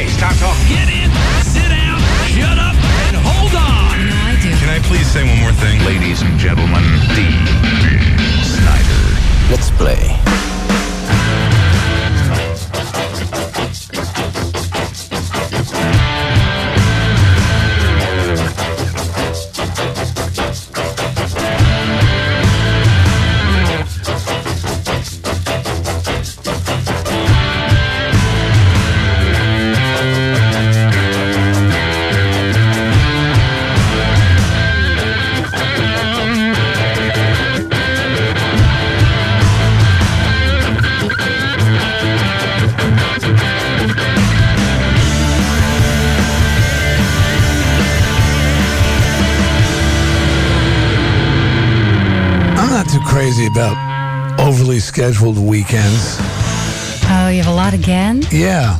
Hey, stop talking. Get in, sit down, shut up, and hold on. No, I do. Can I please say one more thing? Ladies and gentlemen, Dee Snider. Let's play. Scheduled weekends. Oh, you have a lot again? Yeah.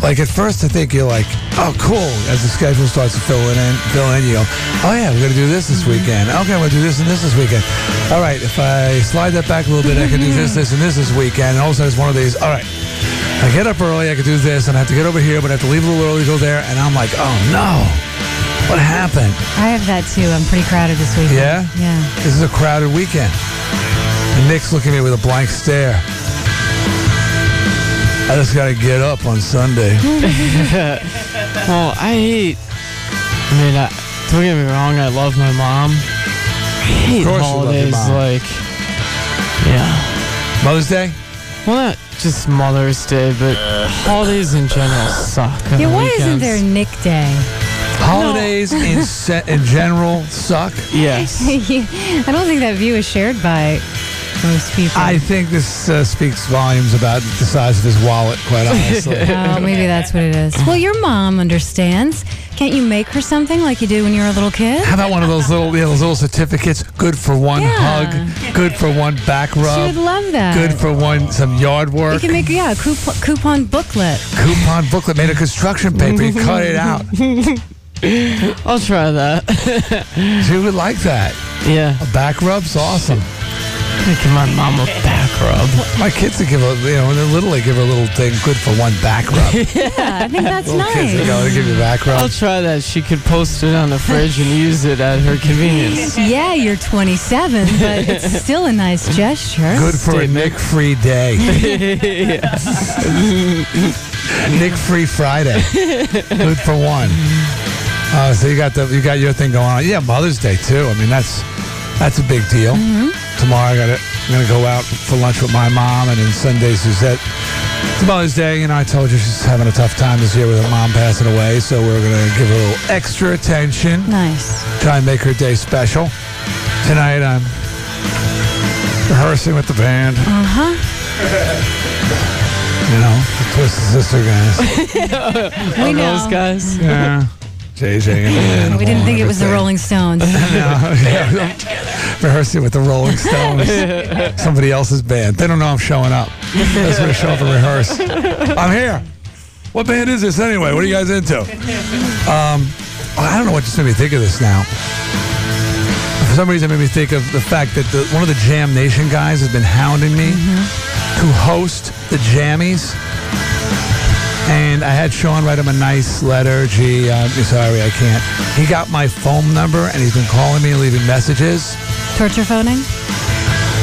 Like at first, I think you're like, oh, cool. As the schedule starts to fill in, fill in, you go, oh yeah, we're gonna do this this weekend. Okay, gonna do this and this this weekend. All right, if I slide that back a little bit, I can do this, this, and this this weekend. And all of a sudden, it's one of these. All right, I get up early, I can do this, and I have to get over here, but I have to leave a little early to go there. And I'm like, oh no, what happened? I have that too. I'm pretty crowded this weekend. Yeah? Yeah. This is a crowded weekend. And Nick's looking at me with a blank stare. I just got to get up on Sunday. Well, I hate. I mean, I, don't get me wrong. I love my mom. I hate course you love your holidays. mom. Like, yeah. Mother's Day? Well, not just Mother's Day, but holidays in general suck. Yeah, the why isn't there Nick Day? Holidays in, se- in general suck. Yes. I don't think that view is shared by most people. I think this uh, speaks volumes about the size of his wallet, quite honestly. Oh, maybe that's what it is. Well, your mom understands. Can't you make her something like you did when you were a little kid? How about one of those little, you know, those little certificates? Good for one Yeah. hug, good for one back rub. She would love that. good for one some yard work. You can make yeah a coupon, coupon booklet. Coupon booklet made of construction paper. You cut it out. I'll try that. She would like that. yeah. A back rub's awesome. Making my mom a back rub. My kids would give a, you know, when they're little, they give her a little thing good for one back rub. Yeah, I think that's little kids, they nice. go, they give you a back I'll try that. She could post it on the fridge and use it at her convenience. Yeah, you're 27, but it's still a nice gesture. Good for a Nick free day. Nick free Friday. Good for one. Uh, so you got the you got your thing going on. Yeah, Mother's Day too. I mean that's that's a big deal. Tomorrow I got to I'm gonna go out for lunch with my mom, and then Sunday Suzette. It's Mother's Day. You know, I told you she's having a tough time this year with her mom passing away, so we're gonna give her a little extra attention. Nice. Try and make her day special. Tonight I'm rehearsing with the band. Uh huh. You know, the Twisted Sister guys. We know. those guys. Yeah. JJ and the Animal We didn't think it was the Rolling Stones. everything. No. Rehearsing with the Rolling Stones. Somebody else's band. They don't know I'm showing up. I was going to show up and rehearse. I'm here. What band is this anyway? What are you guys into? Um, I don't know what just made me think of this now. For some reason, it made me think of the fact that the, one of the Jam Nation guys has been hounding me to host the Jammies. And I had Sean write him a nice letter. Gee, I'm sorry, I can't. He got my phone number and he's been calling me and leaving messages. Torture phoning?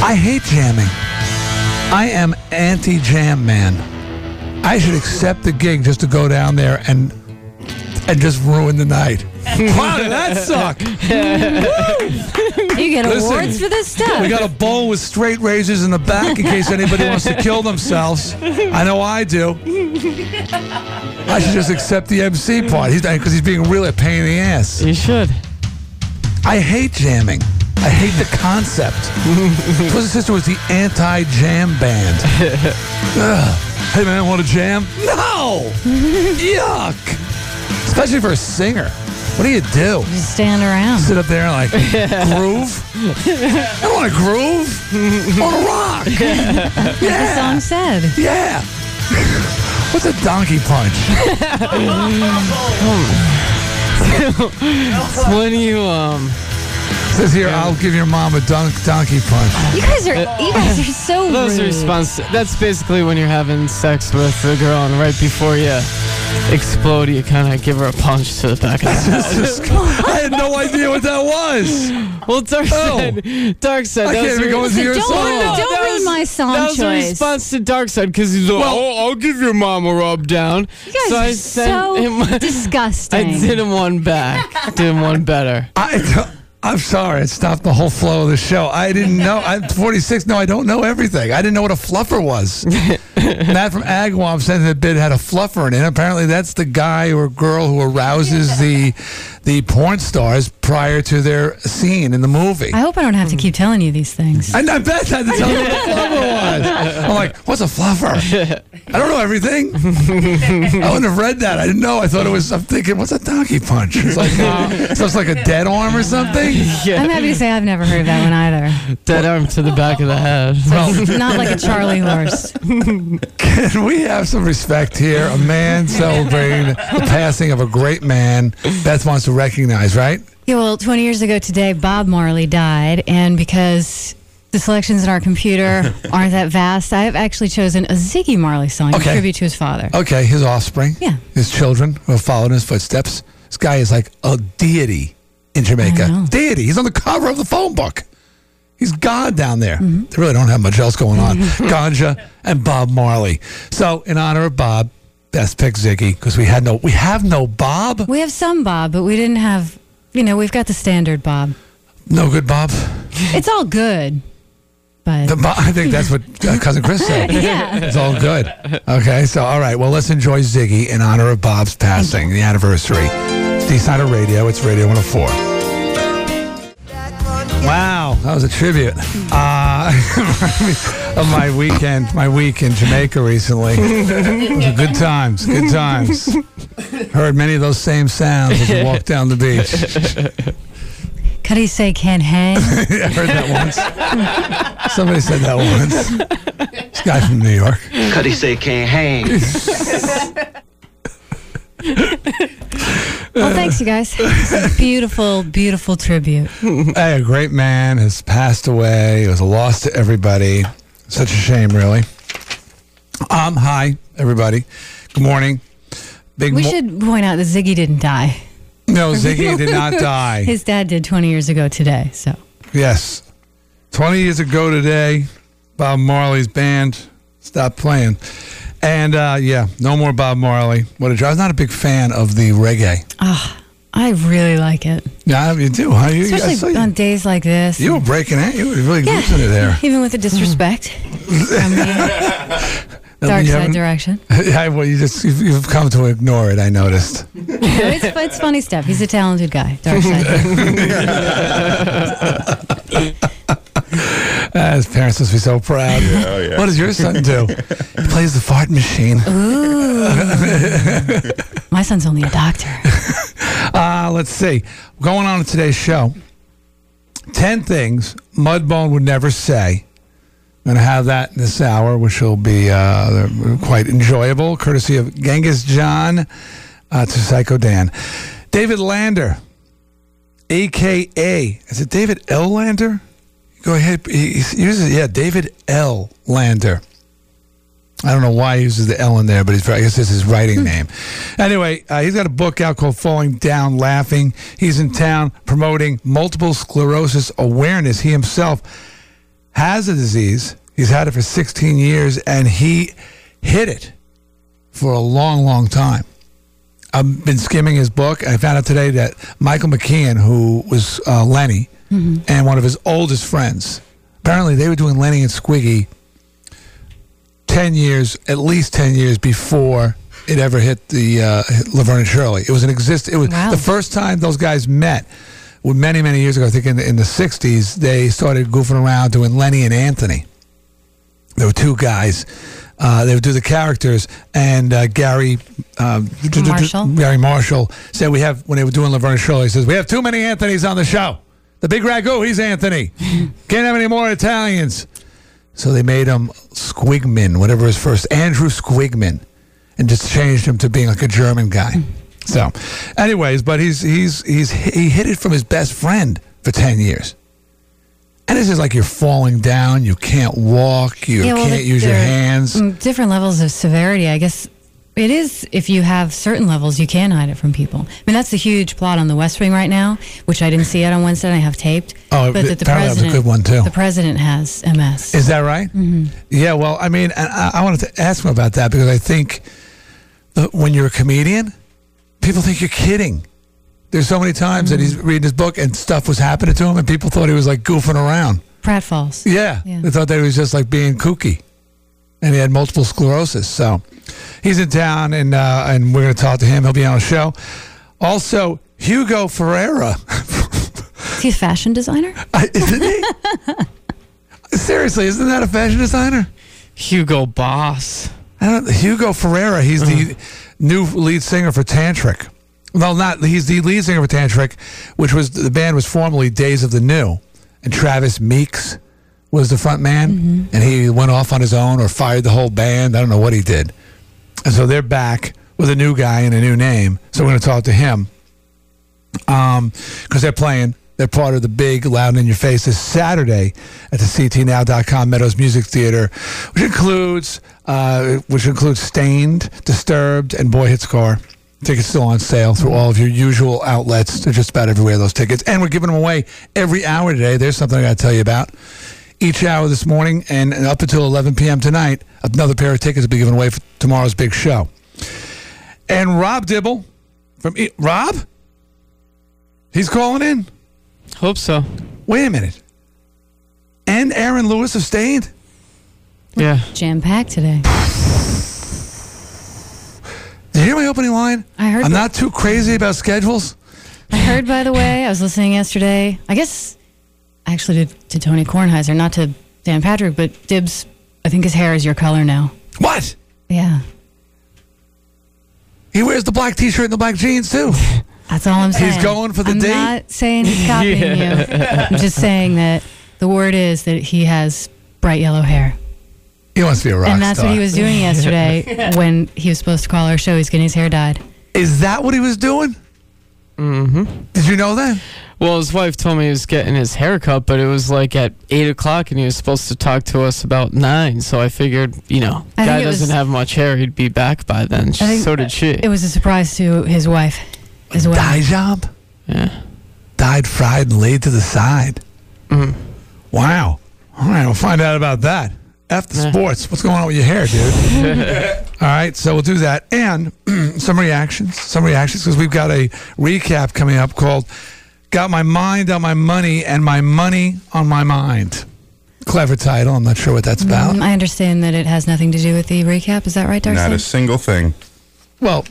I hate jamming. I am anti-jam man. I should accept the gig just to go down there and and just ruin the night. wow, did that suck? You get Listen, awards for this stuff. We got a bowl with straight razors in the back in case anybody wants to kill themselves. I know I do. I should just accept the MC part. He's because he's being really a pain in the ass. You should. I hate jamming. I hate the concept. Twisted Sister was the anti-jam band. Ugh. Hey man, want to jam? No. Yuck. Especially for a singer. What do you do? Just stand around. Sit up there and like groove? I don't want to groove. I want to rock. The Yeah. song said. Yeah. What's a donkey punch? It's when you um says here, I'll give your mom a dunk donkey punch. You guys are you guys are so those rude. response that's basically when you're having sex with the girl and right before you explode, you kind of give her a punch to the back of the head. I had no idea what that was. well, Dark Oh. said, Dark said, I that can't was even go into your Don't- song. don't that read was- my song That was a choice. response to Dark Side because he's like, Well- oh, I'll give your mom a rub down. You guys so I are sent so him. I did him one back. did him one better. I, I'm sorry, it stopped the whole flow of the show. I didn't know. I'm 46. No, I don't know everything. I didn't know what a fluffer was. Matt from Agawam said the bid had a fluffer in it. Apparently, that's the guy or girl who arouses the the porn stars prior to their scene in the movie. I hope I don't have to keep telling you these things. And I bet I had to tell you what a fluffer was. I'm like, what's a fluffer? I don't know everything. I wouldn't have read that. I didn't know. I thought it was. I'm thinking, what's a donkey punch? It's like, uh, so it's like a dead arm or something. I'm happy to say I've never heard of that one either. Dead arm to the back of the head. Not like a Charlie horse. Can we have some respect here? A man celebrating the passing of a great man. Beth wants to recognize, right? Yeah, well, 20 years ago today, Bob Marley died, and because the selections in our computer aren't that vast, I have actually chosen a Ziggy Marley song Okay. in tribute to his father. Okay, his offspring, Yeah. his children who have followed in his footsteps. This guy is like a deity in Jamaica. Know. Deity. He's on the cover of the phone book. He's God down there. Mm-hmm. They really don't have much else going on. Ganja and Bob Marley. So, in honor of Bob, best pick Ziggy because we had no, we have no Bob. We have some Bob, but we didn't have, you know, we've got the standard Bob. No good Bob. It's all good, but The Bob I think that's what uh, cousin Chris said. yeah. It's all good. Okay, so all right. Well, let's enjoy Ziggy in honor of Bob's passing, the anniversary. It's D-Side Radio. It's Radio 104. Wow, that was a tribute uh, of my weekend, my week in Jamaica recently. Good times, good times. Heard many of those same sounds as we walked down the beach. Cuddy say can't hang. I heard that once. Somebody said that once. This guy from New York. Cuddy say can't hang. Well, thanks, you guys. Beautiful, beautiful tribute. Hey, a great man has passed away. It was a loss to everybody. Such a shame, really. Um, hi, everybody. Good morning. Big We mo- should point out that Ziggy didn't die. No, Ziggy did not die. His dad did 20 years ago today. So Yes. 20 years ago today, Bob Marley's band stopped playing. And uh, yeah, no more Bob Marley. What a job. I was not a big fan of the reggae. I really like it, Yeah, you do, huh? You, especially you, on days like this. you were breaking it. You were really Yeah. losing it there. Even with the disrespect from the dark side direction. Yeah, well, you just you've, you've come to ignore it. I noticed. it's, it's funny stuff. He's a talented guy. Dark side. Uh, his parents must be so proud. Oh, yeah. What does your son do? He plays the fart machine. Ooh. My son's only a doctor. Uh, let's see. Going on in today's show 10 things Mudbone would never say. I'm going to have that in this hour, which will be uh, quite enjoyable, courtesy of Genghis John uh, to Psycho Dan. David Lander, a.k.a. Is it David L. Lander? Go ahead. He, uses, yeah, David L. Lander. I don't know why he uses the L in there, but I guess this is his writing name. Anyway, uh, he's got a book out called Falling Down Laughing. He's in town promoting multiple sclerosis awareness. He himself has a disease. He's had it for 16 years, and he hid it for a long, long time. I've been skimming his book. I found out today that Michael McKean, who was uh, Lenny, and one of his oldest friends, apparently they were doing Lenny and Squiggy 10 years, at least 10 years before it ever hit the uh, Laverne and Shirley. It was an exist. It was Wow. the first time those guys met. well, Many, many years ago, I think in the, in the 60s, they started goofing around doing Lenny and Anthony. There were two guys. Uh, they would do the characters, and uh, Garry um, Marshall? Garry Marshall said we have when they were doing Laverne and Shirley. He says we have too many Anthony's on the show. The big ragu, he's Anthony. Can't have any more Italians. So they made him Squiggman, whatever his first, Andrew Squiggman, and just changed him to being like a German guy. So, anyways, but he's he's he's he hid it from his best friend for ten years, and it's just like you're falling down, you can't walk, you Yeah, well, can't use your there are, hands. mm, Different levels of severity. I guess It is if you have certain levels, you can hide it from people. I mean, that's a huge plot on the West Wing right now, which I didn't see it on Wednesday. and I have taped. Oh, but that the was a good one, too. The president has MS. Is that right? Mm-hmm. Yeah. Well, I mean, I, I wanted to ask him about that because I think when you're a comedian, people think you're kidding. There's so many times that he's reading his book and stuff was happening to him, and people thought he was like goofing around. Pratfalls. Yeah, Yeah. they thought that he was just like being kooky, and he had multiple sclerosis. So he's in town, and uh, and we're going to talk to him. He'll be on a show. Also, Hugo Ferreira, Is he a fashion designer? I- isn't he? Seriously, isn't that a fashion designer? Hugo Boss. I don't, Hugo Ferreira. He's the new lead singer for Tantric. Well, not he's the lead singer for Tantric, which was the band was formerly Days of the New, and Travis Meeks was the front man, and he went off on his own or fired the whole band. I don't know what he did, and so they're back with a new guy and a new name. So we're going to talk to him, um, because they're playing. They're part of the big Loud in Your Face this Saturday at the CTNow.com Meadows Music Theater, which includes uh, which includes Staind, Disturbed, and Boy Hits Car. Tickets still on sale through all of your usual outlets. They're just about everywhere, those tickets. And we're giving them away every hour today. There's something I got to tell you about. Each hour this morning and up until 11 p.m. tonight, another pair of tickets will be given away for tomorrow's big show. And Rob Dibble from e- Rob, he's calling in. Hope so. Wait a minute. And Aaron Lewis of Staind? Yeah. Jam packed today. Did you hear my opening line? I heard I'm that. not too crazy about schedules. I heard, by the way, I was listening yesterday. I guess actually to, to Tony Kornheiser, not to Dan Patrick, but Dibs. I think his hair is your color now. What? Yeah, He wears the black t-shirt and the black jeans too. that's all I'm saying. He's going for the I'm date? not saying he's copying you. I'm just saying that the word is that he has bright yellow hair, He wants to be a rock and that's star. what he was doing yesterday when he was supposed to call our show. He's getting his hair dyed. Is that what he was doing? Mm-hmm. Did you know that? Well, his wife told me he was getting his hair cut, but it was like at eight o'clock, and he was supposed to talk to us about nine. So I figured, you know, I guy doesn't have much hair; he'd be back by then. think- so did she. It was a surprise to his wife as well. Dye job? yeah. Dyed, fried, and laid to the side. Mm-hmm. Wow. All right, we'll find out about that. After Yeah. sports, what's going on with your hair, dude? All right, so we'll do that. And some reactions, some reactions, because we've got a recap coming up called Got My Mind on My Money and My Money on My Mind. Clever title. I'm not sure what that's about. Um, I understand that it has nothing to do with the recap. Is that right, Darcy? Not a single thing. Well,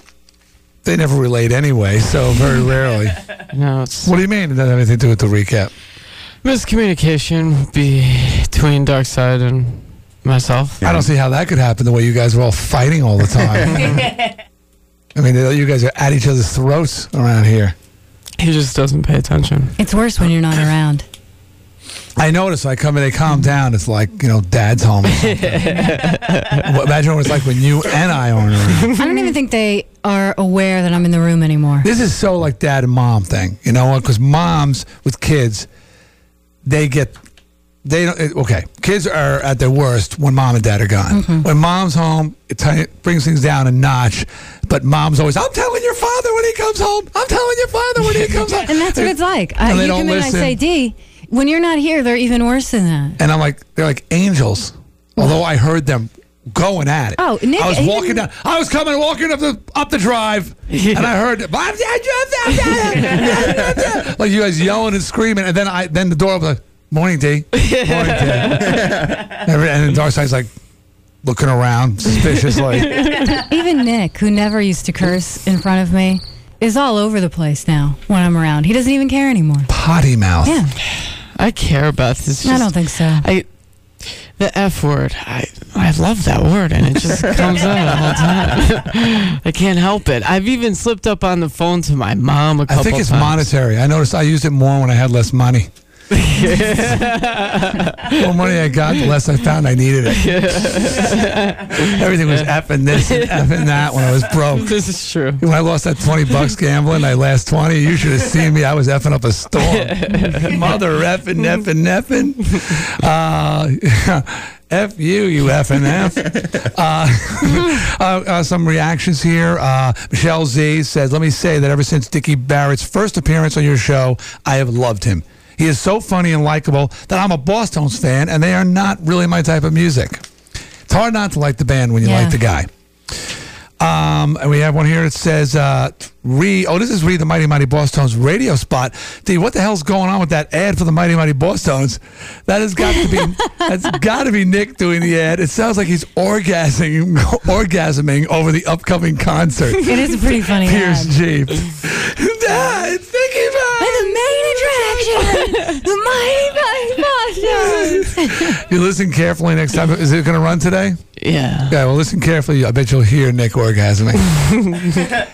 they never relate anyway, so very rarely. No, it's What do you mean? It doesn't have anything to do with the recap. miscommunication between Darkside and myself. I don't see how that could happen the way you guys were all fighting all the time. I mean, you guys are at each other's throats around here. He just doesn't pay attention. It's worse when you're not around. I notice I come in, they calm down. It's like, you know, dad's home. Or something. Well, Imagine what it's like when you and I aren't around. I don't even think they are aware that I'm in the room anymore. This is so like dad and mom thing. You know what? Because moms with kids, they get, they don't, okay, kids are at their worst when mom and dad are gone. Mm-hmm. When mom's home, it ti- brings things down a notch. But mom's always, I'm telling your father when he comes home. I'm telling your father when he comes home. And that's what it's like. I, they you don't come in and I say, D, when you're not here, they're even worse than that. And I'm like, they're like angels. Although I heard them going at it. Oh, Nick, I was even- walking down. I was coming, walking up the up the drive, and I heard like you guys yelling and screaming, and then I then the door was like, "Morning, D." Morning, D. Every- and then Darcy's like looking around suspiciously. Even Nick, who never used to curse in front of me, is all over the place now when I'm around. He doesn't even care anymore. Potty mouth. Yeah, I care about this. I don't think so. I the F word. I I love that word, and it just comes out all the time. I can't help it. I've even slipped up on the phone to my mom a couple times. I think it's times. monetary. I noticed I used it more when I had less money. The more money I got, the less I found I needed it. Everything was effing this and effing that when I was broke. This is true. When I lost that 20 bucks gambling, I last 20, you should have seen me. I was effing up a storm. Mother effing, effing, effing. Uh, F you, you F and F. Uh, uh, uh, some reactions here. Uh, Michelle Z says, Let me say that ever since Dickie Barrett's first appearance on your show, I have loved him. He is so funny and likable that I'm a Bosstones fan, and they are not really my type of music. It's hard not to like the band when you Yeah. like the guy. Um, and we have one here that says, uh, re, oh, this is re the Mighty Mighty Bosstones radio spot. Dude, what the hell's going on with that ad for the Mighty Mighty Bosstones? That has got to be, that's got to be Nick doing the ad. It sounds like he's orgasming, orgasming over the upcoming concert. It is a pretty funny Pierce ad. Jeep. ah, it's Nicky The main attraction, the mighty mighty Boston. You listen carefully next time. Is it going to run today? Yeah. Yeah, well, listen carefully. I bet you'll hear Nick orgasming.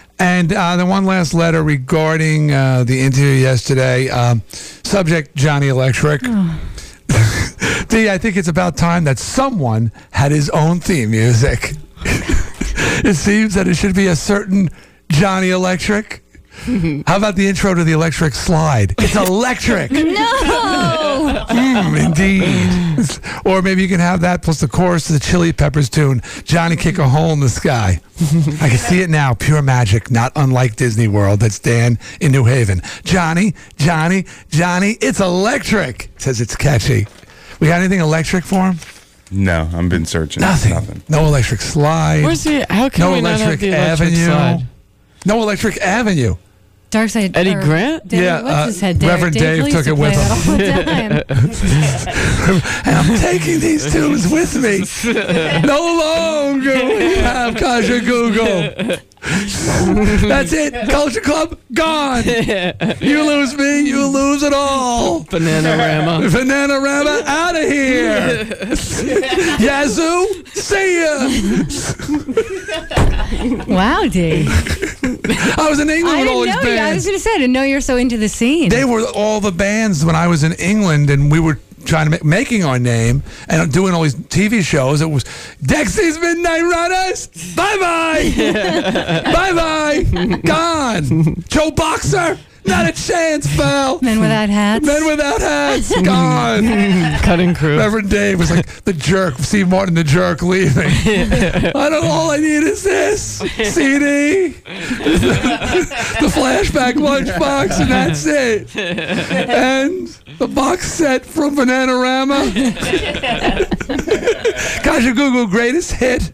and uh, then one last letter regarding uh, the interview yesterday. Um, subject Johnny Electric. D, I think it's about time that someone had his own theme music. it seems that it should be a certain Johnny Electric. How about the intro to the electric slide? It's electric. No. Mm, indeed. or maybe you can have that plus the chorus to the Chili Peppers tune, Johnny Kick a Hole in the Sky. I can see it now. Pure magic, not unlike Disney World. That's Dan in New Haven. Johnny, Johnny, Johnny, it's electric. Says it's catchy. We got anything electric for him? No, I've been searching. Nothing. No electric slide. Where's the? How can no we not have the electric avenue. slide? No electric avenue. Dark side. Eddy or Grant? Dave, Yeah, what's uh, his head? Dave, Reverend Dave Lee took to it with him. that all the time. and I'm taking these tunes with me. No longer we have Kajagoogoo. That's it. Culture Club gone. You lose me, you lose it all. Bananarama. Bananarama out of here. Yazoo, see ya. Wow, D. I was in England I with all these know you. I was bands. going to say, I didn't know you're so into the scene. They were all the bands when I was in England, and we were trying to make making our name and doing all these TV shows. It was Dexy's Midnight Runners. Bye bye. bye bye. Gone. Joe Boxer. Not a chance, pal. Men without hats. Men without hats. Gone. Cutting crew. Reverend Dave was like the jerk. Steve Martin, the jerk, leaving. I don't. All I need is this CD, the flashback lunchbox, and that's it. And the box set from Bananarama. Kajagoogoo greatest hit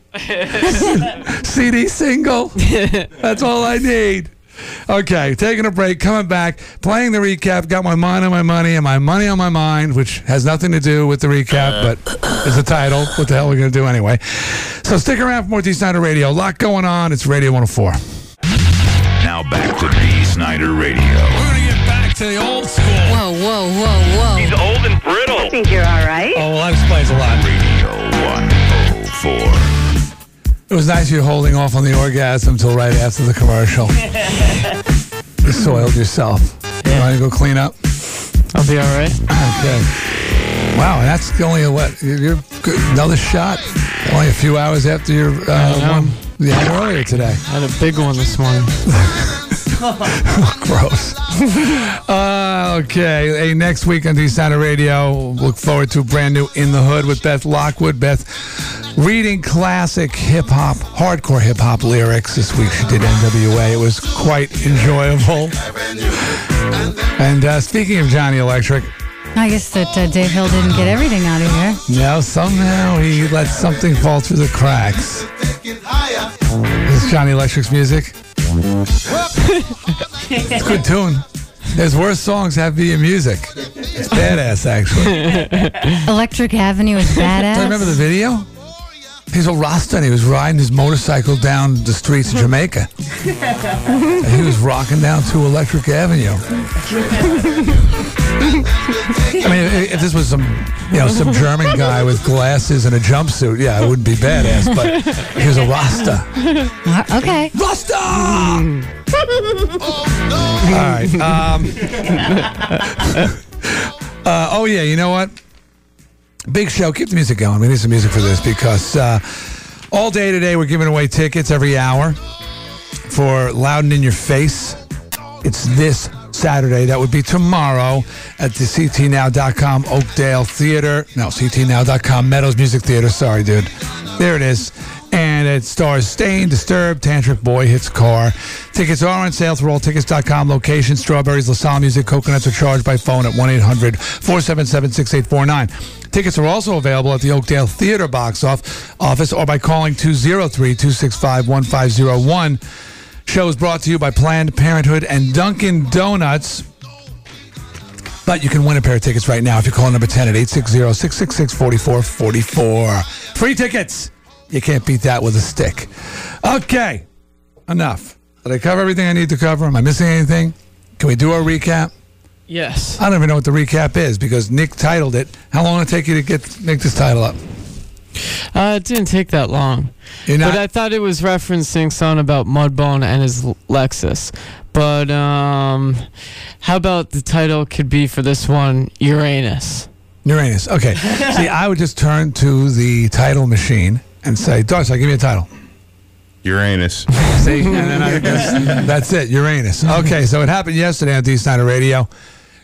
CD single. That's all I need. Okay, taking a break, coming back, playing the recap. Got my mind on my money and my money on my mind, which has nothing to do with the recap, uh. but is the title. What the hell are we going to do anyway? So stick around for more Dee Snider Radio. A lot going on. It's Radio 104. Now back to Dee Snider Radio. We're going to get back to the old school. Whoa, whoa, whoa, whoa. He's old and brittle. I think you're all right. Oh, well, that explains a lot. Radio 104. It was nice you holding off on the orgasm until right after the commercial. you soiled yourself. You want to go clean up? I'll be all right. Okay. Wow, that's only a what? You're good. Another shot. Only a few hours after your uh, one you had earlier today. I had a big one this morning. Gross. uh, okay. Hey, next week on Dee Snider Radio, look forward to brand new In the Hood with Beth Lockwood. Beth reading classic hip hop, hardcore hip hop lyrics. This week she did NWA. It was quite enjoyable. And uh, speaking of Johnny Electric, I guess that uh, Dave Hill didn't get everything out of here. now somehow he let something fall through the cracks. This is Johnny Electric's music. it's a good tune. There's worse songs have via music. It's badass, actually. Electric Avenue is badass. Do you remember the video? He's a Rasta and he was riding his motorcycle down the streets of Jamaica. he was rocking down to Electric Avenue. I mean, if this was some, you know, some German guy with glasses and a jumpsuit, yeah, it wouldn't be badass. But he was a Rasta. Uh, okay. Rasta. All right. Um, uh, oh yeah, you know what? Big show. Keep the music going. We need some music for this because uh, all day today we're giving away tickets every hour for Loudon in Your Face. It's this Saturday. That would be tomorrow at the CTNow.com Oakdale Theater. No, CTNow.com Meadows Music Theater. Sorry, dude. There it is. And it stars Staind, Disturbed, Tantric Boy Hits Car. Tickets are on sale through alltickets.com. Location Strawberries, LaSalle Music, Coconuts are charged by phone at 1 800 477 6849. Tickets are also available at the Oakdale Theater box office or by calling 203 265 1501. Show is brought to you by Planned Parenthood and Dunkin' Donuts. But you can win a pair of tickets right now if you call number 10 at 860-666-4444. Free tickets. You can't beat that with a stick. Okay. Enough. Did I cover everything I need to cover? Am I missing anything? Can we do a recap? Yes. I don't even know what the recap is because Nick titled it. How long did it take you to get Nick this title up? Uh, it didn't take that long. You're But I thought it was referencing something about Mudbone and his Lexus. But um, how about the title could be for this one Uranus? Uranus. Okay. See, I would just turn to the title machine and say, Darcy, give me a title. Uranus. See, and then I guess that's it. Uranus. Okay, so it happened yesterday on Dee Snider Radio.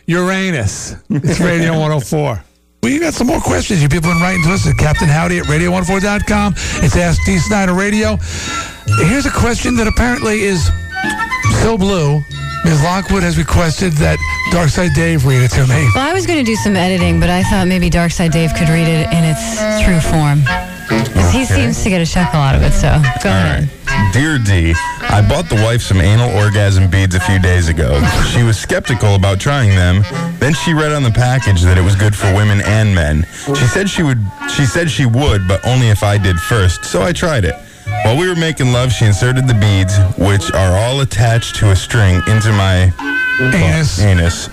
Uranus. It's Radio 104. We got some more questions. You people been writing to us at Captain Howdy at radio104.com. It's Ask Dee Snider Radio. Here's a question that apparently is so blue. Ms. Lockwood has requested that Darkside Dave read it to me. Well, I was going to do some editing, but I thought maybe Darkside Dave could read it in its true form. 'Cause He Okay. seems to get a chuckle out of it, so go All ahead. right. Dear D, I bought the wife some anal orgasm beads a few days ago. She was skeptical about trying them. Then she read on the package that it was good for women and men. She said she would she said she would, but only if I did first. So I tried it. While we were making love, she inserted the beads, which are all attached to a string, into my Anus. anus.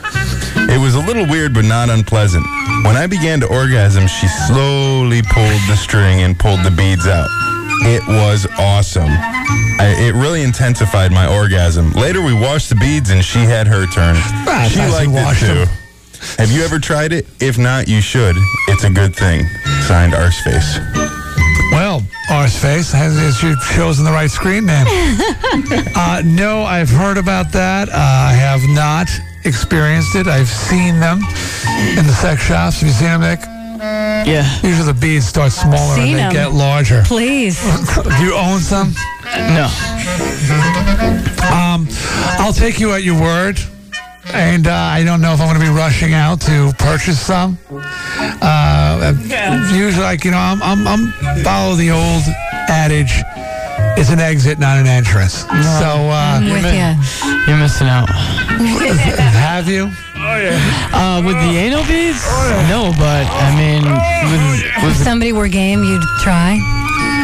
It was a little weird, but not unpleasant. When I began to orgasm, she slowly pulled the string and pulled the beads out. It was awesome. I, it really intensified my orgasm. Later, we washed the beads, and she had her turn. Ah, she liked it too. them. Have you ever tried it? If not, you should. It's a good thing. Signed, Arseface. Well, Arseface has has you chosen the right screen name. uh, no, I've heard about that. Uh, I have not experienced it. I've seen them in the sex shops. Have you seen them, Nick? Yeah. Usually the beads start smaller and they they 'em. get larger. Please. Do you own some? No. I'll take you at your word. And uh, I don't know if I'm going to be rushing out to purchase some. Uh, usually, like you know, I'm, I'm I'm follow the old adage: it's an exit, not an entrance. So, uh, I'm with you. You're missing out. have you? Oh, yeah. uh, with the anal beads? No, but I mean, with, If somebody were game, you'd try.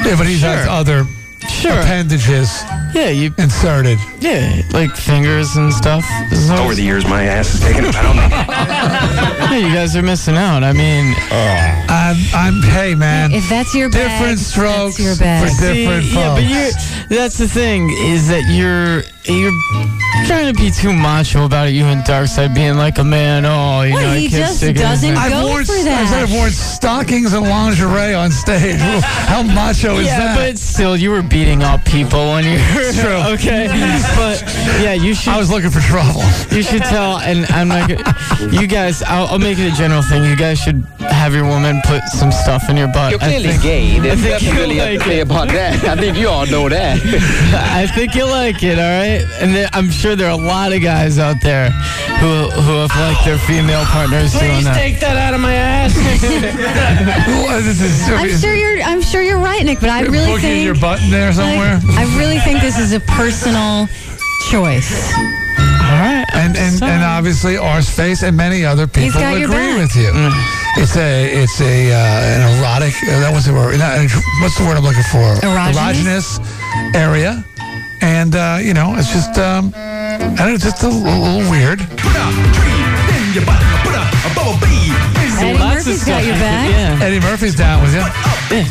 Yeah, but he has Sure. other sure. appendages Yeah, you. inserted. Yeah, like fingers and stuff. Over the years, my ass has taken a pounding. yeah, you guys are missing out. I mean, oh. I'm, I'm hey man, If that's your bag, different strokes that's your bag. for different See, yeah, but you're. That's the thing is that you're you're trying to be too macho about it. You and Darkside being like a man. Oh, you Well, know, I he can't just stick doesn't there. I've go worn, for I that. said I've worn stockings and lingerie on stage. How macho is Yeah, that? but still, you were beating up people when you were True. okay. But yeah, you should I was looking for trouble. you should tell, and I'm not. Gonna, you guys, I'll, I'll make it a general thing. You guys should have your woman put some stuff in your butt. You're I clearly think- gay. There's think you really like to say about that. I think you all know that. I think you'll like it, all right? And there, I'm sure there are a lot of guys out there who who have liked their female partners doing that. take that out of my ass. What is this? I'm sure you're. I'm sure you're right, Nick. But I really Boogie in think. your button there somewhere. Like, I really think this is a personal choice. All right, and and, sorry. and obviously Arseface and many other people got your agree back. with you. Mm. It's a it's a uh, an erotic. Uh, that was the word. Not, what's the word I'm looking for? Erogenous? Erogenous area, and uh, you know it's just um, I don't know, just a, little- little weird. Eddie Lots of Murphy's got stuff your you could- back. Yeah, Eddie Murphy's down with you. I'm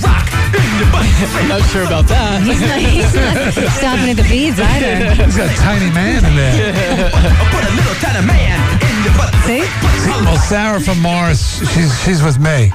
not sure about that. He's not, he's not stopping at the beads either. He's got a tiny man in there. I put a little tiny man in your butt. See? Well, Sarah from Morris, she's she's with me.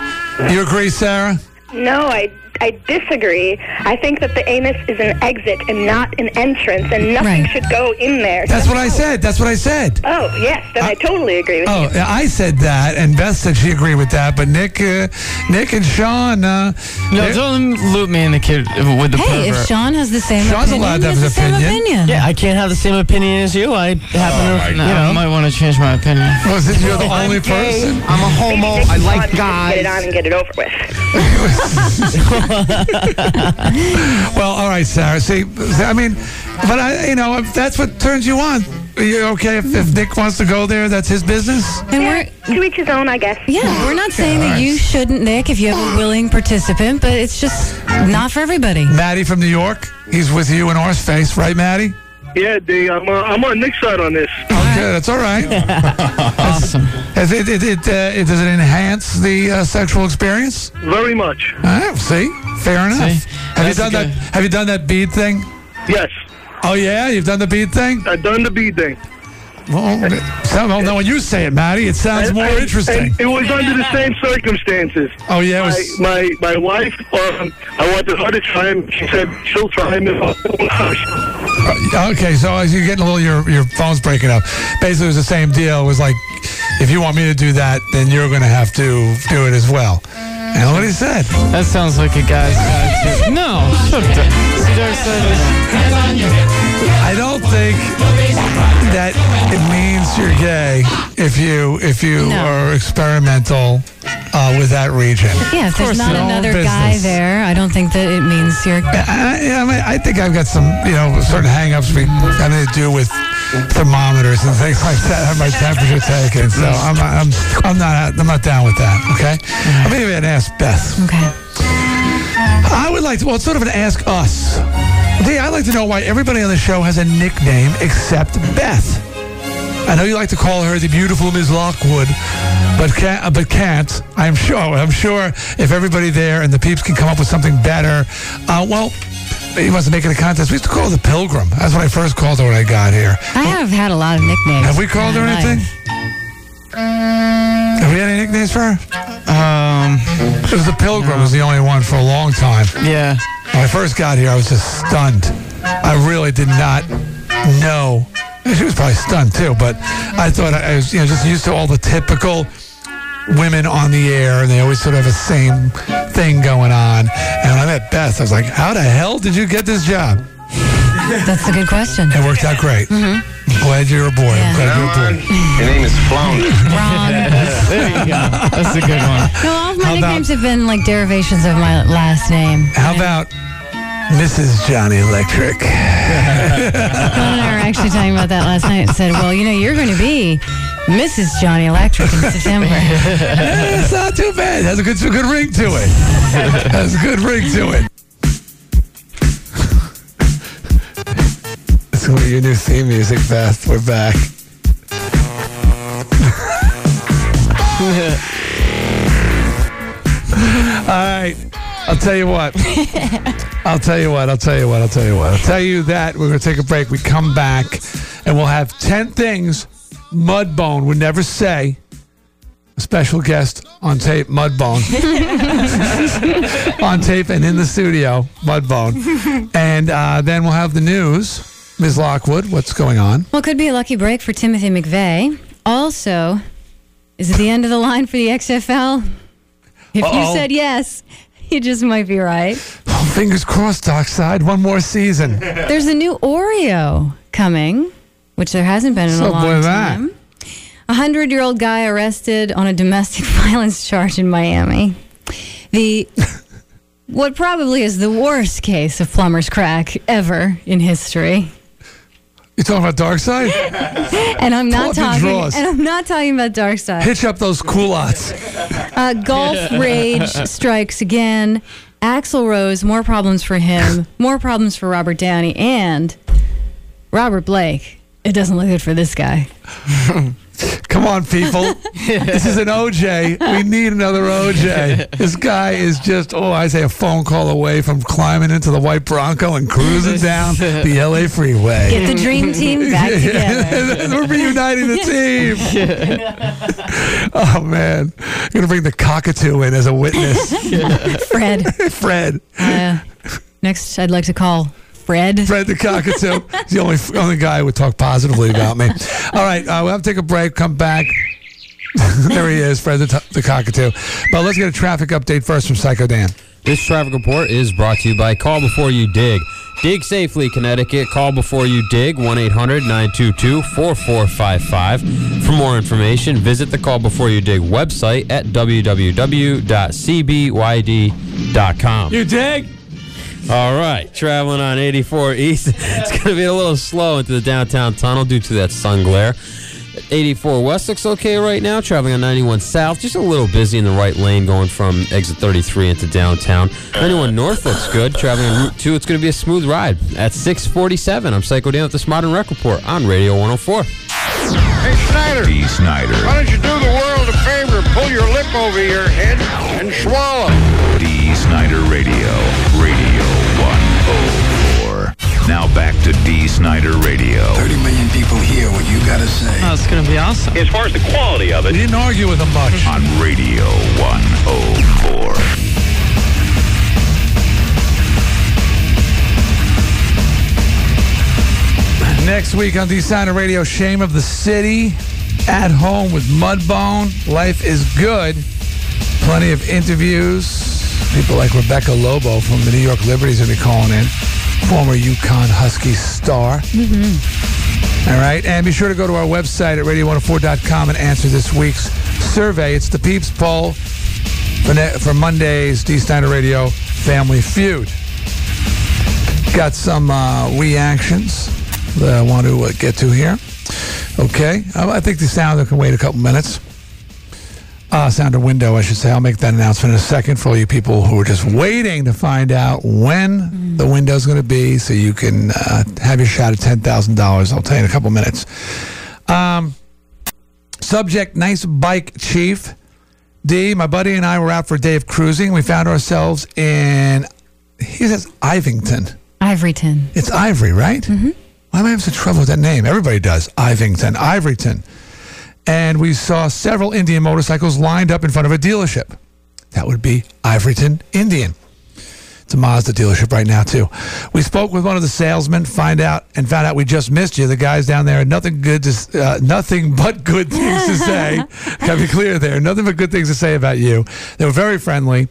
You agree, Sarah? No, I I disagree. I think that the anus is an exit and not an entrance, and nothing Right. should go in there. That's what I said. That's what I said. Oh yes, then I totally agree with you. Oh. I said that, and Beth said she agreed with that. But Nick, uh, Nick and Sean, uh, No, they're- don't loop me in the kid with the Hey, if. Sean has the same Sean's opinion, allowed to have he has his the same opinion. opinion. Yeah, I can't have the same opinion as you. I happen Oh, to, my you no, know. I might want to change my opinion. was it you're the only person? I'm a homo. Maybe Nick I and like Sean should just Get it on guys. and get it over with. Well, all right, Sarah. See, I mean, but I, you know, if that's what turns you on. You okay if, if Nick wants to go there? That's his business. And Yeah, we're to each his own, I guess. yeah, we're not saying that you shouldn't, Nick, if you have a willing participant, but it's just not for everybody. Maddie from New York. He's with you in Horseface, right, Maddie? Yeah, D, I'm, uh, I'm on Nick's side on this. Okay, that's all right. Awesome. Has it, it, it, uh, it, does it enhance the uh, sexual experience? Very much. Uh, see, fair enough. See? have you done that? Have you done that bead thing? Yes, Oh yeah, you've done the bead thing. I've done the bead thing. Well, so, well, no, when you say it, Maddie, it sounds And- more and- interesting. and it was under the same circumstances. Oh yeah, it My, was. my my wife, um, I wanted her to try him. She said she'll try him. If I Okay, so as you're getting a little, your your phone's breaking up. Basically, it was the same deal. It was like, if you want me to do that, then you're going to have to do it as well. And what he said. That sounds like a guy's guy too. No, shut up. See, Dark Side is- I don't think that it means you're gay if you if you No. are experimental uh, with that region. Yeah, if there's course, not another guy there, I don't think that it means you're. I, I, I, mean, I think I've got some, you know, certain hang-ups we having to do with thermometers and things like that. Have my temperature taken, so I'm not, I'm, I'm not, I'm not down with that. Okay, I'm maybe an ask Beth. Okay. I would like to. Well, it's sort of an ask us. D, I'd like to know why everybody on the show has a nickname except Beth. I know you like to call her the beautiful Ms. Lockwood, but can't. uh, But can't. I'm sure. I'm sure if everybody there and the peeps can come up with something better. Uh, well, he wants to make it a contest. We used to call her the Pilgrim. That's what I first called her when I got here. I have had a lot of nicknames. Have we called her in anything? life. Have we had any nicknames for her? Um, It was the Pilgrim. Was the only one for a long time. yeah. When I first got here, I was just stunned. I really did not know. She was probably stunned too, but I thought I was, you know, just used to all the typical women on the air, and they always sort of have the same thing going on. And when I met Beth, I was like, "How the hell did you get this job?" That's a good question. It worked out great. Mm-hmm. Glad you're a boy. I'm Yeah. glad you're a boy. Your name is Flounder. Wrong. There you go. That's a good one. No, all of my How about- nicknames have been like derivations of my last name. How about Mrs. Johnny Electric? Glenn and I were actually talking about that last night and said, well, you know, you're going to be Mrs. Johnny Electric in September. It's not too bad. Has a good, a good ring to it. Has a good ring to it. This is gonna be your new theme music, Beth. We're back. All right. I'll tell you what. I'll tell you what. I'll tell you what. I'll tell you what. I'll tell you that we're going to take a break. We come back and we'll have 10 things Mudbone would never say a special guest on tape, Mudbone. on tape and in the studio, Mudbone. and uh, then we'll have the news. Ms. Lockwood, what's going on? well, it could be a lucky break for Timothy McVeigh. Also, is it the end of the line for the XFL? If Uh-oh. you said yes, you just might be right. Oh, fingers crossed, Dockside. One more season. There's a new Oreo coming, which there hasn't been in So a long boy, that. time. A hundred year old guy arrested on a domestic violence charge in Miami. The what probably is the worst case of plumber's crack ever in history. You talking about Darkside? And I'm not up talking drawers. and I'm not talking about dark side. Hitch up those culottes. Uh, golf rage strikes again. Axl Rose, more problems for him, more problems for Robert Downey, and Robert Blake. It doesn't look good for this guy. Come on, people. this is an OJ. We need another OJ. This guy is just, oh, I say a phone call away from climbing into the white Bronco and cruising down the LA freeway. Get the dream team back together. We're reuniting the team. oh, man. I'm going to bring the cockatoo in as a witness. Fred. Fred. Uh, next, I'd like to call Fred. Fred the cockatoo. He's the only only guy who would talk positively about me. All right, uh, we'll have to take a break. Come back. there he is, Fred the, t- the cockatoo. But let's get a traffic update first from Psycho Dan. This traffic report is brought to you by Call Before You Dig. Dig safely, Connecticut. Call before you dig, 1 800 922 4455. For more information, visit the Call Before You Dig website at www.cbyd.com. You dig? All right, traveling on 84 East. It's going to be a little slow into the downtown tunnel due to that sun glare. 84 West looks okay right now. Traveling on 91 South, just a little busy in the right lane going from exit 33 into downtown. 91 North looks good. Traveling on Route 2, it's going to be a smooth ride. At 647, I'm Psycho Dan with this Modern Rec Report on Radio 104. Hey, Snider. D. Snider. Why don't you do the world a favor? Pull your lip over your head and swallow. Back to D. Snider Radio. 30 million people hear what you gotta say. Oh, it's gonna be awesome. As far as the quality of it, We didn't argue with him much. On Radio 104. Next week on Dee Snider Radio, Shame of the City, at home with Mudbone. Life is good. Plenty of interviews. People like Rebecca Lobo from the New York Liberties will be calling in. Former UConn Husky star. All right. And be sure to go to our website at radio104.com and answer this week's survey. It's the Peeps poll for, ne- for Monday's D. Snider Radio Family Feud. Got some uh, reactions that I want to uh, get to here. Okay. I, I think the sounder can wait a couple minutes. Uh, sounder window, I should say. I'll make that announcement in a second for all you people who are just waiting to find out when the window's going to be so you can uh, have your shot at $10,000. I'll tell you in a couple minutes. Um, subject Nice Bike Chief. D, my buddy and I were out for a day of cruising. We found ourselves in, he says, Ivington. Ivoryton. It's Ivory, right? Mm-hmm. Why am I having such trouble with that name? Everybody does. Ivington, Ivoryton. And we saw several Indian motorcycles lined up in front of a dealership. That would be Ivoryton Indian. It's a Mazda dealership right now too. We spoke with one of the salesmen, find out and found out we just missed you. The guys down there had nothing good to, uh, nothing but good things to say. Gotta be clear there. Nothing but good things to say about you. They were very friendly.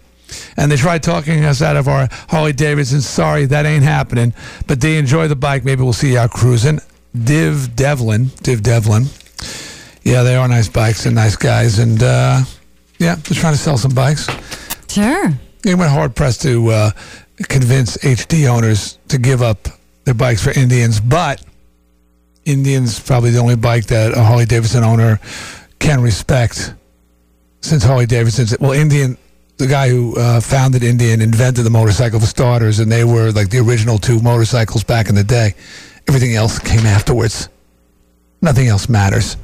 And they tried talking us out of our Harley Davidson. Sorry, that ain't happening. But they enjoy the bike. Maybe we'll see you out cruising. Div Devlin. Div Devlin. Yeah, they are nice bikes and nice guys. And uh, yeah, they're trying to sell some bikes. Sure. They went hard pressed to uh, convince HD owners to give up their bikes for Indians, but Indians probably the only bike that a Harley Davidson owner can respect. Since Harley Davidson's well, Indian, the guy who uh, founded Indian invented the motorcycle for starters, and they were like the original two motorcycles back in the day. Everything else came afterwards. Nothing else matters.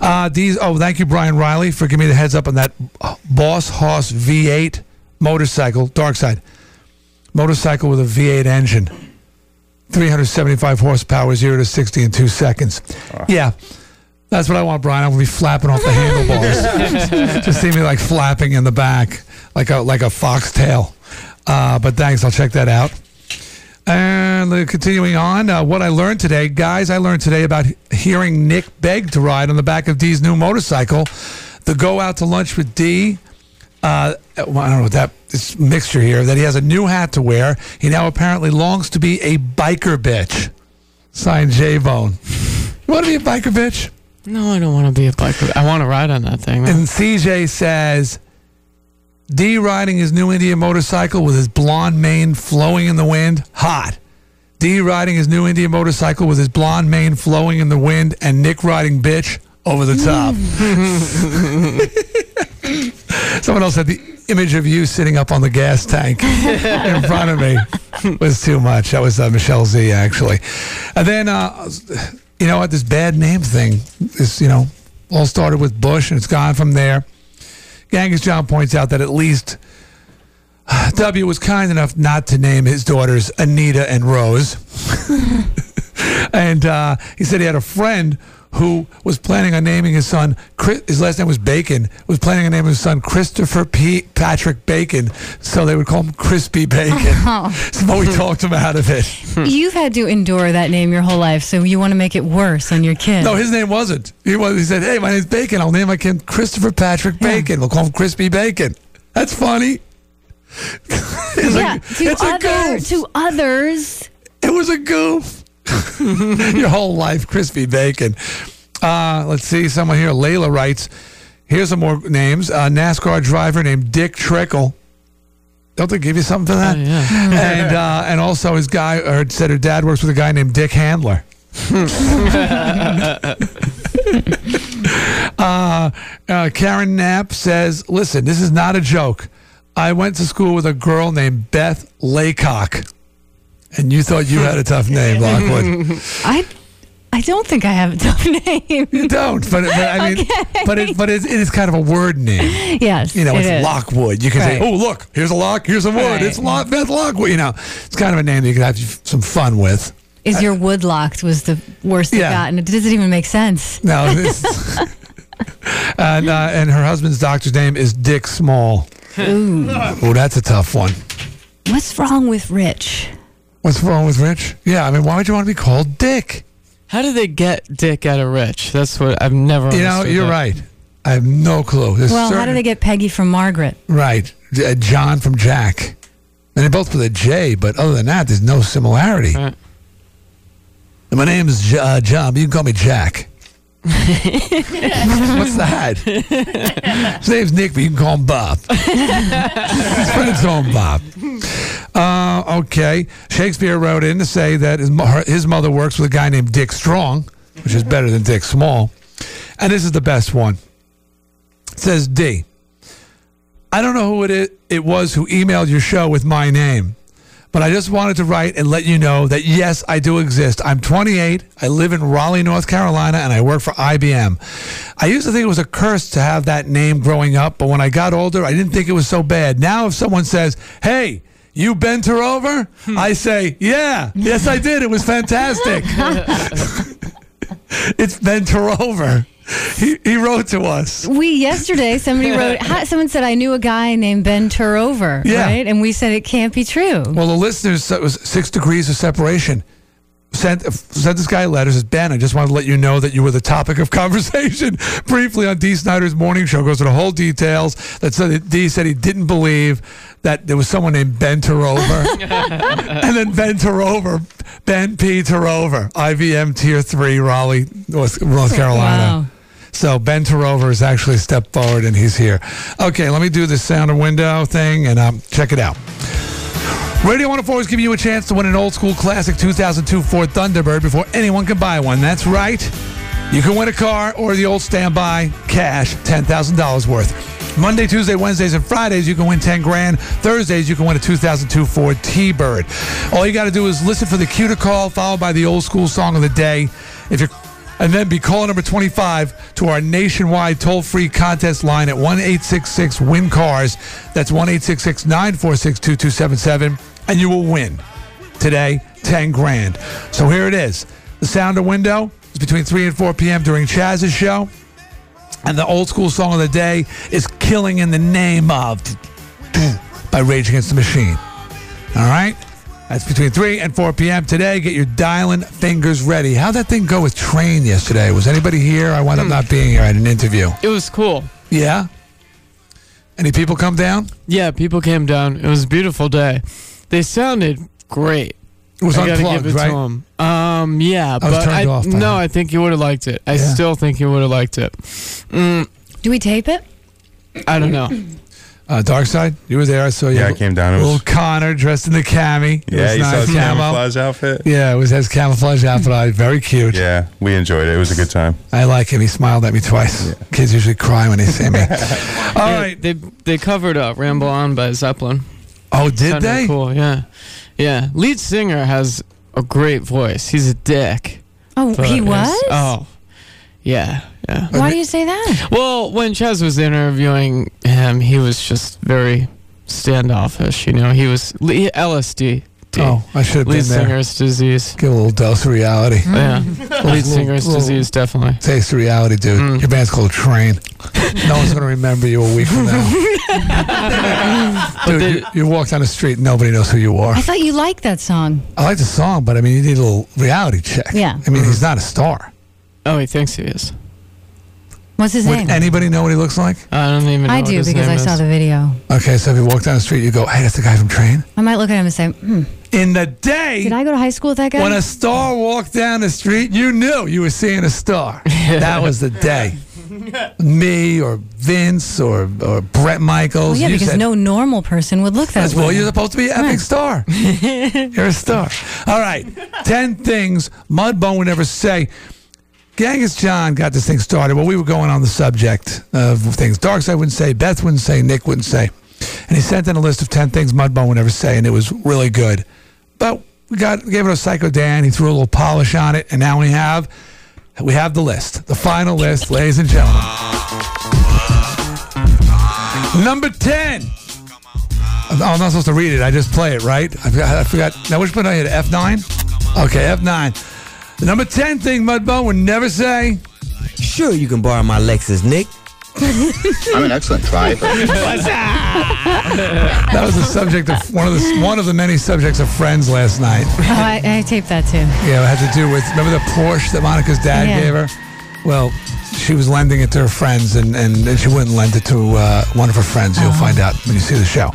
Uh, these. Oh, thank you, Brian Riley, for giving me the heads up on that Boss Hoss V8 motorcycle, dark side motorcycle with a V8 engine, 375 horsepower, zero to 60 in two seconds. Yeah, that's what I want, Brian. I'm gonna be flapping off the handlebars. Just see me like flapping in the back, like a like a foxtail. Uh, but thanks, I'll check that out. And continuing on, uh, what I learned today, guys, I learned today about hearing Nick beg to ride on the back of D's new motorcycle. The go out to lunch with D. Uh, well, I don't know what that this mixture here that he has a new hat to wear. He now apparently longs to be a biker bitch. Signed J Bone. You want to be a biker bitch? No, I don't want to be a biker. I want to ride on that thing. man. And CJ says D riding his new Indian motorcycle with his blonde mane flowing in the wind. Hot. D riding his new Indian motorcycle with his blonde mane flowing in the wind, and Nick riding bitch over the top. Someone else said the image of you sitting up on the gas tank in front of me was too much. That was uh, Michelle Z, actually. And then, uh, you know what? This bad name thing is, you know, All started with Bush, and it's gone from there. Genghis John points out that at least W was kind enough not to name his daughters Anita and Rose. and uh, he said he had a friend who was planning on naming his son, Chris, his last name was Bacon, was planning on naming his son Christopher P. Patrick Bacon, so they would call him Crispy Bacon. Oh. So we talked him out of it. Hmm. You've had to endure that name your whole life, so you want to make it worse on your kid. No, his name wasn't. He was. He said, "Hey, my name's Bacon. I'll name my kid Christopher Patrick Bacon. We'll call him Crispy Bacon." That's funny. it's yeah, a, to, it's a other, goof. to others. It was a goof. Your whole life, crispy bacon. Uh, let's see. Someone here, Layla writes. Here's some more names. A NASCAR driver named Dick Trickle. Don't they give you something for that? Yeah. and uh, and also his guy, or said her dad works with a guy named Dick Handler. uh, uh, Karen Knapp says, "Listen, this is not a joke. I went to school with a girl named Beth Laycock, and you thought you had a tough name, Lockwood. I, I don't think I have a tough name. You don't, but, but I mean, but it but it, it is kind of a word name. Yes, You know, it it's is. Lockwood. You can say, "Oh, look, here's a lock. Here's a wood. Right. It's Lock Beth Lockwood." You know, it's kind of a name that you can have some fun with. Is your wood locked was the worst Yeah. I got, and it doesn't even make sense. No, this, and uh, and her husband's doctor's name is Dick Small. Ooh. Oh, that's a tough one. What's wrong with Rich? What's wrong with Rich? Yeah, I mean, why would you want to be called Dick? How did they get Dick out of Rich? That's what I've never. You know, you're that. right. I have no clue. There's well, how certain- do they get Peggy from Margaret? Right. Uh, John from Jack. And they both with a J, but other than that, there's no similarity. Right. And my name is uh, John, but you can call me Jack. What's that? His name's Nick, but you can call him Bob. His friends call him Bob. Uh, okay. Shakespeare wrote in to say that his, mo- his mother works with a guy named Dick Strong, which is better than Dick Small. And this is the best one. It says D. I don't know who it, it was who emailed your show with my name, but I just wanted to write and let you know that yes, I do exist. I'm 28. I live in Raleigh, North Carolina, and I work for IBM. I used to think it was a curse to have that name growing up, but when I got older, I didn't think it was so bad. Now, if someone says, hey, you bent her over? Hmm. I say, yeah, yes, I did. It was fantastic. it's bent her over. He, he wrote to us. We yesterday somebody wrote. Someone said I knew a guy named Ben Turover, Yeah. right? And we said it can't be true. Well, the listeners said it was six degrees of separation. Sent sent this guy a letter. Says Ben, I just wanted to let you know that you were the topic of conversation briefly on D. Snider's morning show. Goes into whole details. That said, D said he didn't believe that there was someone named Ben Turover, and then Ben Turover, Ben P. Turover, IBM Tier Three, Raleigh, North, North Carolina. Wow. So Ben Turover has actually stepped forward and he's here. Okay, let me do this sound and window thing and um, check it out. Radio 104 is giving you a chance to win an old school classic 2002 Ford Thunderbird before anyone can buy one. That's right. You can win a car or the old standby cash, $10,000 worth. Monday, Tuesday, Wednesdays, and Fridays, you can win 10 grand. Thursdays, you can win a 2002 Ford T-Bird. All you got to do is listen for the cue to call, followed by the old school song of the day. If you're and then be caller number 25 to our nationwide toll-free contest line at 1-866-WIN-CARS. That's 1-866-946-2277, and you will win today 10 grand. So here it is. The Sounder window is between 3 and 4 p.m. during Chaz's show. And the old school song of the day is Killing in the Name of by Rage Against the Machine. All right? That's between 3 and 4 p.m. today. Get your dialing fingers ready. How'd that thing go with Train yesterday? Was anybody here? I wound up not being here. at an interview. It was cool. Yeah? Any people come down? Yeah, people came down. It was a beautiful day. They sounded great. It was I gotta unplugged, give it right? to 'em. Um, yeah, I was but turned I, off by no, that. I think you would have liked it. I Yeah. still think you would have liked it. Mm, Do we tape it? I don't know. Uh, Darkside, you were there. I saw you. Yeah, I came down. It was- Little Connor dressed in the cami. It Yeah, was you saw his camo. camouflage outfit. Yeah, it was his camouflage outfit. on. Very cute. Yeah, we enjoyed it. It was a good time. I like him. He smiled at me twice. Kids usually cry when they see me. All yeah, right. They they covered up "Ramble On" by Zeppelin. Oh, did Sounded they? Cool. Yeah, yeah. Lead singer has a great voice. He's a dick. Oh, he his- was. Oh, yeah. Yeah. Why do you say that? Well, when Chaz was interviewing him, he was just very standoffish. You know, he was LSD. Oh, I should have Lead been there. singer's disease. Give a little dose of reality. Yeah. Lead singer's little disease, definitely. Taste of reality, dude. Mm. Your band's called Train. no one's going to remember you a week from now. Dude, you, you walk down the street, nobody knows who you are. I thought you liked that song. I like the song, but I mean, you need a little reality check. Yeah. I mean, he's not a star. Oh, he thinks he is. What's his Would name? anybody know what he looks like? I don't even know. I what do his because name I saw is. the video. Okay, so if you walk down the street, you go, hey, that's the guy from Train. I might look at him and say, hmm, In the day, did I go to high school with that guy? when a star walked down the street, you knew you were seeing a star. that was the day. Me or Vince or, or Bret Michaels. well, yeah, you because said, no normal person would look that That's way. well, you're supposed to be an epic star. you're a star. All right. Ten things Mudbone would never say. Genghis John got this thing started. Well, we were going on the subject of things Darkside wouldn't say, Beth wouldn't say, Nick wouldn't say. And he sent in a list of 10 things Mudbone would never say, and it was really good. But we got gave it a Psycho Dan. He threw a little polish on it, and now we have we have the list, the final list, ladies and gentlemen. Number 10. Oh, I'm not supposed to read it. I just play it, right? I forgot. I forgot. Now, which button I hit? F9? Okay, F9. The number 10 thing Mudbone would never say. Sure, you can borrow my Lexus, Nick. I'm an excellent driver. That was the subject of one of the one of the many subjects of Friends last night. Oh, I, I taped that too. Yeah, it had to do with remember the Porsche that Monica's dad Yeah. gave her. Well, she was lending it to her friends, and and, and she wouldn't lend it to uh, one of her friends. You'll find out when you see the show.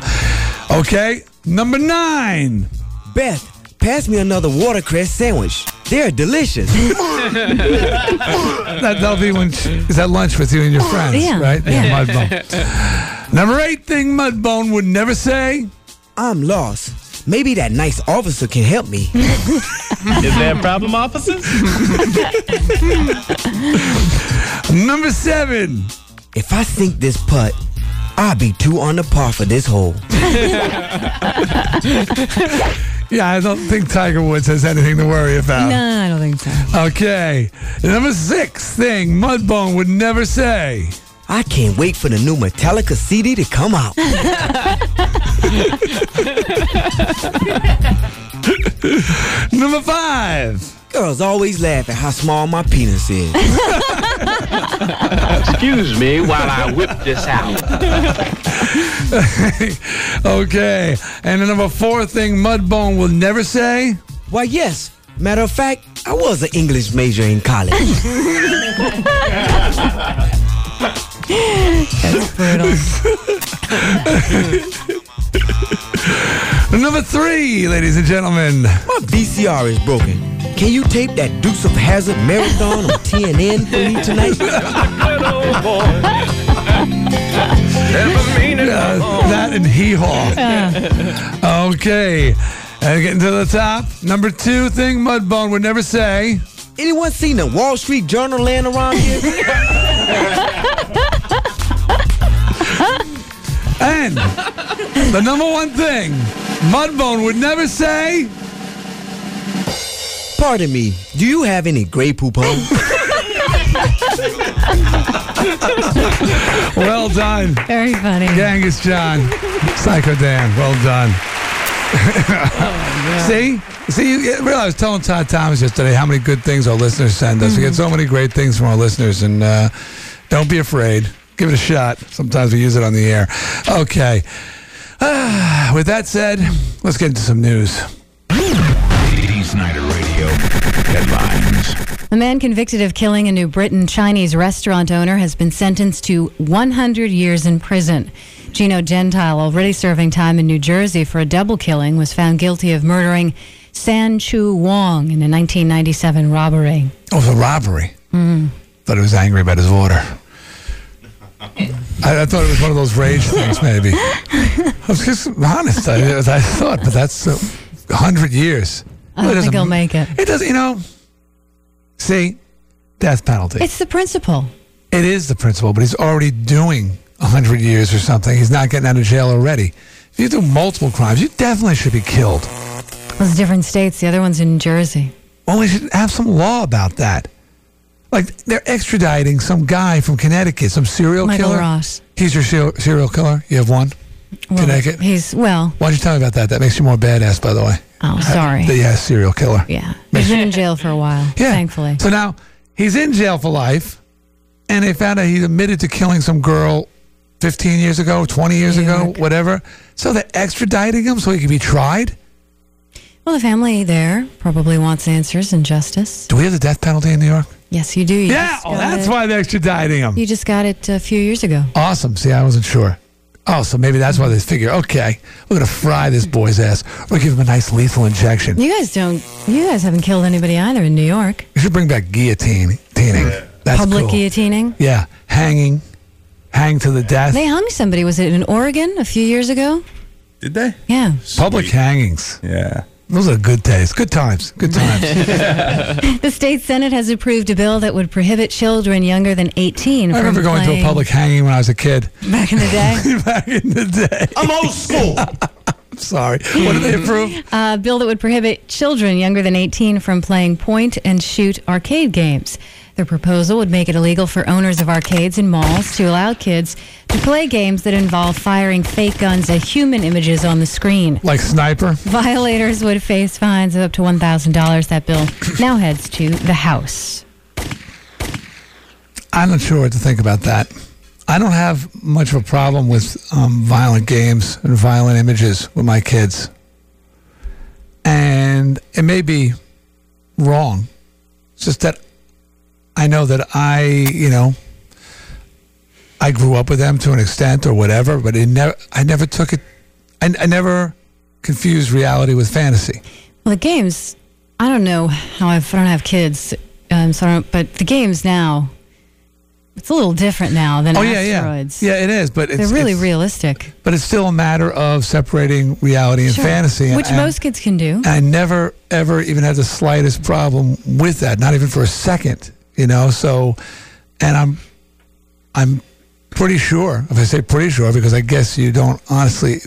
Okay, number nine. Beth, pass me another watercress sandwich. They're delicious. that, that'll be when she, is at lunch with you and your oh, friends, Yeah. right? Yeah. Mudbone. Number eight thing Mudbone would never say. I'm lost. Maybe that nice officer can help me. Is there a problem, officer? Number seven. If I sink this putt, I'll be two on the par for this hole. Yeah, I don't think Tiger Woods has anything to worry about. No, I don't think so. Okay. Number six thing Mudbone would never say. I can't wait for the new Metallica CD to come out. Number five. Girls always laugh at how small my penis is. Excuse me while I whip this out. okay. And the number four thing Mudbone will never say. Why, yes. Matter of fact, I was an English major in college. That's brutal. Number three, ladies and gentlemen. My VCR is broken. Can you tape that Dukes of Hazzard marathon on TNN for me tonight? Uh, that and hee haw. Okay. And getting to the top. Number two thing Mudbone would never say. Anyone seen the Wall Street Journal laying around here? And the number one thing Mudbone would never say. Pardon me, do you have any Grey Poupon? Well done. Very funny. Genghis John. Psycho Dan. Well done. See? See, you you realize I was telling Todd Thomas yesterday how many good things our listeners send us. We get so many great things from our listeners, and uh, don't be afraid. Give it a shot. Sometimes we use it on the air. Okay. Ah, with that said, let's get into some news. D. Snider Radio. Headlines. A man convicted of killing a New Britain Chinese restaurant owner has been sentenced to 100 years in prison. Gino Gentile, already serving time in New Jersey for a double killing, was found guilty of murdering San Chu Wong in a 1997 robbery. Oh, it was a robbery. Mm. Thought he was angry about his order. I, I thought it was one of those rage things, maybe. I was just honest. I, I thought, but that's a hundred years. I don't think he'll make it. It doesn't, you know. See, death penalty. It's the principle. it is the principle, but he's already doing a hundred years or something. He's not getting out of jail already. If you do multiple crimes, you definitely should be killed. Those different states. The other one's in Jersey. Well, we should have some law about that. Like they're extraditing some guy from Connecticut, some serial Michael killer. Ross. He's your serial, serial killer. You have one. Well, Connecticut. He's well. Why don't you tell me about that? That makes you more badass, by the way. Oh, sorry. Uh, yeah, serial killer. Yeah, he's been in jail for a while. Yeah. Thankfully. So now he's in jail for life, and they found out he admitted to killing some girl 15 years ago, 20 years New ago, York. whatever. So they're extraditing him so he can be tried. Well, the family there probably wants answers and justice. Do we have the death penalty in New York? Yes, you do. You yeah, oh, that's it- why they're extraditing him. You just got it a few years ago. Awesome. See, I wasn't sure. Oh, so maybe that's why they figure, okay, we're going to fry this boy's ass. We're going to give him a nice lethal injection. You guys don't. You guys haven't killed anybody either in New York. You should bring back guillotine. guillotining. That's Public cool. guillotining. Yeah, hanging, hang to the death. They hung somebody. Was it in Oregon a few years ago? Did they? Yeah. Public hangings. Yeah. Those are good days. Good times. Good times. The state senate has approved a bill that would prohibit children younger than 18 I from remember going to a public hanging when I was a kid. back in the day. Back in the day. I'm old school. I'm sorry. What did they approve? A bill that would prohibit children younger than 18 from playing point and shoot arcade games. The proposal would make it illegal for owners of arcades and malls to allow kids to play games that involve firing fake guns at human images on the screen. Like sniper? Violators would face fines of up to $1,000. That bill now heads to the House. I'm not sure what to think about that. I don't have much of a problem with um, violent games and violent images with my kids. And it may be wrong. It's just that I know that I, you know, I grew up with them to an extent or whatever, but it never, I never took it, I, I never confused reality with fantasy. Well, the games, I don't know how I've, I don't have kids, um, so I don't, but the games now, it's a little different now than oh yeah, yeah, yeah. It is, but it's, They're really realistic, But it's still a matter of separating reality and Sure. fantasy, which and- most kids can do. I never, ever even had the slightest problem with that, not even for a second, you know. So, and I'm, I'm pretty sure. If I say pretty sure, because I guess you don't honestly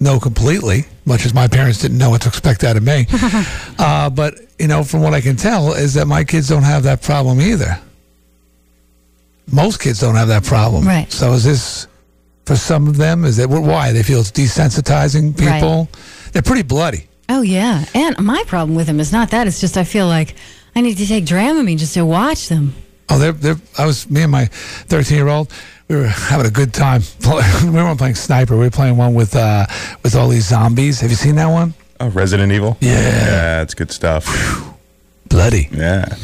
know completely, much as my parents didn't know what to expect out of me. uh, but you know, from what I can tell, is that my kids don't have that problem either. Most kids don't have that problem. Right. So is this for some of them? Is it why they feel it's desensitizing people? Right. people? They're pretty bloody. Oh yeah, and my problem with them is not that. It's just I feel like I need to take Dramamine just to watch them. Oh, they're, they're, I was, me and my 13 year old, we were having a good time. we weren't playing Sniper. We were playing one with, uh, with all these zombies. Have you seen that one? Oh, Resident Evil? Yeah. Yeah, it's good stuff. Bloody. Yeah.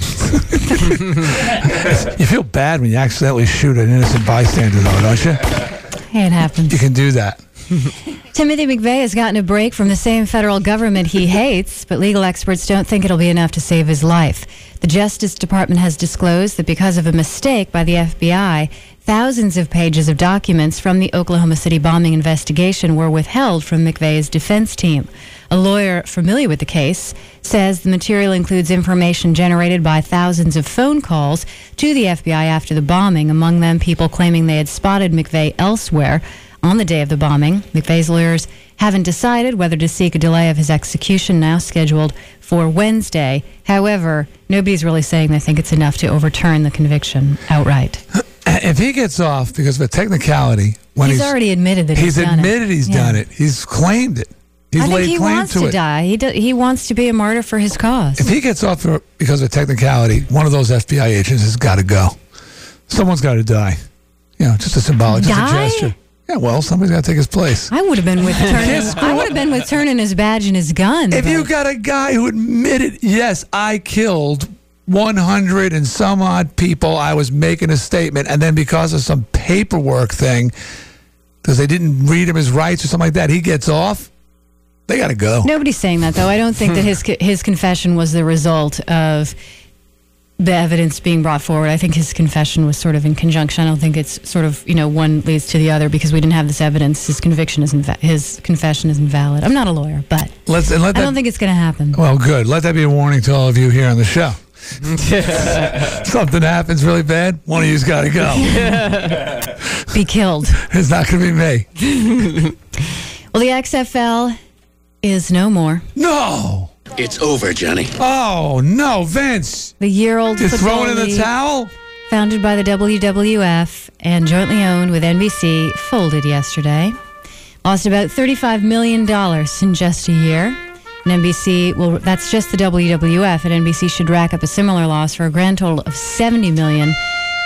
You feel bad when you accidentally shoot an innocent bystander, though, don't you? It happens. You can do that. Timothy McVeigh has gotten a break from the same federal government he hates, but legal experts don't think it'll be enough to save his life. The Justice Department has disclosed that because of a mistake by the FBI, thousands of pages of documents from the Oklahoma City bombing investigation were withheld from McVeigh's defense team. A lawyer familiar with the case says the material includes information generated by thousands of phone calls to the FBI after the bombing, among them people claiming they had spotted McVeigh elsewhere on the day of the bombing. McVeigh's lawyers haven't decided whether to seek a delay of his execution, now scheduled for Wednesday. However, nobody's really saying they think it's enough to overturn the conviction outright. If he gets off because of a technicality, when he's, he's, already admitted that he's, he's done admitted it. he's Yeah. done it, he's claimed it. He's I think he wants to, to, die. He do, he wants to be a martyr for his cause. If he gets off for, because of a technicality, one of those FBI agents has got to go. Someone's got to die. You know, just a symbolic, just a gesture. Yeah, well, somebody's got to take his place. I would have been with turning. I would have been with turning his badge and his gun. If but- you got a guy who admitted, yes, I killed 100 and some odd people, I was making a statement, and then because of some paperwork thing, because they didn't read him his rights or something like that, he gets off, they got to go. Nobody's saying that though. I don't think that his his confession was the result of the evidence being brought forward. I think his confession was sort of in conjunction. I don't think it's sort of you know one leads to the other because we didn't have this evidence. His conviction isn't va- his confession isn't valid. I'm not a lawyer, but Let's and let I don't think it's going to happen. well, good. Let that be a warning to all of you here on the show. Something happens really bad, one of you's got to go. Be killed. It's not going to be me. Well, the XFL is no more. No. It's over, Johnny. Oh no, Vince! The year-old You're football throwing in the league, towel. founded by the WWF and jointly owned with NBC, folded yesterday. Lost about $35 million in just a year. And NBC, well, that's just the WWF, and NBC should rack up a similar loss for a grand total of 70 million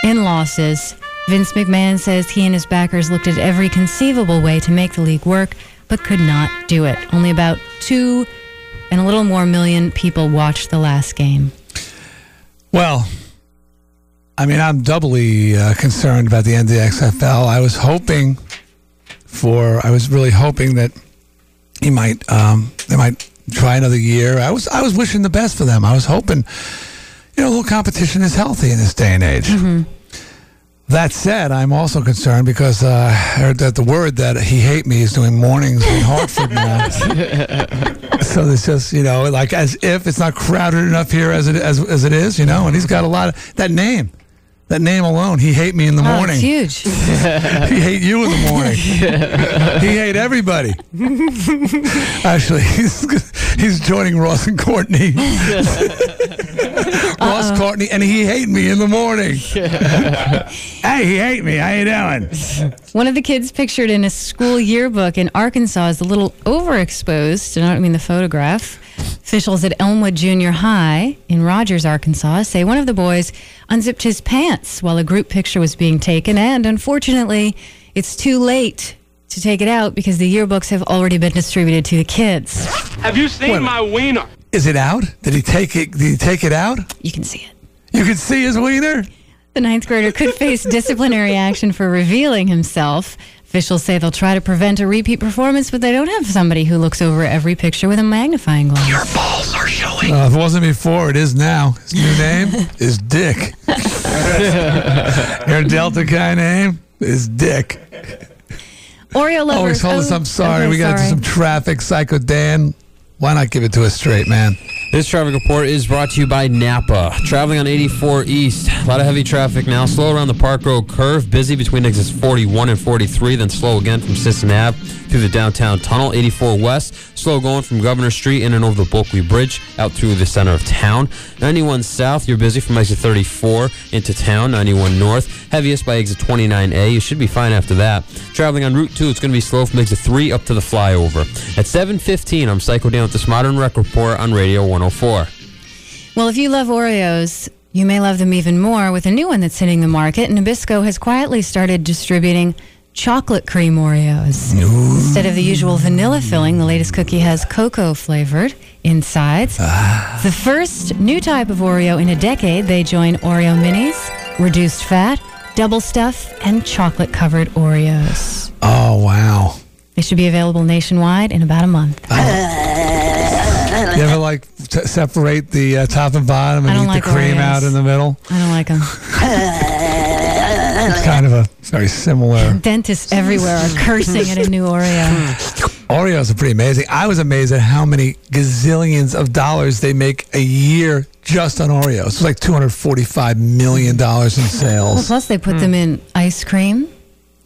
in losses. Vince McMahon says he and his backers looked at every conceivable way to make the league work, but could not do it. Only about two and a little more million people watched the last game. Well, I mean, I'm doubly uh, concerned about the end of the XFL. I was hoping for, I was really hoping that he might, um, they might try another year. I was, I was wishing the best for them. I was hoping, you know, a little competition is healthy in this day and age. That said, I'm also concerned because uh, I heard that the word that he hate me is doing mornings in Hartford now. so it's just you know like as if it's not crowded enough here as it as, as it is, you know. And he's got a lot of that name, that name alone. He hate me in the Oh, morning. it's huge. he hate you in the morning. he hate everybody. Actually, he's, he's joining Ross and Courtney. Ross Courtney, and he hate me in the morning. hey, he hate me. How you doing? One of the kids pictured in a school yearbook in Arkansas is a little overexposed, and I don't mean the photograph. Officials at Elmwood Junior High in Rogers, Arkansas, say one of the boys unzipped his pants while a group picture was being taken, and unfortunately, it's too late to take it out because the yearbooks have already been distributed to the kids. Have you seen my wiener? Is it out? Did he take it? Did he take it out? You can see it. You can see his wiener. The ninth grader could face disciplinary action for revealing himself. Officials say they'll try to prevent a repeat performance, but they don't have somebody who looks over every picture with a magnifying glass. Your balls are showing. Uh, if it wasn't before, it is now. His new name is Dick. Your Delta guy name is Dick. Oreo lovers. Oh, he's hold us. I'm sorry. okay, we got into sorry. some traffic. Psycho Dan. Why not give it to us straight, man? This traffic report is brought to you by Napa. Traveling on 84 East. A lot of heavy traffic now. Slow around the Park Road curve. Busy between exits 41 and 43. Then slow again from Ave through the downtown tunnel. 84 West. Slow going from Governor Street in and over the Bulkeley Bridge out through the center of town. 91 South. You're busy from exit 34 into town. 91 North. Heaviest by exit 29A. You should be fine after that. Traveling on Route 2. It's going to be slow from exit 3 up to the flyover. At 7:15, I'm Psycho Dan with this modern rec report on Radio 104. Well, if you love Oreos, you may love them even more with a new one that's hitting the market. Nabisco has quietly started distributing chocolate cream Oreos. Instead of the usual vanilla filling, the latest cookie has cocoa flavored insides. Ah. The first new type of Oreo in a decade, they join Oreo minis, reduced fat, double stuff, and chocolate covered Oreos. Oh, wow. They should be available nationwide in about a month. Oh. You ever like t- separate the uh, top and bottom and eat like the cream Oreos. out in the middle? I don't like them. It's kind of a very similar. Dentists everywhere are cursing at a new Oreo. Oreos are pretty amazing. I was amazed at how many gazillions of dollars they make a year just on Oreos. It's like $245 million in Well, sales. plus they put them in ice cream.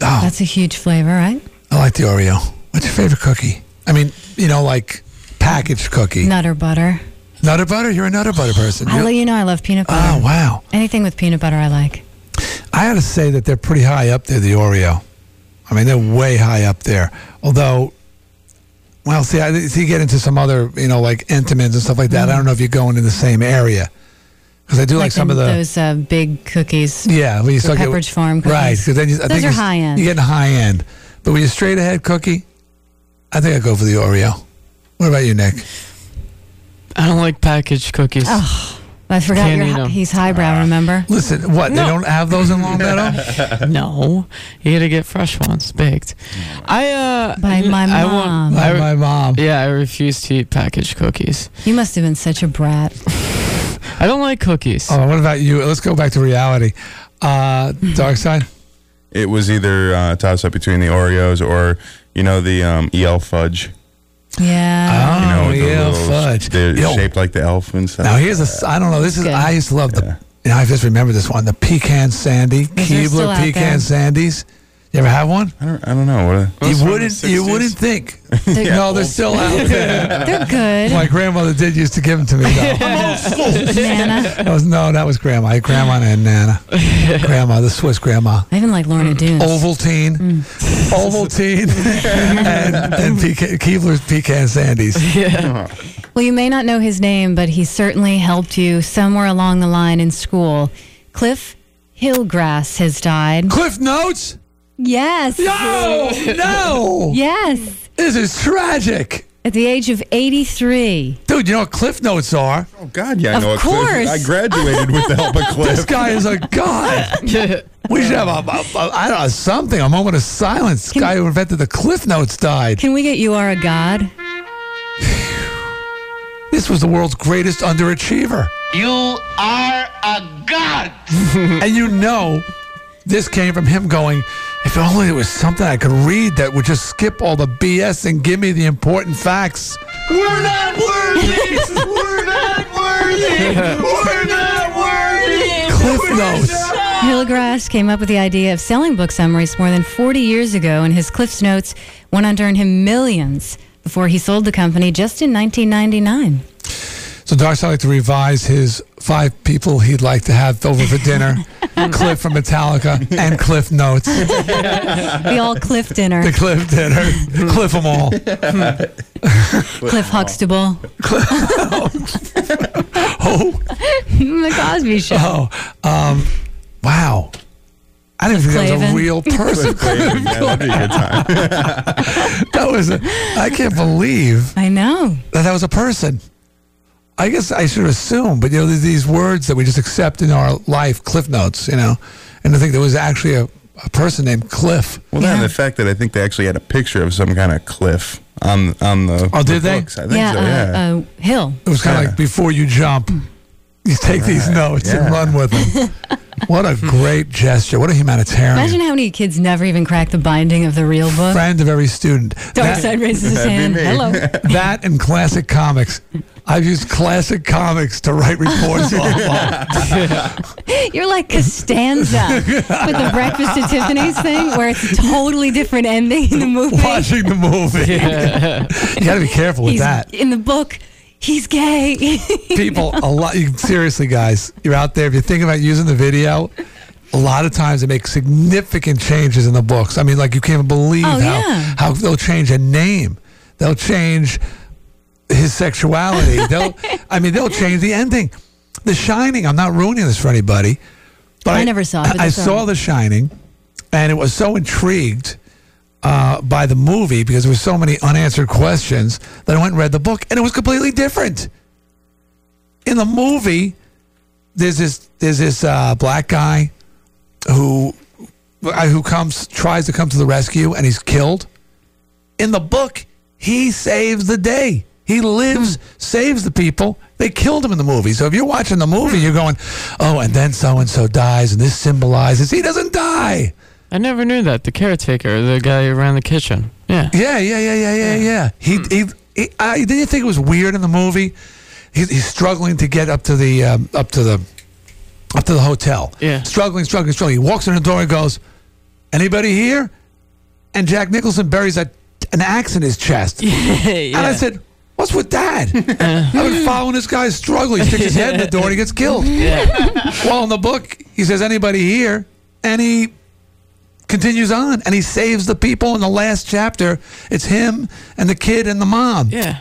Oh. That's a huge flavor, right? I like the Oreo. What's your favorite cookie? I mean, you know, like packaged cookie. Nutter butter. Nutter butter? You're a nutter butter person. I You- let you know I love peanut butter. Oh, wow. Anything with peanut butter I like. I got to say that they're pretty high up there, the Oreo. I mean, they're way high up there. Although, well, see, I see you get into some other, you know, like Entenmann's and stuff like that. I don't know if you're going in the same area because I do like, some the- of the those uh, big cookies. yeah. When you start get- Pepperidge Farm cookies. right? Because then you, I those think are high end. You get high end, but when you straight ahead cookie, I think I go for the Oreo. What about you, Nick? I don't like packaged cookies. Oh, I forgot Can't you're eat hi- 'em. he's highbrow. Remember? Listen, what they No. don't have those in Longmeadow? no, you gotta get fresh ones, baked. I uh, By my I mom. want, By I, my mom. Yeah, I refuse to eat packaged cookies. You must have been such a brat. I don't like cookies. Oh, what about you? Let's go back to reality. Uh, dark side. It was either uh, toss up between the Oreos or you know the um, EL fudge. Yeah. Oh, you know, Oh, yeah, little- fudge. They're Yo. shaped like the elf and stuff. Now here's a. s- I don't know. This is. Good. I used to love the. You know, I just remember this one. The pecan sandy Those Keebler pecan there. sandies. You ever have one? I don't, I don't know. What are- You wouldn't. You wouldn't think. Yeah, no, they're still out there. They're good. My grandmother did used to give them to me. Though. Oh, Nana. That was no, that was grandma. I had grandma and Nana. grandma, the Swiss grandma. I even like Lorna Doone. Ovaltine, mm. Ovaltine, and, and PK, Keebler's pecan sandies. Yeah. Well, you may not know his name, but he certainly helped you somewhere along the line in school. Cliff Hillegass has died. Cliff Notes? Yes. No, no. Yes. This is tragic. At the age of 83. Dude, you know what Cliff Notes are? Oh God, yeah, I Of know. a Cliff. course. I graduated with the help of Cliff. This guy is a god. We should have a, a, a I don't know something, a moment of silence. This guy who invented the Cliff Notes died. Can we get You Are a God? This was the world's greatest underachiever. You are a god. and you know, this came from him going, if only there was something I could read that would just skip all the BS and give me the important facts. We're not worthy. We're not worthy. We're not worthy. Cliff Notes. Hillegass came up with the idea of selling book summaries more than 40 years ago, and his Cliff's Notes went on to earn him millions before he sold the company just in 1999. So Darcy would like to revise his five people he'd like to have over for dinner. Cliff from Metallica and Cliff Notes. The all Cliff dinner. The Cliff dinner. Cliff them all. Cliff Huxtable. Oh, the Cosby Show. oh, um, wow. I didn't think that was a real person. Clavin, yeah, that'd be a good time. that was. A, I can't believe I know. that that was a person. I guess I should assume, but you know, there's these words that we just accept in our life, Cliff Notes, you know, and to think there was actually a, a person named Cliff. Well, then the fact that I think they actually had a picture of some kind of cliff on on the. Oh, the did they? books. I think Yeah, so. Yeah. uh, uh, Hill. It was kind of Yeah. like before you jump, you take these Right, notes and run with them. what a great gesture! What a humanitarian. Imagine how many kids never even crack the binding of the real book. Friend of every student. Dark That- Side raises his hand. Hello. that and classic comics. I've used classic comics to write reports off of. You're like Costanza with the Breakfast at Tiffany's thing, where it's a totally different ending in the movie. Watching the movie. you got to be careful with He's that. in the book. He's gay. People, a lot. You, seriously, guys, you're out there. If you think about using the video, a lot of times they make significant changes in the books. I mean, like you can't believe Oh, how yeah. how they'll change a name. They'll change his sexuality. They'll, I mean, they'll change the ending. The Shining. I'm not ruining this for anybody, but I never saw it, but I that's all saw right. The Shining, and it was so intrigued uh, by the movie because there were so many unanswered questions that I went and read the book, and it was completely different. In the movie, there's this there's this uh, black guy who uh, who comes tries to come to the rescue, and he's killed. In the book, he saves the day. He lives, saves the people. They killed him in the movie. So if you're watching the movie, you're going, "Oh, and then so and so dies, and this symbolizes he doesn't die." I never knew that. The caretaker, the guy who ran the kitchen. Yeah. Yeah, yeah, yeah, yeah, yeah, yeah. He, he, he I, didn't you think it was weird in the movie? He, he's struggling to get up to the um, up to the up to the hotel. Yeah. struggling, struggling, struggling. He walks in the door and goes, "Anybody here?" And Jack Nicholson buries a, an axe in his chest. Yeah. And I said, "What's with that?" I've been following this guy's struggle. He sticks his head in the door and he gets killed. Yeah. well, in the book, he says, "Anybody here?" And he continues on and he saves the people in the last chapter. It's him and the kid and the mom. Yeah.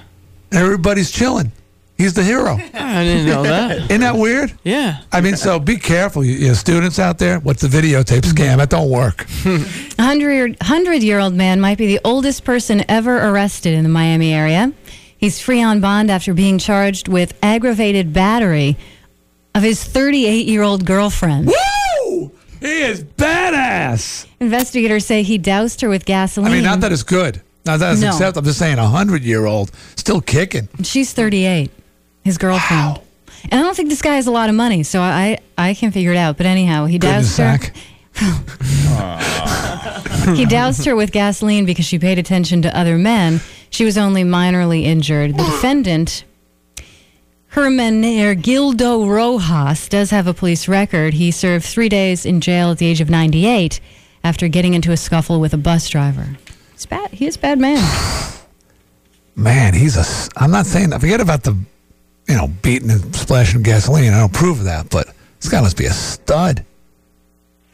And everybody's chilling. He's the hero. I didn't know that. Isn't that weird? Yeah. I mean, so be careful, you, you students out there. What's the videotape scam? That don't work. A hundred year old man might be the oldest person ever arrested in the Miami area. He's free on bond after being charged with aggravated battery of his 38 year old girlfriend. Woo! He is badass. Investigators say he doused her with gasoline. I mean, not that it's good. Not that it's No. acceptable. I'm just saying, a hundred year old still kicking. She's 38, his girlfriend. Wow. And I don't think this guy has a lot of money, so I I can figure it out. But anyhow, he doused her. sack. He doused her with gasoline because she paid attention to other men. She was only minorly injured. The defendant, Herman Ergildo Rojas, does have a police record. He served three days in jail at the age of 98 after getting into a scuffle with a bus driver. He's bad. He is a bad man. Man, he's a. I'm not saying that. Forget about the, you know, beating and splashing gasoline. I don't prove that, but this guy must be a stud.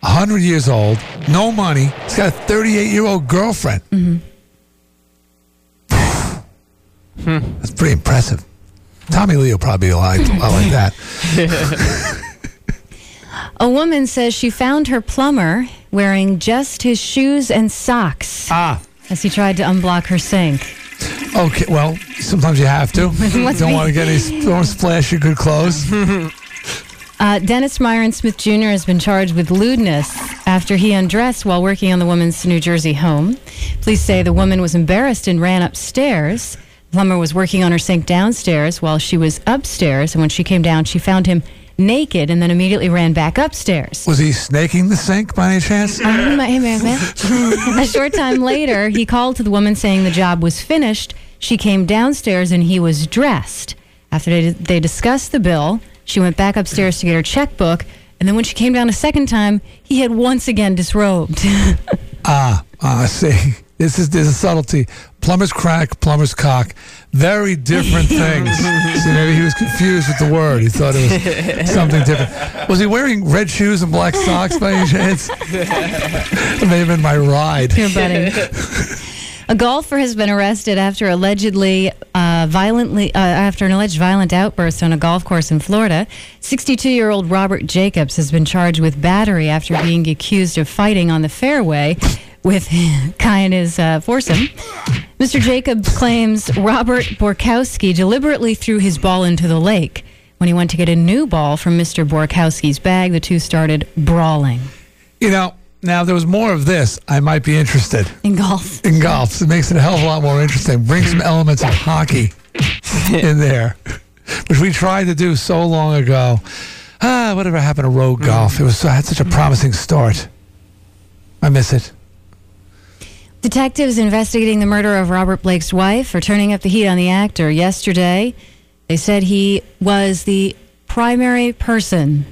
100 years old, no money. He's got a 38 year old girlfriend. Mm-hmm. That's pretty impressive. Tommy Lee will probably like, I like that. A woman says she found her plumber wearing just his shoes and socks ah. as he tried to unblock her sink. Okay, well, sometimes you have to. Don't want to get any don't splash your good clothes. Uh, Dennis Myron Smith Jr. has been charged with lewdness after he undressed while working on the woman's New Jersey home. Police say the woman was embarrassed and ran upstairs. Plumber was working on her sink downstairs while she was upstairs, and when she came down, she found him naked and then immediately ran back upstairs. Was he snaking the sink by any chance? Hey, man, man. A short time later, he called to the woman saying the job was finished. She came downstairs and he was dressed. After they, they discussed the bill, she went back upstairs to get her checkbook. And then when she came down a second time, he had once again disrobed. Ah, ah, see, this is there's a subtlety. Plumber's crack, plumber's cock, very different things. see, maybe he was confused with the word. He thought it was something different. Was he wearing red shoes and black socks by any chance? it may have been my ride. Here, buddy. A golfer has been arrested after allegedly uh, violently uh, after an alleged violent outburst on a golf course in Florida. 62-year-old Robert Jacobs has been charged with battery after being accused of fighting on the fairway with Kai and his uh, foursome. Mr. Jacobs claims Robert Borkowski deliberately threw his ball into the lake. When he went to get a new ball from Mr. Borkowski's bag, the two started brawling. You know, now if there was more of this, I might be interested. In golf. In golf. It makes it a hell of a lot more interesting. Bring some elements of hockey in there, which we tried to do so long ago. Ah, whatever happened to road golf? It was so, had such a promising start. I miss it. Detectives investigating the murder of Robert Blake's wife are turning up the heat on the actor. Yesterday, they said he was the primary person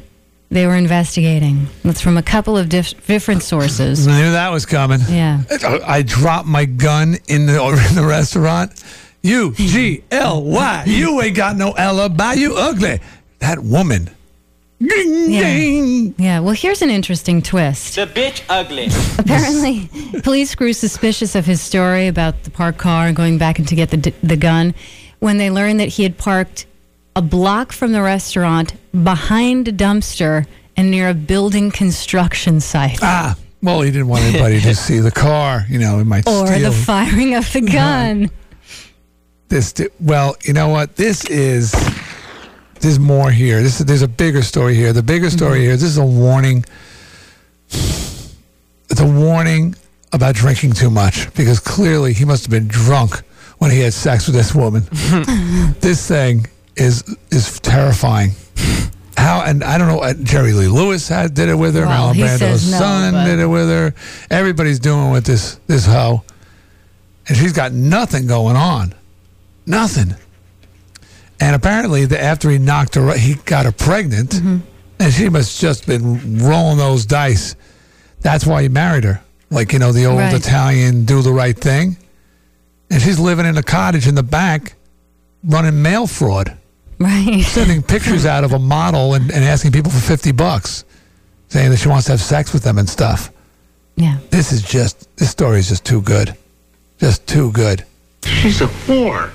they were investigating. That's from a couple of dif- different sources. I knew that was coming. Yeah. I, I dropped my gun in the in the restaurant. U G L Y. You ain't got no alibi. You ugly. That woman. Ding, ding. Yeah, well, here's an interesting twist. The bitch ugly. Apparently, police grew suspicious of his story about the parked car and going back in to get the, the gun when they learned that he had parked a block from the restaurant behind a dumpster and near a building construction site. Ah, well, he didn't want anybody to see the car. You know, he might or steal. the firing of the gun. this well you know what this is there's more here. This is there's a bigger story here. The bigger story here this is a warning. It's a warning about drinking too much because clearly he must have been drunk when he had sex with this woman. This thing is is terrifying. How and I don't know uh, Jerry Lee Lewis had did it with her. Well, Marlon Brando's no, son did it with her. Everybody's doing with this this hoe. And she's got nothing going on. Nothing. And apparently, the, after he knocked her, he got her pregnant, mm-hmm. and she must just been rolling those dice. That's why he married her, like you know the old Right. Italian do the right thing. And she's living in a cottage in the back, running mail fraud, Right. sending pictures out of a model and, and asking people for fifty bucks, saying that she wants to have sex with them and stuff. Yeah. This is just this story is just too good, just too good. She's a whore.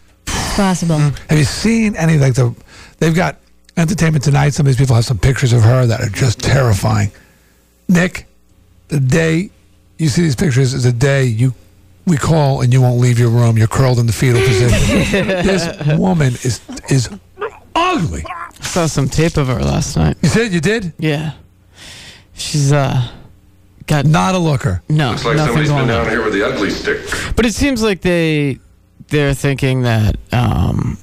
It's possible. Have you seen any like the? They've got Entertainment Tonight. Some of these people have some pictures of her that are just terrifying. Nick, the day you see these pictures is the day you we call and you won't leave your room. You're curled in the fetal position. this woman is is ugly. I saw some tape of her last night. You said you did? Yeah. She's uh got not a looker. No, Looks like nothing somebody's going been on. down here with the ugly stick. But it seems like they they're thinking that um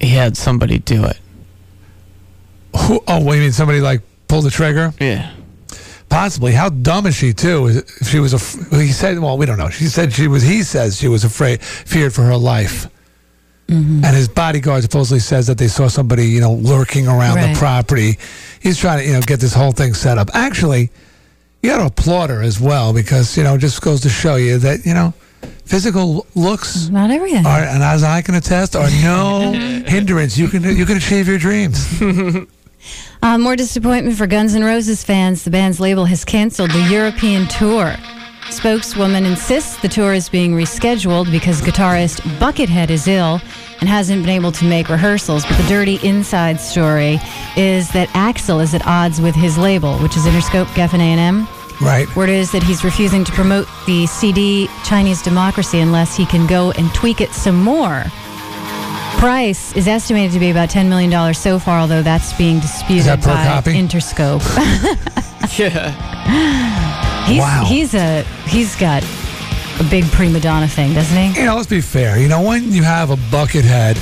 he had somebody do it. Who, oh, what, you mean somebody like pulled the trigger? Yeah. Possibly. How dumb is she too? Is it- If she was a, he said, well, we don't know. She said she was. He says she was afraid, feared for her life. And his bodyguard supposedly says that they saw somebody, you know, lurking around Right. the property. He's trying to, you know, get this whole thing set up. Actually, you got to applaud her as well because you know it just goes to show you that you know physical looks Not everything. are, and as I can attest, are no hindrance. You can you can achieve your dreams. Uh, more disappointment for Guns N' Roses fans. The band's label has canceled the European tour. Spokeswoman insists the tour is being rescheduled because guitarist Buckethead is ill and hasn't been able to make rehearsals. But the dirty inside story is that Axl is at odds with his label, which is Interscope Geffen A&M. Right. Word is that he's refusing to promote the CD Chinese Democracy unless he can go and tweak it some more. Price is estimated to be about $10 million so far, although that's being disputed that by copy? Interscope. yeah. He's, Wow. He's a he's got a big prima donna thing, doesn't he? You know, let's be fair. You know, when you have a buckethead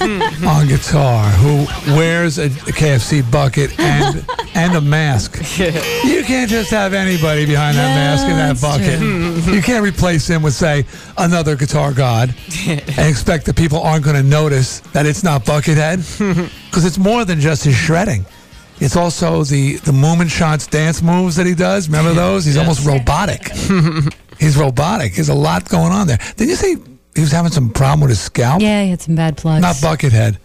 on guitar who wears a, a KFC bucket and and a mask, you can't just have anybody behind that mask and that bucket. You can't replace him with, say, another guitar god and expect that people aren't going to notice that it's not Buckethead because it's more than just his shredding. It's also the the movement shots, dance moves that he does. Remember those? He's almost robotic. He's robotic. There's a lot going on there. Did you say he was having some problem with his scalp? Yeah, he had some bad plugs. Not Buckethead.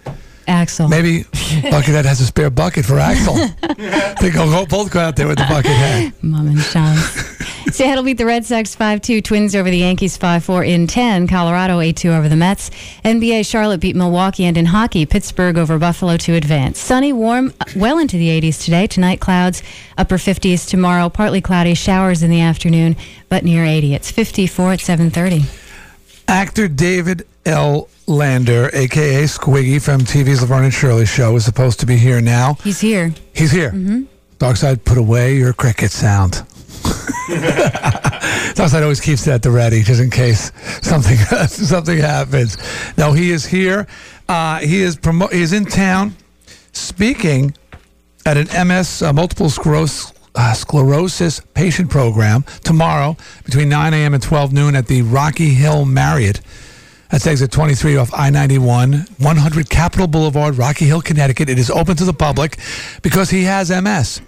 Axl. Maybe Buckethead has a spare bucket for Axl. they go, both go out there with the bucket Buckethead. Mom and Sean. Seattle beat the Red Sox 5 2. Twins over the Yankees 5 4 in 10. Colorado 8 2 over the Mets. NBA Charlotte beat Milwaukee. And in hockey, Pittsburgh over Buffalo to advance. Sunny, warm, well into the 80s today. Tonight, clouds, upper 50s. Tomorrow, partly cloudy, showers in the afternoon, but near 80. It's 54 at 730. Actor David L. Lander, aka Squiggy from TV's Laverne and Shirley show, is supposed to be here now. He's here. He's here. Mhm. Darkside, put away your cricket sound. Darkside always keeps that at the ready, just in case something something happens. No, he is here. Uh, he is promo- He is in town, speaking at an MS uh, multiple sclerosis. Uh, sclerosis patient program tomorrow between 9 a.m. and 12 noon at the Rocky Hill Marriott. That's exit 23 off I 91, 100 Capitol Boulevard, Rocky Hill, Connecticut. It is open to the public because he has MS.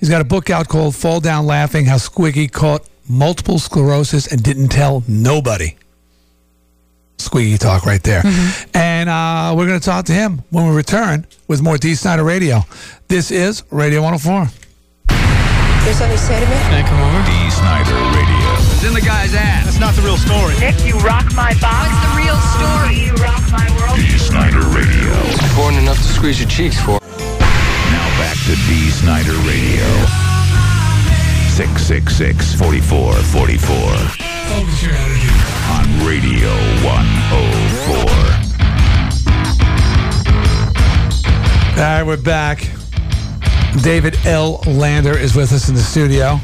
He's got a book out called Fall Down Laughing How Squiggy Caught Multiple Sclerosis and Didn't Tell Nobody. Squiggy talk right there. And uh, we're going to talk to him when we return with more Dee Snider Radio. This is Radio 104. There's something to say to me? Can I come over? Dee Snider Radio. It's in the guy's ass. That's not the real story. Nick, you rock my box. What's the real story? You rock my world. Dee Snider Radio. It's important enough to squeeze your cheeks for. Now back to Dee Snider Radio. 666 4444. Focus your energy. On Radio 104. All right, we're back. David L. Lander is with us in the studio.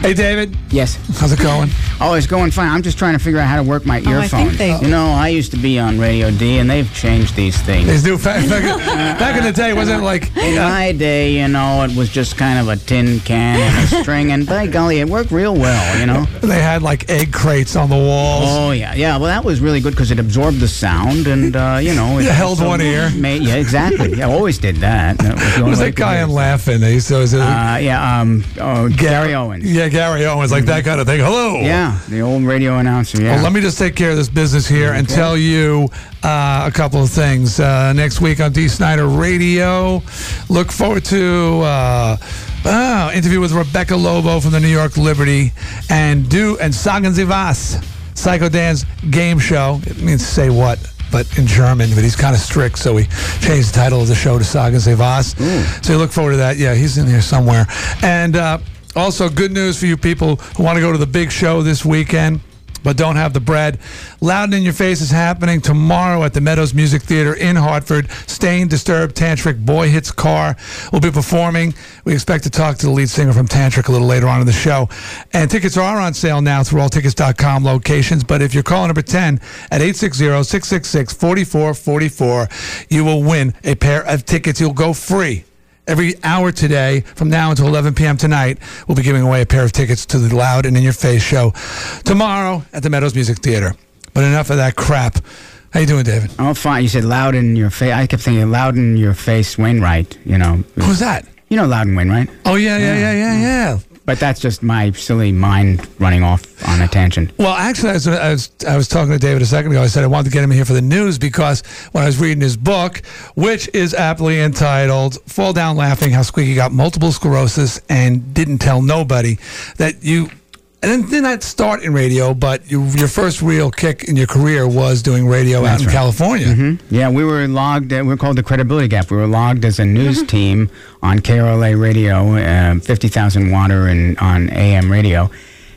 Hey, David. Yes. How's it going? Oh, it's going fine. I'm just trying to figure out how to work my Oh, I think they- You know, I used to be on Radio D, and they've changed these things. These new fa- back, back in the day, wasn't it like In my day, you know, it was just kind of a tin can and a string, and by golly, it worked real well, you know? they had like egg crates on the walls? Oh, yeah. Yeah, well, that was really good because it absorbed the sound, and, uh, you know... It You held one ear. Made, yeah, exactly. Yeah, I always did that. That was the Who only was that guy do in. Laughing? He used to, was it, Uh, yeah, um, oh, Gary Owens. yeah, Gary Owens, like that kind of thing. Hello. Yeah, the old radio announcer, yeah. Well, let me just take care of this business here and tell you uh, a couple of things. Uh, next week on Dee Snider Radio, look forward to uh, uh, interview with Rebecca Lobo from the New York Liberty and do and Sagen Sie was, Psycho Dan's game show. It means say what. But in German, but he's kind of strict, so we changed the title of the show to Sagen Sie was. So you look forward to that. Yeah, he's in here somewhere. And uh, also, good news for you people who want to go to the big show this weekend but don't have the bread. Loud in Your Face is happening tomorrow at the Meadows Music Theater in Hartford. Staind, Disturbed, Tantric, Boy Hits Car will be performing. We expect to talk to the lead singer from Tantric a little later on in the show. And tickets are on sale now through alltickets.com locations. But if you're calling number 10 at 860-666-4444, you will win a pair of tickets. You'll go free. Every hour today, from now until 11 p.m. tonight, we'll be giving away a pair of tickets to the Loud and In Your Face show tomorrow at the Meadows Music Theater. But enough of that crap. How you doing, David? Oh, fine. You said loud in your face. I kept thinking loud in your face, Wainwright. You know. Who's that? You know Loudon Wainwright. Oh yeah, yeah, yeah, yeah, yeah. But that's just my silly mind running off on a tangent. Well, actually, I was, I was I was talking to David a second ago. I said I wanted to get him here for the news because when I was reading his book, which is aptly entitled "Fall Down Laughing: How Squiggy Got Multiple Sclerosis and Didn't Tell Nobody," that you. And then not start in radio, but you, your first real kick in your career was doing radio out in right. California. Mhm. Yeah, we were logged. We are called the Credibility Gap. We were logged as a news team on KRLA radio, uh, fifty thousand water, and on AM radio.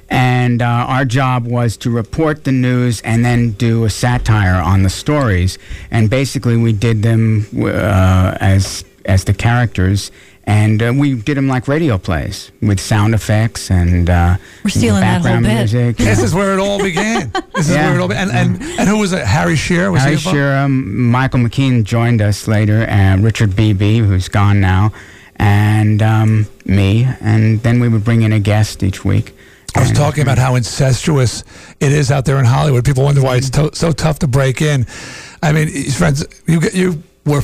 And uh, our job was to report the news and then do a satire on the stories. And basically, we did them uh, as as the characters. And uh, we did them like radio plays with sound effects and uh, We're stealing that whole background bit. music. This is where it all began. This is Yeah. where it all began. And, and, and who was it? Harry Shearer? Was Harry involved? Shearer, um, Michael McKean joined us later, and Richard Beebe, who's gone now, and um, me, and then we would bring in a guest each week. I was talking about how incestuous it is out there in Hollywood. People wonder why it's to- so tough to break in. I mean, his friends, you get- you were.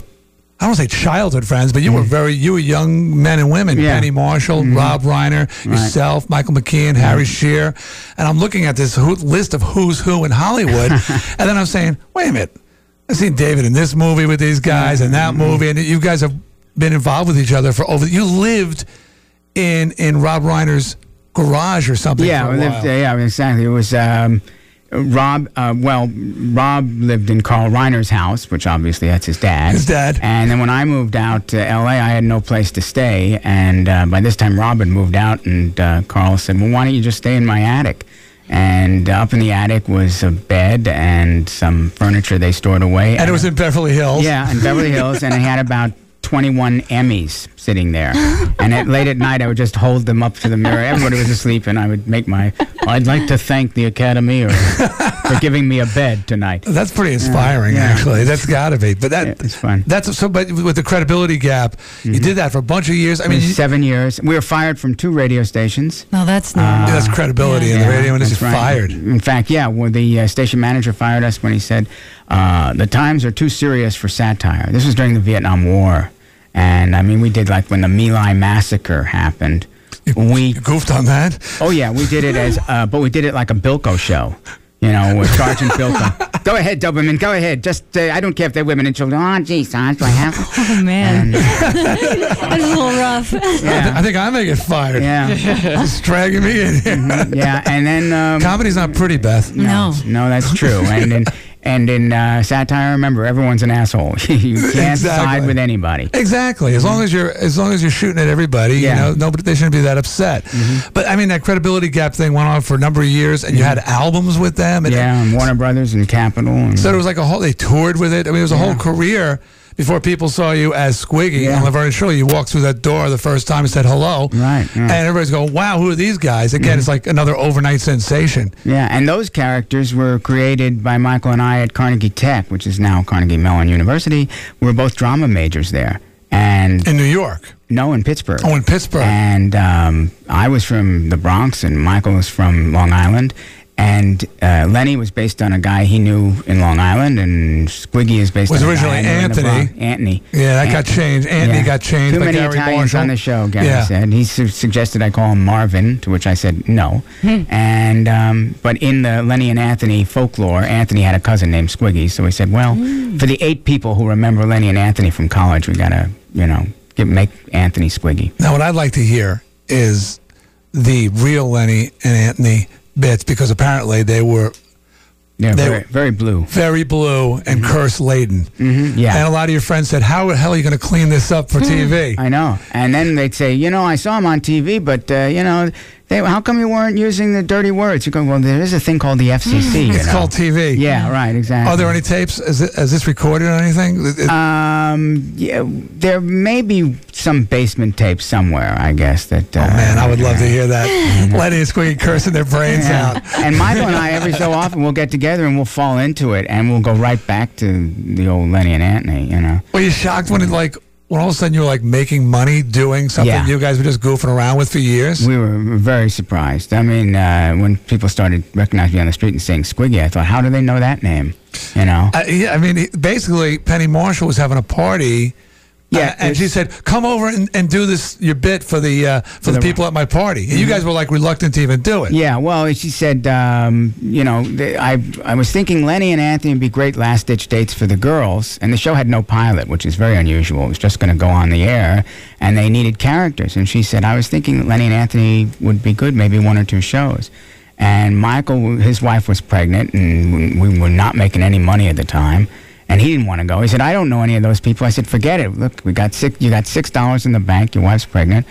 I don't say childhood friends, but you were very you were young men and women. Mm. Yeah. Penny Marshall, Rob Reiner, yourself, Michael McKean, Harry Shearer, and I'm looking at this who, list of who's who in Hollywood, and then I'm saying, wait a minute, I've seen David in this movie with these guys and that movie, and you guys have been involved with each other for over. You lived in in Rob Reiner's garage or something. yeah, for a we while. lived, uh, yeah, exactly. It was um, Rob. Uh, well, Rob lived in Carl Reiner's house, which obviously that's his dad. His dad. And then when I moved out to L.A., I had no place to stay, and uh, by this time Rob had moved out, and uh, Carl said, "Well, why don't you just stay in my attic?" And up in the attic was a bed and some furniture they stored away. And it was in Beverly Hills. Yeah, in Beverly Hills, and I had about 21 Emmys sitting there. And at, late at night, I would just hold them up to the mirror. Everybody was asleep, and I would make my. I'd like to thank the Academy or, for giving me a bed tonight. That's pretty inspiring, Yeah. actually. That's got to be. But that it's fun. That's so. But with the credibility gap, you did that for a bunch of years. I I mean, mean, you- seven years. We were fired from two radio stations. No, that's Uh, not. that's credibility in the radio industry. that's right. Fired. In fact, yeah, well, the uh, station manager fired us when he said uh, the times are too serious for satire. This was during the Vietnam War, and I mean, we did like when the My Lai massacre happened. We goofed on that. Oh yeah, we did it as, uh, but we did it like a Bilko show. You know, with Sergeant Bilko. go ahead, Doberman. Go ahead. Just uh, I don't care if they're women and children. Oh, gee, Sarge, do I have? Oh man, that's a little rough. Yeah. I think I may get fired. Yeah. Just dragging me in here. yeah, and then um, Comedy's not pretty, Beth. No. No, that's true. And in and in uh, satire, remember, everyone's an asshole. you can't Exactly. side with anybody. Exactly. As long as you're as long as you're shooting at everybody, Yeah. you know, nobody they shouldn't be that upset. But I mean, that credibility gap thing went on for a number of years, and you had albums with them. And Yeah, and Warner Brothers and Capitol. And, So it was like a whole. They toured with it. I mean, it was a whole career before people saw you as Squiggy Yeah. on Laverne and Shirley. You walked through that door the first time and said hello, Right, And everybody's going, "Wow, who are these guys?" Again, it's like another overnight sensation. yeah, and those characters were created by Michael and I at Carnegie Tech, which is now Carnegie Mellon University. We were both drama majors there. And in New York. No, in Pittsburgh. Oh, in Pittsburgh. And um, I was from the Bronx, and Michael was from Long Island. And uh, Lenny was based on a guy he knew in Long Island, and Squiggy is based Was on a originally guy I knew in the Anthony. Anthony. Yeah, that An- got changed. Anthony got changed Too many Garry Italians Marshall. on the show, Garry Yeah. said. He su- suggested I call him Marvin, to which I said no. and um, but in the Lenny and Anthony folklore, Anthony had a cousin named Squiggy, so we said, well, for the eight people who remember Lenny and Anthony from college, we gotta, you know, get, make Anthony Squiggy. Now, what I'd like to hear is the real Lenny and Anthony bits because apparently they were Yeah, They- very, very blue. very blue and curse laden. Mm-hmm, yeah. And a lot of your friends said, "How the hell are you going to clean this up for TV?" I know. And then they'd say, you know, I saw him on TV, but, uh, you know, they, how come you weren't using the dirty words? You're go, well, there is a thing called the FCC. you It's know." called TV. Yeah, right, exactly. Are there any tapes? Is, it, is this recorded or anything? Um, yeah, there may be some basement tape somewhere, I guess. That. Uh, oh man, I would love to hear that. Lenny and Squiggy cursing their brains Yeah. out. and Michael and I, every so often, we'll get together and we'll fall into it, and we'll go right back to the old Lenny and Anthony. You know. Were you shocked when it like when all of a sudden you were like making money doing something Yeah. you guys were just goofing around with for years? We were very surprised. I mean, uh, when people started recognizing me on the street and saying Squiggy, I thought, how do they know that name? You know. Uh, yeah, I mean, basically, Penny Marshall was having a party Yeah, and she said, "Come over and, and do this your bit for the uh, for, the, the- people at my party." And you guys were like reluctant to even do it. Yeah, well, she said, um, you know, th- I I was thinking Lenny and Anthony would be great last ditch dates for the girls, and the show had no pilot, which is very unusual. It was just going to go on the air, and they needed characters. And she said, I was thinking Lenny and Anthony would be good, maybe one or two shows. And Michael, his wife was pregnant, and we were not making any money at the time. And he didn't want to go. He said, "I don't know any of those people." I said, "Forget it. Look, we got six. You got six dollars in the bank. Your wife's pregnant.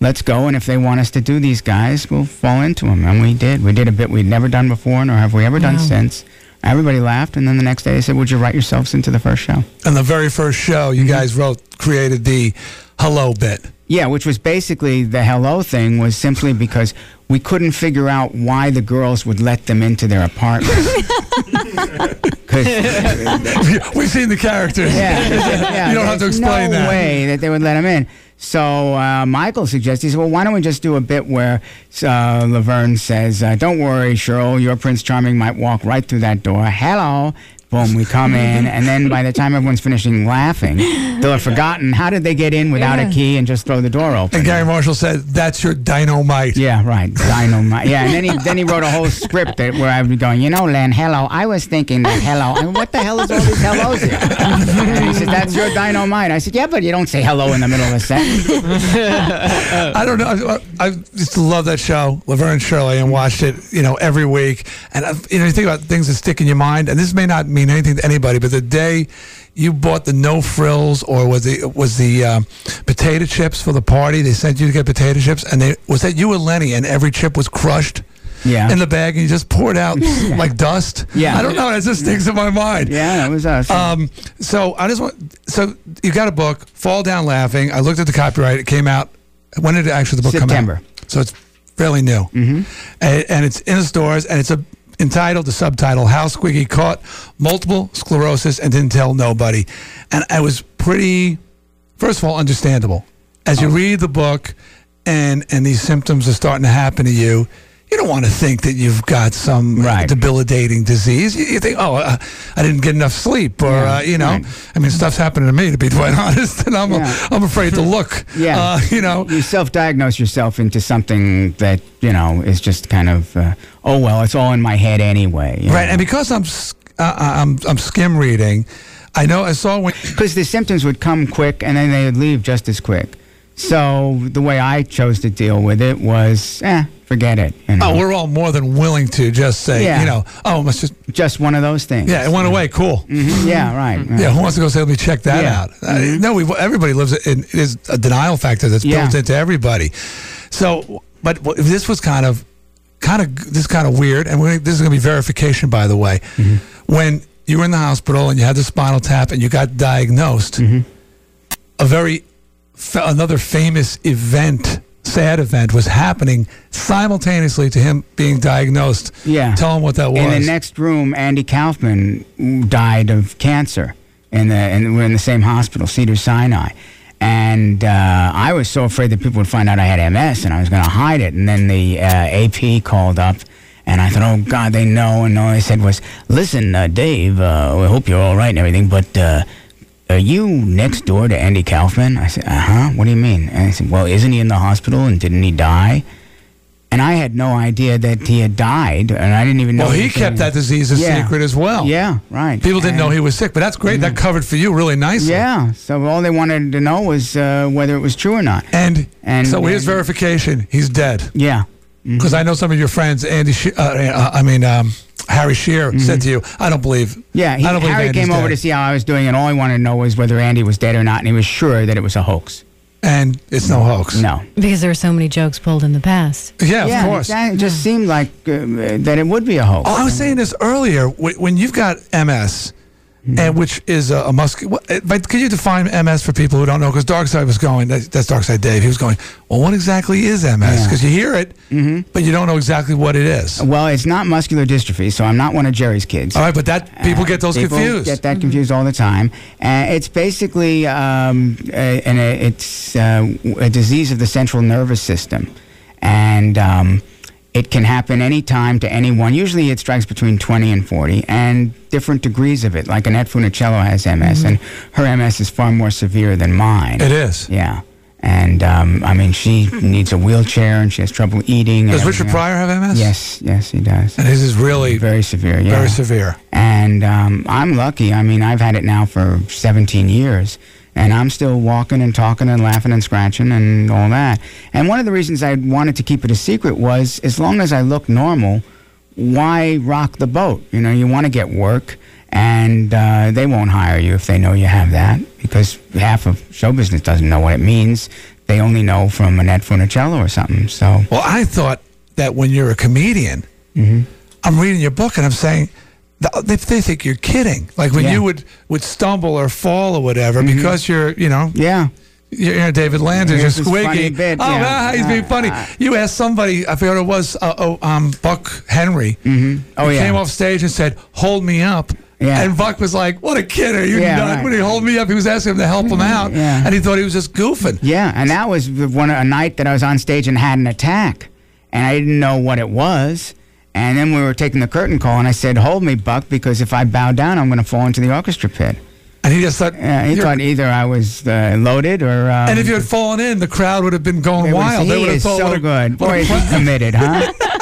Let's go. And if they want us to do these guys, we'll fall into them." And we did. We did a bit we'd never done before, nor have we ever done Wow. since. Everybody laughed, and then the next day they said, "Would you write yourselves into the first show?" And the very first show you guys mm-hmm. wrote created the hello bit. Yeah, which was basically the hello thing was simply because we couldn't figure out why the girls would let them into their apartment. We've seen the characters. Yeah, yeah, you don't have to there's explain no that. way that they would let them in. So uh, Michael suggested, he said, well, why don't we just do a bit where uh, Laverne says, uh, don't worry, Shirley, your Prince Charming might walk right through that door. Hello. Boom, we come in, and then by the time everyone's finishing laughing, they'll have forgotten how did they get in without Yeah. a key and just throw the door open. And Garry Marshall said, "That's your dynamite." Yeah, right, dynamite. Yeah, and then he then he wrote a whole script that, where I would be going, you know, Len, hello. I was thinking that hello. I mean, what the hell is all these hellos here? And he said, that's your dynamite. I said, yeah, but you don't say hello in the middle of a sentence. I don't know. I, I used to love that show, Laverne and Shirley, and watched it, you know, every week. And uh, you know, you think about things that stick in your mind. And this may not mean anything to anybody, but the day you bought the no frills, or was the was the um, potato chips for the party? They sent you to get potato chips, and they was that you and Lenny, and every chip was crushed. Yeah. In the bag, and you just poured out like dust. Yeah. I don't know. It just sticks in my mind. Yeah, that was us. Um, so I just want. So you got a book, Fall Down Laughing. I looked at the copyright. It came out. When did actually the book September. come out? So it's fairly new, mm-hmm. and, and it's in the stores, and it's a entitled the subtitle "How Squiggy Caught Multiple Sclerosis and Didn't Tell Nobody," and I was pretty, first of all, understandable. As Oh. you read the book, and and these symptoms are starting to happen to you. You don't want to think that you've got some uh, debilitating disease. You, you think, oh, uh, I didn't get enough sleep, or Yeah, uh, you know, right. I mean, stuff's happening to me to be quite honest, and I'm Yeah. I'm afraid to look. Yeah, uh, you know, you self-diagnose yourself into something that you know is just kind of, uh, oh well, it's all in my head anyway. right? know. And because I'm s- uh, I'm I'm skim reading, I know I saw when because the symptoms would come quick and then they would leave just as quick. So the way I chose to deal with it was, eh, forget it. You know? oh, we're all more than willing to just say, Yeah. you know, oh, it must just just one of those things. yeah, it went away, cool. Mhm, Yeah, right. right. Yeah, who wants to go say, let me check that Yeah. out? Uh, no, we everybody lives in it is a denial factor that's Yeah. built into everybody. So, but this was kind of, kind of this kind of weird, and this is going to be verification, by the way. When you were in the hospital and you had the spinal tap and you got diagnosed, a very another famous event, sad event, was happening simultaneously to him being diagnosed. Yeah. tell him what that was. In the next room, Andy Kaufman died of cancer, in the and we're in the same hospital, Cedar Sinai. And uh, I was so afraid that people would find out I had MS, and I was going to hide it. And then the uh, AP called up, and I thought, oh God, they know. And all they said was, "Listen, uh, Dave, uh, we hope you're all right and everything, but." Are you next door to Andy Kaufman? I said, uh huh. What do you mean? And I said, well, isn't he in the hospital and didn't he die? And I had no idea that he had died, and I didn't even know. Well, he anything. kept that disease a Yeah. secret as well. Yeah, right. People didn't know he was sick, but that's great. That covered for you really nicely. Yeah. So all they wanted to know was uh, whether it was true or not. And, And so here's verification. He's dead. Yeah. Because I know some of your friends, Andy, uh, uh, I mean, um, Harry Shearer said to you, I don't believe. Mm-hmm. Yeah, he, I don't believe Harry Andy's came over to see how I was doing, and all he wanted to know was whether Andy was dead or not, and he was sure that it was a hoax. And it's no hoax. No. Because there were so many jokes pulled in the past. Yeah, of course. exactly. It just seemed like uh, that it would be a hoax. Oh, I was saying this earlier. When you've got MS, Mm-hmm. and which is a, a muscular. But could you define MS for people who don't know? Because Darkside was going. That, that's Darkside Dave. He was going. Well, what exactly is MS? Yeah. Mm-hmm. Because you hear it, but you don't know exactly what it is. Well, it's not muscular dystrophy, so I'm not one of Jerry's kids. All right, but that people get those People confused. Get that confused all the time. Uh, it's basically um, a, and a, it's uh, a disease of the central nervous system, and um, It can happen anytime to anyone. Usually it strikes between 20 and 40 and different degrees of it. Like Annette Funicello has MS, and her MS is far more severe than mine. It is. Yeah. And um, I mean, she needs a wheelchair and she has trouble eating. Does Richard Pryor else. have MS? Yes, yes, he does. And his is really very severe. Yeah, very severe. And um, I'm lucky. I mean, I've had it now for 17 years, and I'm still walking and talking and laughing and scratching and all that. And one of the reasons I wanted to keep it a secret was, as long as I look normal, why rock the boat? You know, you want to get work. And uh, they won't hire you if they know you have that, because half of show business doesn't know what it means. They only know from Annette Funicello or something. So, Well, I thought that when you're a comedian, Mm-hmm. I'm reading your book and I'm saying, they, they think you're kidding. Like when Yeah. you would, would stumble or fall or whatever Mhm. because you're, you know, yeah, you're, David Landers, you're squigging. bit, oh, yeah. wow, he's being funny. you asked somebody, I forgot who it was, uh, oh, um, Buck Henry. Mm-hmm. Oh, He yeah. came off stage and said, "Hold me up." Yeah. And Buck was like, "What a kid! Are you Yeah, right. When he hold me up, he was asking him to help him out, Yeah. and he thought he was just goofing." Yeah, and that was one a night that I was on stage and had an attack, and I didn't know what it was. And then we were taking the curtain call, and I said, "Hold me, Buck, because if I bow down, I'm going to fall into the orchestra pit." And he just thought, Yeah, he thought either I was uh, loaded or. Um, and if you had fallen in, the crowd would have been going they wild. they he would have thought, so what a- good. Boy, is he committed, huh?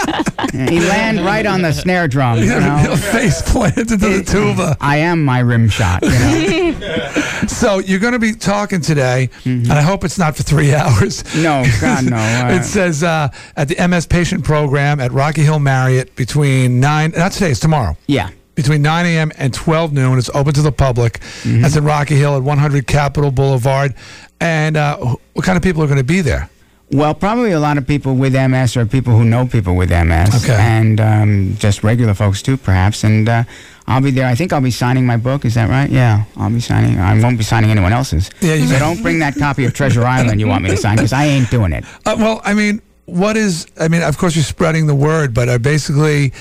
Yeah, he land right on the snare drum. You know? face planted into the tuba. I am my rim shot. You know? So you're going to be talking today, and I hope it's not for three hours. Mm-hmm. No, God, no. Uh, it says uh, at the MS Patient Program at Rocky Hill Marriott between nine. Not today. It's tomorrow. Yeah. Between 9 a.m. and 12 noon. It's open to the public. Mm-hmm. That's in Rocky Hill at 100 Capitol Boulevard. And uh, what kind of people are going to be there? Well, probably a lot of people with MS or people who know people with MS, Okay. and um, just regular folks too, perhaps. And uh, I'll be there. I think I'll be signing my book. Is that right? Yeah, I'll be signing. I won't be signing anyone else's. Yeah, you- so don't bring that copy of Treasure Island you want me to sign because I ain't doing it. Uh, well, I mean, what is? I mean, of course, you're spreading the word, but uh, basically,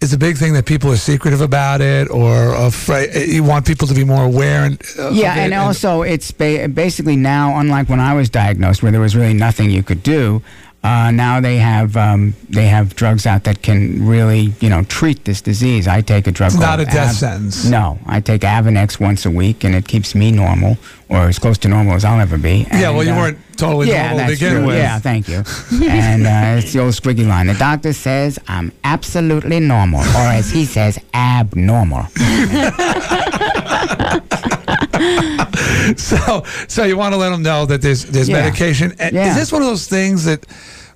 it's a big thing that people are secretive about it, or afraid. You want people to be more aware. And uh, yeah, it, and also it's ba- basically now, unlike when I was diagnosed, where there was really nothing you could do. Uh, now they have um, they have drugs out that can really you know treat this disease. I take a drug. It's not called a death sentence. No, I take Avonex once a week, and it keeps me normal, or as close to normal as I'll ever be. Yeah, well, you uh, weren't totally yeah, normal to begin true. with. Yeah, thank you. and uh, it's the old squiggy line. The doctor says I'm absolutely normal, or as he says, abnormal. so, so you want to let them know that there's there's Yeah. medication. Yeah. Is this one of those things that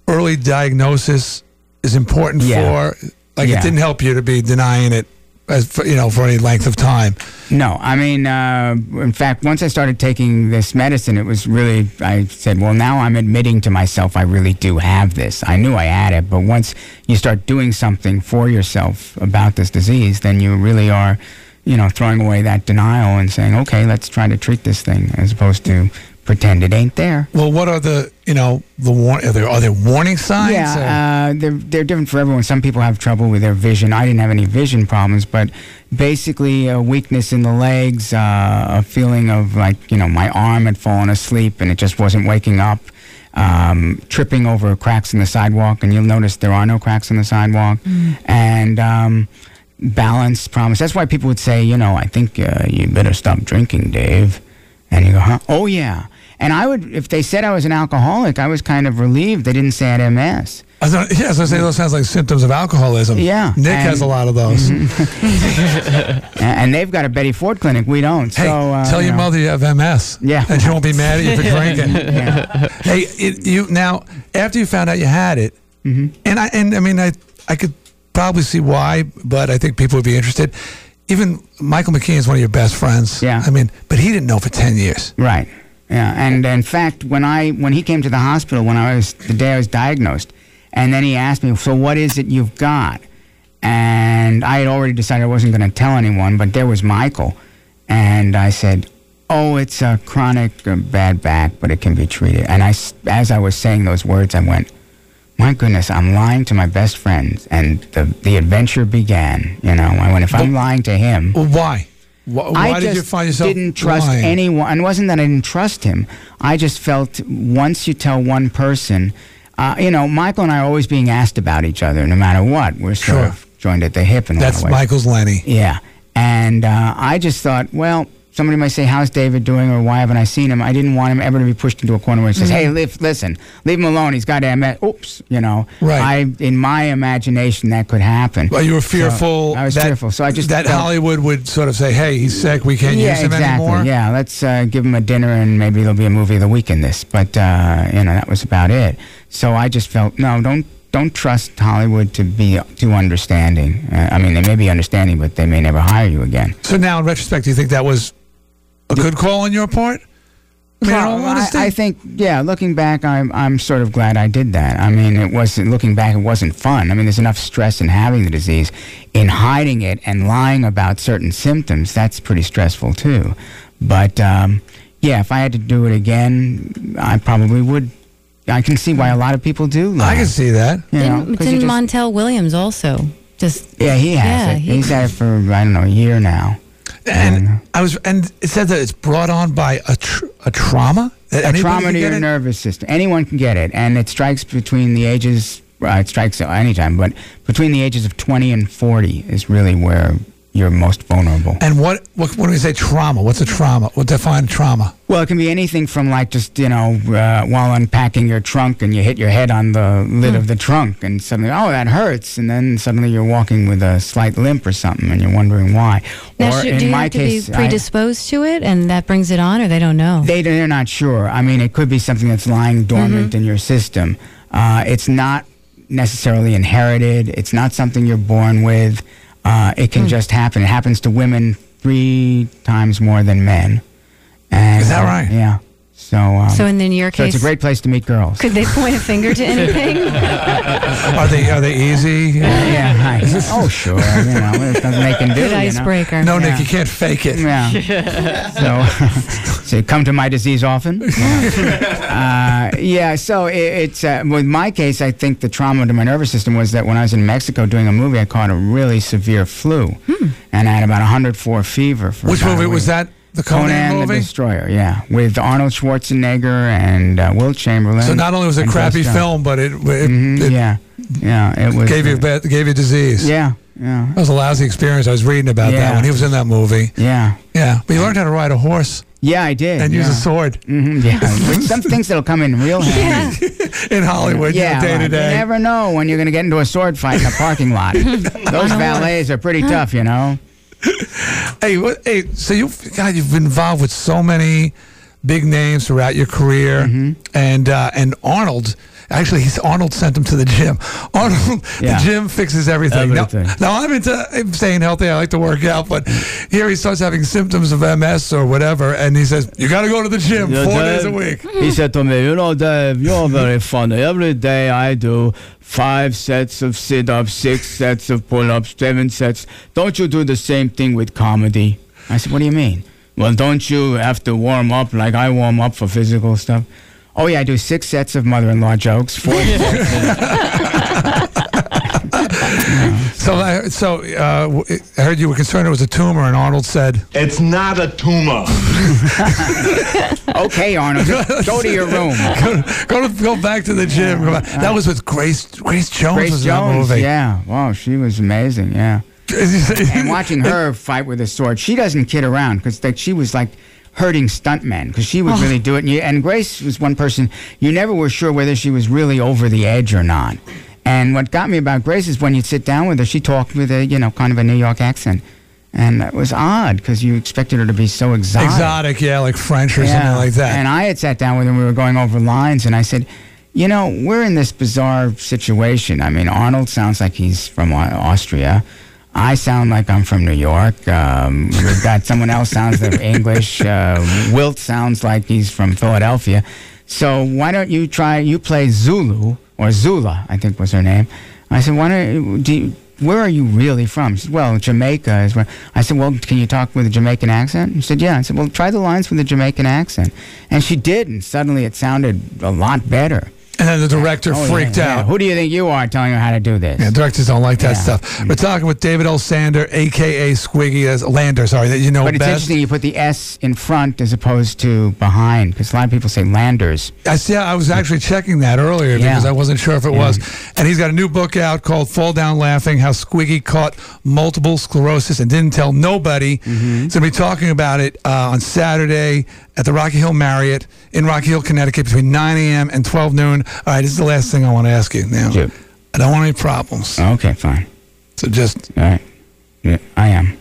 early diagnosis is important Yeah. for? Like Yeah. it didn't help you to be denying it, as for, you know, for any length of time. No, I mean, uh, in fact, once I started taking this medicine, it was really, I said, well, now I'm admitting to myself I really do have this. I knew I had it, but once you start doing something for yourself about this disease, then you really are, you know, throwing away that denial and saying, okay, let's try to treat this thing as opposed to pretend it ain't there. Well, what are the you know the war- are there are there warning signs? Yeah, uh, they're they're different for everyone. Some people have trouble with their vision. I didn't have any vision problems, but basically a weakness in the legs, uh, a feeling of like you know my arm had fallen asleep and it just wasn't waking up. Um, tripping over cracks in the sidewalk, and you'll notice there are no cracks in the sidewalk, and um, balance problems. That's why people would say, you know, I think uh, you better stop drinking, Dave. And you go, huh? Oh yeah. And I would, if they said I was an alcoholic, I was kind of relieved they didn't say I had MS. I gonna, yeah, I was gonna say those sounds like symptoms of alcoholism. Yeah, Nick and- has a lot of those. And they've got a Betty Ford clinic. We don't. Hey, so uh, tell you your know. mother you have MS. Yeah. and she won't be mad at you for drinking. Yeah. Hey, it, you now after you found out you had it, Mm-hmm. and I and I mean I I could probably see why, but I think people would be interested. Even Michael McKean is one of your best friends. Yeah. I mean, but he didn't know for ten years. Right. Yeah. And in fact, when I when he came to the hospital when I was the day I was diagnosed, and then he asked me, "So what is it you've got?" And I had already decided I wasn't going to tell anyone, but there was Michael, and I said, "Oh, it's a chronic uh, bad back, but it can be treated." And I, as I was saying those words, I went, "My goodness, I'm lying to my best friends," and the the adventure began. You know, I went, "If I'm lying to him." Well, why? Why, why I did just you find yourself didn't trust lying? anyone. And it wasn't that I didn't trust him. I just felt once you tell one person, uh, you know, Michael and I are always being asked about each other, no matter what. We're sort Sure. of joined at the hip And That's. Michael's Lenny. Yeah. And uh, I just thought, well, somebody might say, how's David doing or why haven't I seen him? I didn't want him ever to be pushed into a corner where he says, Mhm. hey, live, listen, leave him alone. He's got MS. Oops, you know. Right. I, in my imagination, that could happen. Well, you were So fearful. I was that, fearful. So I just that felt- Hollywood would sort of say, "Hey, he's sick. We can't yeah, use him exactly. anymore." Yeah, let's uh, give him a dinner and maybe there'll be a movie of the week in this. But uh, you know, that was about it. So I just felt no, don't don't trust Hollywood to be too understanding. Uh, I mean, they may be understanding, but they may never hire you again. So now, in retrospect, do you think that was a good call on your part? I mean, Well. I, I think, yeah. Looking back, I'm I'm sort of glad I did that. I mean, it wasn't looking back, it wasn't fun. I mean, there's enough stress in having the disease, in hiding it and lying about certain symptoms. That's pretty stressful too. But um, yeah, if I had to do it again, I probably would. I can see why a lot of people do. Lie. I can see that. You know, Didn't, 'cause you didn't just- Montel Williams also just? yeah, he has Yeah, it. he- He's had it for I don't know a year now. And I was, and it said that it's brought on by a tr- a trauma. That a trauma to your it? nervous system. Anyone can get it, and it strikes between the ages. Uh, it strikes at any time, but between the ages of 20 and 40 is really where you're most vulnerable. And what, what what do we say? Trauma. What's a trauma? What define trauma? Well, it can be anything from like just you know uh, while unpacking your trunk and you hit your head on the lid of the trunk and suddenly oh that hurts and then suddenly you're walking with a slight limp or something and you're wondering why. Now, or should, in do you my have to case, be I- predisposed to it, and that brings it on, or they don't know? They they're not sure. I mean, it could be something that's lying dormant in your system. Uh, it's not necessarily inherited. It's not something you're born with. Uh, it can just happen. It happens to women three times more than men. And, Is that uh, right? Yeah. So. Um, So in, in your so case, it's a great place to meet girls. could they point a finger to anything? Are they are they easy? yeah. Hi. oh sure. You know, there's nothing they can do. Good you know? icebreaker. No, Yeah. Nick, you can't fake it. Yeah. so, so you come to my disease often. uh, yeah. So it, it's uh, with my case, I think the trauma to my nervous system was that when I was in Mexico doing a movie, I caught a really severe flu, and I had about 104 fever. For Which about a movie was that? The Conan, Conan the. Destroyer, yeah, with Arnold Schwarzenegger and uh, Wilt Chamberlain. So not only was it a crappy Joe film, but it, it, Mhm, it yeah, yeah, it was. gave you uh, bad, gave you disease. yeah, yeah, That was a lousy experience. I was reading about Yeah. that when he was in that movie. yeah. Yeah, but you learned how to ride a horse Yeah, I did. and yeah. use a sword hmm yeah, With some things that'll come in real handy. in Hollywood, you know, yeah, day to day. You never know when you're going to get into a sword fight in a parking lot. Those valets are pretty tough, you know. Hey, what, hey, so you, God, you've been involved with so many big names throughout your career, Mm-hmm. and uh, and Arnold. Actually, he's Arnold sent him to the gym. Arnold, Yeah. the gym fixes everything. Now- Everything. Now, I'm into staying healthy. I like to work out, but here he starts having symptoms of MS or whatever, and he says, "You got to go to the gym Yeah, four Dave, days a week." He said to me, You know, Dave, you're very funny. Every day I do five sets of sit ups, six sets of pull ups, seven sets. Don't you do the same thing with comedy? I said, what do you mean? Well, don't you have to warm up like I warm up for physical stuff? Oh, yeah, I do six sets of mother-in-law jokes. Four So, I, so uh, w- I heard you were concerned it was a tumor, and Arnold said, It's not a tumor. okay, Arnold, go to your room. "Go, go, to, go back to the gym." Go. That was with Grace Grace Jones. Grace was in that Jones, movie. yeah. Wow, she was amazing, yeah. and watching her fight with a sword, she doesn't kid around because like, she was like hurting stuntmen because she would Oh. really do it. And, you, and Grace was one person you never were sure whether she was really over the edge or not. And what got me about Grace is when you'd sit down with her, she talked with a you know kind of a New York accent, and that was odd because you expected her to be so exotic. Exotic, yeah, like French or something like that. And I had sat down with him. We were going over lines, and I said, "You know, we're in this bizarre situation. I mean, Arnold sounds like he's from Austria. I sound like I'm from New York. Um, we've got someone else sounds like English. Uh, Wilt sounds like he's from Philadelphia. So why don't you try? You play Zulu or Zula, I think was her name. I said, why don't do you, where are you really from? She said, well, Jamaica is where. I said, well, can you talk with a Jamaican accent? She said, yeah. I said, well, try the lines with a Jamaican accent. And she did, and suddenly it sounded a lot better. And then the director Oh, freaked yeah. out. Who do you think you are telling you how to do this? Yeah, directors don't like that Yeah. stuff. We're talking with David L. Sander, aka Squiggy, as Lander. Sorry, that you know but it's best. interesting you put the S in front as opposed to behind because a lot of people say Landers. I see. I was actually checking that earlier Yeah. because I wasn't sure if it Yeah. was. And he's got a new book out called "Fall Down Laughing: How Squiggy Caught Multiple Sclerosis and Didn't Tell Nobody." Mm-hmm. He's going to be talking about it uh, on Saturday at the Rocky Hill Marriott in Rocky Hill, Connecticut, between 9 a.m. and 12 noon. All right, this is the last thing I want to ask you. Now, I don't want any problems. Okay, fine. So just All right. Yeah, I am.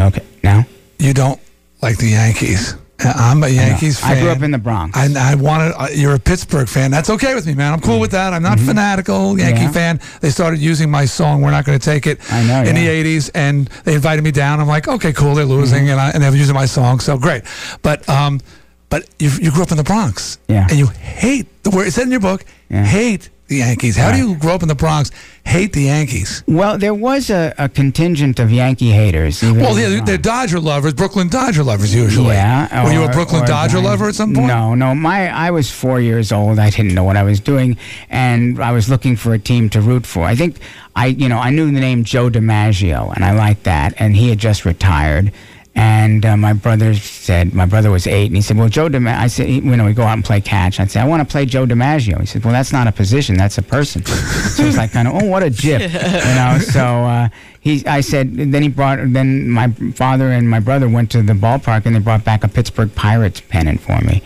Okay. Now? you don't like the Yankees. Uh, I'm a Yankees I fan. I grew up in the Bronx. I, I wanted. Uh, you're a Pittsburgh fan. That's okay with me, man. I'm cool with that. I'm not fanatical Yankee Mm-hmm. Yeah. fan. They started using my song. We're not going to take it. I know, In yeah. the '80s, and they invited me down. I'm like, okay, cool. They're losing, Mm-hmm. and I and they're using my song, so great. But um, but you you grew up in the Bronx, Yeah. and you hate the word. It said in your book, Yeah. hate the Yankees. How do you grow up in the Bronx, hate the Yankees? Well, there was a, a contingent of Yankee haters. Well, they're, they're Dodger lovers, Brooklyn Dodger lovers usually. Yeah. Were you a Brooklyn Dodger lover at some point? No, no. My I was four years old. I didn't know what I was doing, and I was looking for a team to root for. I think I, you know, I knew the name Joe DiMaggio, and I liked that. And he had just retired. And uh, my brother said, my brother was eight, and he said, "Well, Joe DiMaggio." I said, you know, we go out and play catch. I'd say, "I want to play Joe DiMaggio." He said, "Well, that's not a position; that's a person." so it's like kind of, oh, what a jip, you know. So uh, he, I said, then he brought, then my father and my brother went to the ballpark, and they brought back a Pittsburgh Pirates pennant for me.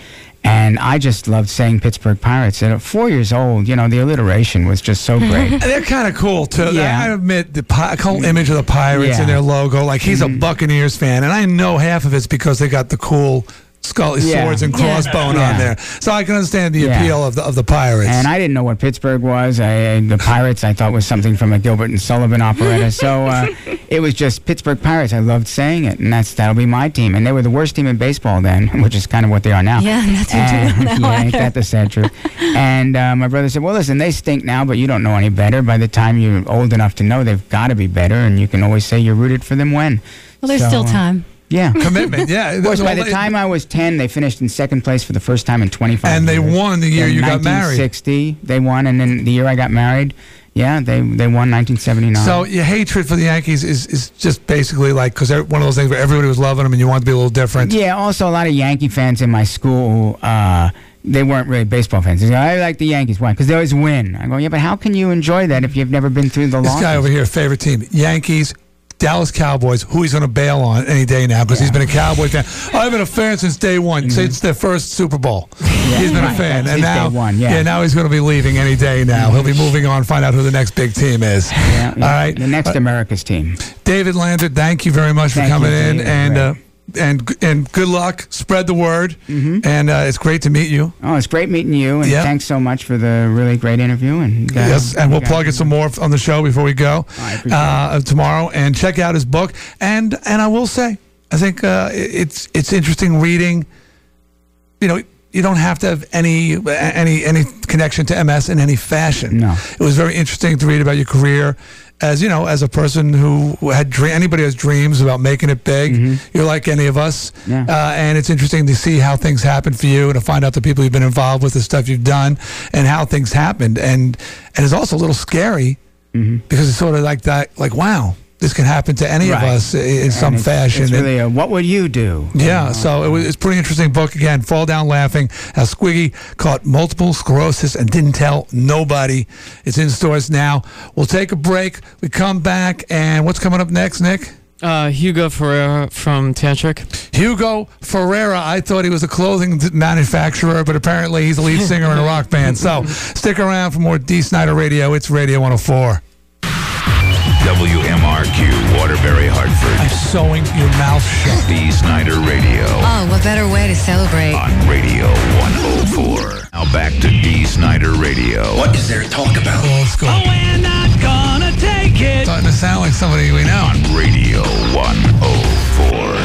And I just loved saying Pittsburgh Pirates. At four years old, you know, the alliteration was just so great. They're kind of cool too. Yeah. I admit the pi- whole image of the Pirates Yeah. Mm-hmm. and their logo. Like he's a Buccaneers fan, and I know half of it's because they got the cool skull Yeah. swords and Yeah. crossbone Yeah. on there. So I can understand the Yeah. appeal of the of the Pirates. And I didn't know what Pittsburgh was. I, I- the Pirates I thought was something from a Gilbert and Sullivan operetta. So uh, it was just Pittsburgh Pirates. I loved saying it, and that's that'll be my team. And they were the worst team in baseball then, which is kind of what they are now. Yeah, that's what And- you know now. yeah, ain't that the sad truth? And uh, my brother said, "Well, listen, they stink now, but you don't know any better. By the time you're old enough to know, they've got to be better, and you can always say you're rooted for them when." Well, there's So, still uh, time. Yeah. Commitment, yeah. Of course, by the time I was 10, they finished in second place for the first time in 25 And they years. won the year In you got married. 1960, they won. And then the year I got married, yeah, they, they won 1979. So your hatred for the Yankees is, is just basically like because one of those things where everybody was loving them and you wanted to be a little different. Yeah, also a lot of Yankee fans in my school, uh, they weren't really baseball fans. Go, I like the Yankees. Why? Because they always win. I go, yeah, but how can you enjoy that if you've never been through the This losses? guy over here, favorite team, Yankees. Dallas Cowboys, who he's going to bail on any day now because he's been a Cowboy fan. I've been a fan since day one, since their first Super Bowl. he's been a fan, that's and now, one, yeah. now he's going to be leaving any day. Now he'll be moving on, find out who the next big team is. Yeah, All right, The next Uh, America's team. David Lander, thank you very much for coming you, in, and uh, and and good luck. Spread the word, Mm-hmm. and uh, it's great to meet you. Oh, it's great meeting you, and Yeah. thanks so much for the really great interview. And uh, Yes, and we'll plug it some more on the show before we go uh, tomorrow. And check out his book. And and I will say, I think uh, it's it's interesting reading. You know, you don't have to have any any any connection to MS in any fashion. No. it was very interesting to read about your career. As you know, as a person who had dream, anybody has dreams about making it big. You're like any of us, Mm-hmm. Yeah. uh, and it's interesting to see how things happen for you and to find out the people you've been involved with, the stuff you've done, and how things happened. And and it's also a little scary because it's sort of like that, like wow, this can happen to any of Mm-hmm. Us in And some it's- fashion. It's really a, what would you do? yeah, so it was, it's a pretty interesting book. Again, Fall Down Laughing, how Squiggy caught multiple sclerosis and didn't tell nobody. It's in stores now. We'll take a break. We come back, and what's coming up next, Nick? Uh, Hugo Ferreira from Tantric. Hugo Ferreira. I thought he was a clothing manufacturer, but apparently he's a lead singer in a rock band. So stick around for more Dee Snider Radio. It's Radio 104. WMRQ, Waterbury, Hartford. I'm sewing your mouth shut. Dee Snider Radio. Oh, what better way to celebrate? On Radio 104. Now back to Dee Snider Radio. What is there to talk about? Oh, let's go. we're not gonna take it. Starting to sound like somebody we know. On Radio 104.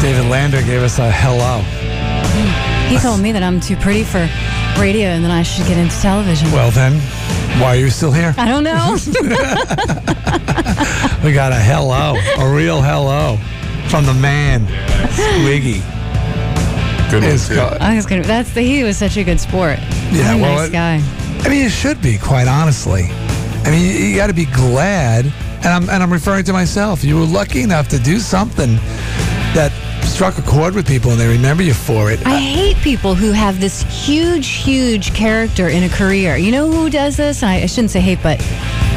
David Lander gave us a hello. He told me that I'm too pretty for radio and then I should get into television. Well, then, why are you still here? I don't know. We got a hello, a real hello from the man, Squiggy. Good one, too. I was gonna. That's the. He was such a good sport. Yeah, What a well, nice it- guy. I mean, you should be, quite honestly. I mean, you, you got to be glad, and I'm and I'm referring to myself. You were lucky enough to do something that struck a chord with people, and they remember you for it. I hate people who have this huge, huge character in a career. You know who does this? I, I shouldn't say hate, but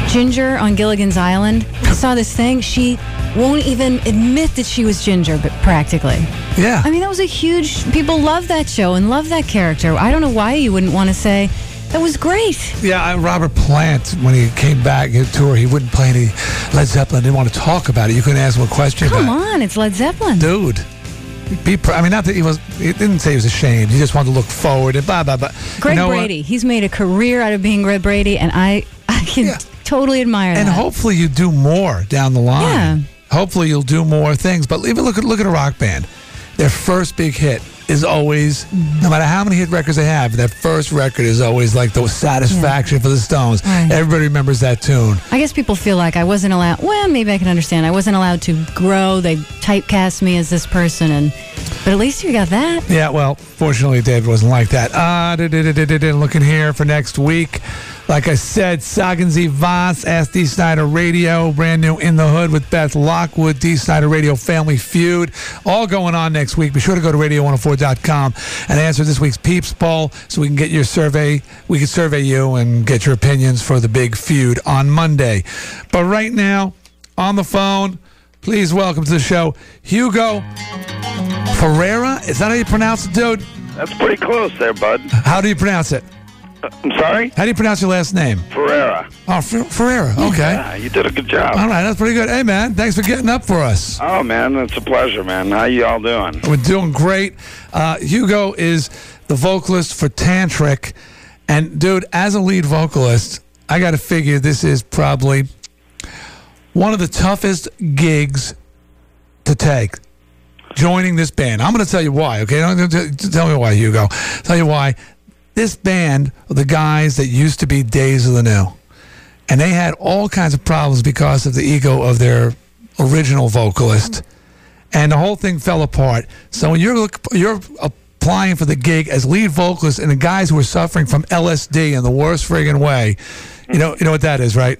Ginger on Gilligan's Island. I saw this thing. She won't even admit that she was Ginger, but practically. Yeah. I mean, that was a huge. People love that show and love that character. I don't know why you wouldn't want to say that was great. Yeah, uh, Robert Plant, when he came back his tour, he wouldn't play any Led Zeppelin. Didn't want to talk about it. You couldn't ask him a question Come about on, it's Led Zeppelin. Dude. Be pr- I mean, not that he was. He didn't say he was ashamed. He just wanted to look forward and blah blah blah. Greg you know what? Brady. He's made a career out of being Greg Brady, and I, I can totally admire and that. And hopefully you do more down the line. Yeah. Hopefully you'll do more things. But even look at look at a rock band. Their first big hit is always, no matter how many hit records they have, that first record is always like the satisfaction for the Stones. Right. Everybody remembers that tune. I guess people feel like I wasn't allowed. Well, maybe I can understand. I wasn't allowed to grow. They typecast me as this person, and but at least you got that. Yeah, well, fortunately, David wasn't like that. Uh, looking here for next week. Like I said, Sagan Z Voss, Ask Dee Snider Radio, brand new In the Hood with Beth Lockwood, Dee Snider Radio Family Feud, all going on next week. Be sure to go to radio104.com and answer this week's Peeps poll so we can get your survey. We can survey you and get your opinions for the big feud on Monday. But right now, on the phone, please welcome to the show, Hugo Pereira. Is that how you pronounce it, dude? That's pretty close there, bud. How do you pronounce it? I'm sorry? How do you pronounce your last name? Ferreira. Oh, Fer- Ferreira. Okay. Yeah, you did a good job. All right, that's pretty good. Hey, man, thanks for getting up for us. Oh, man, it's a pleasure, man. How you all doing? We're doing great. Uh, Hugo is the vocalist for Tantric. And, dude, as a lead vocalist, I got to figure this is probably one of the toughest gigs to take. Joining this band. I'm going to tell you why, okay? Don't- don't- don't Tell me why, Hugo. Tell you why. This band are the guys that used to be Days of the New. And they had all kinds of problems because of the ego of their original vocalist and the whole thing fell apart. So when you're look, you're applying for the gig as lead vocalist, and the guys who are suffering from LSD in the worst friggin' way, you know, you know what that is, right?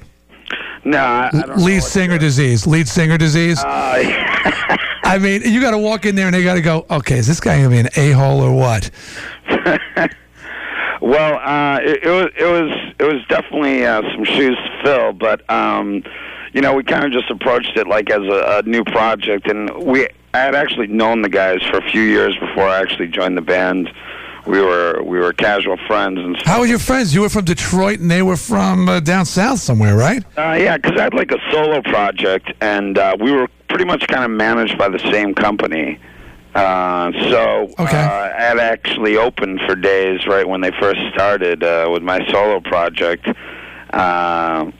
No, I, I lead singer disease. Lead singer disease. I mean, you got to walk in there and they got to go. Okay, is this guy gonna be an a hole or what? Well, uh, it, it was it was it was definitely uh, some shoes to fill, but um, you know, we kind of just approached it like as a, a new project, and we I had actually known the guys for a few years before I actually joined the band. We were we were casual friends and stuff. How were your friends? You were from Detroit and they were from uh, down south somewhere, right? Uh, yeah, because I had like a solo project, and uh, we were pretty much kind of managed by the same company. Uh, so uh, I had actually opened for days right when they first started uh, with my solo project uh,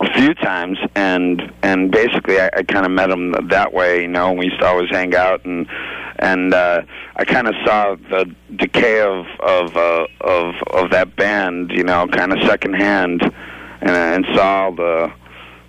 a few times, and and basically I, I kind of met them that way. You know, we used to always hang out, and and uh, I kind of saw the decay of of uh, of of that band. You know, kind of secondhand, and and saw the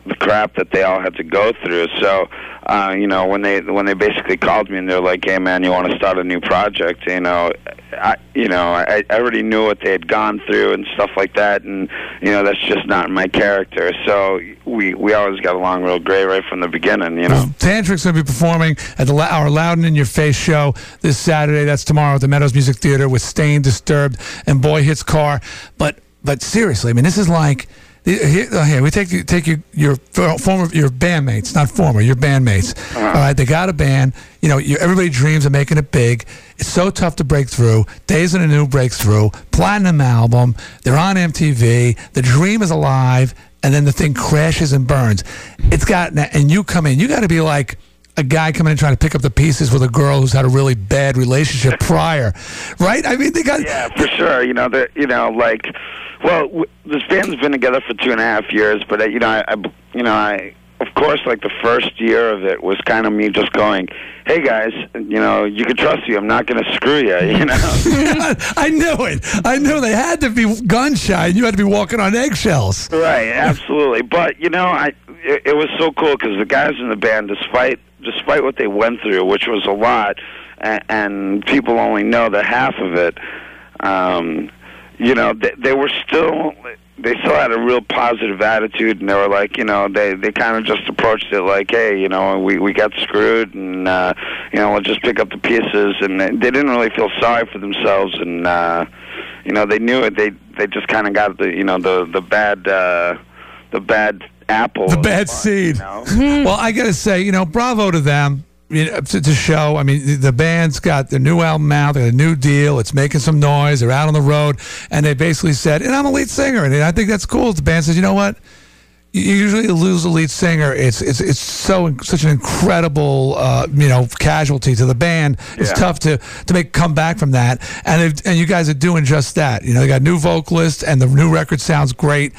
the crap that they all had to go through. So, uh, you know, when they when they basically called me and they're like, "Hey, man, you want to start a new project?" You know, I you know I, I already knew what they had gone through and stuff like that, and you know that's just not my character. So we we always got along real great right from the beginning. You know. Tantric's to be performing at the, our Loud and in Your Face show this Saturday. That's tomorrow at the Meadows Music Theater with Staind Disturbed and Boy Hits Car. But but seriously, I mean, this is like. Here, uh, here we take take you, your former, your bandmates, not former, your bandmates. All right, they got a band. You know, you, everybody dreams of making it big. It's so tough to break through. Days of the New breakthrough. Platinum album. They're on MTV. The dream is alive, and then the thing crashes and burns. It's got, and you come in. You got to be like a guy coming in trying to pick up the pieces with a girl who's had a really bad relationship prior, right? I mean, they got yeah, for sure. You know, the you know, like, well, w- this band's been together for two and a half years, but you know, I, I you know, I of course, like the first year of it was kind of me just going, "Hey guys, you know, you can trust you. I'm not going to screw you." You know. I knew it. I knew they had to be gun shy, and you had to be walking on eggshells. Right, absolutely. But you know, I it, it was so cool because the guys in the band, despite despite what they went through, which was a lot, and, and people only know the half of it. Um, you know, they, they were still they still had a real positive attitude, and they were like, you know, they they kind of just approached it like, hey, you know, we we got screwed, and uh, you know, we'll just pick up the pieces, and they, they didn't really feel sorry for themselves, and uh, you know, they knew it. They they just kind of got the you know the the bad uh, the bad apple, The bad seed. well, I got to say, you know, bravo to them. You know, to, to show, I mean, the- band's got their new album out, they got a new deal. It's making some noise. They're out on the road, and they basically said, "And I'm a lead singer," and I think that's cool. The band says, "You know what? You usually lose the lead singer. It's it's it's so such an incredible uh, you know casualty to the band. It's Yeah. tough to to make come back from that. And and you guys are doing just that. You know, they got new vocalists, and the new record sounds great.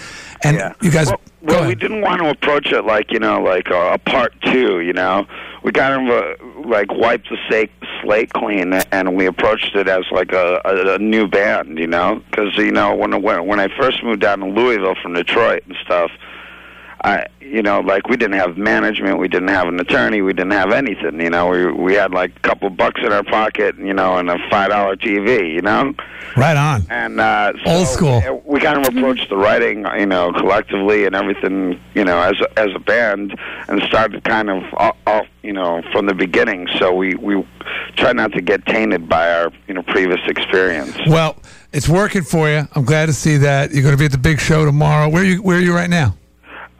And you guys, go Well, we didn't want to approach it like you know, like a, a part two. You know, we kind of uh, like wiped the slate, slate clean, and we approached it as like a, a, a new band. You know, because you know when when when I first moved down to Louisville from Detroit and stuff. I, you know, like we didn't have management, we didn't have an attorney, we didn't have anything. You know, we we had like a couple bucks in our pocket, you know, and a five dollar TV. You know, right on. and uh, so Old school. We kind of approached the writing, you know, collectively and everything, you know, as a, as a band, and started kind of off, off, you know, from the beginning. So we we try not to get tainted by our you know previous experience. Well, it's working for you. I'm glad to see that. You're going to be at the big show tomorrow. Where are you? Where are you right now?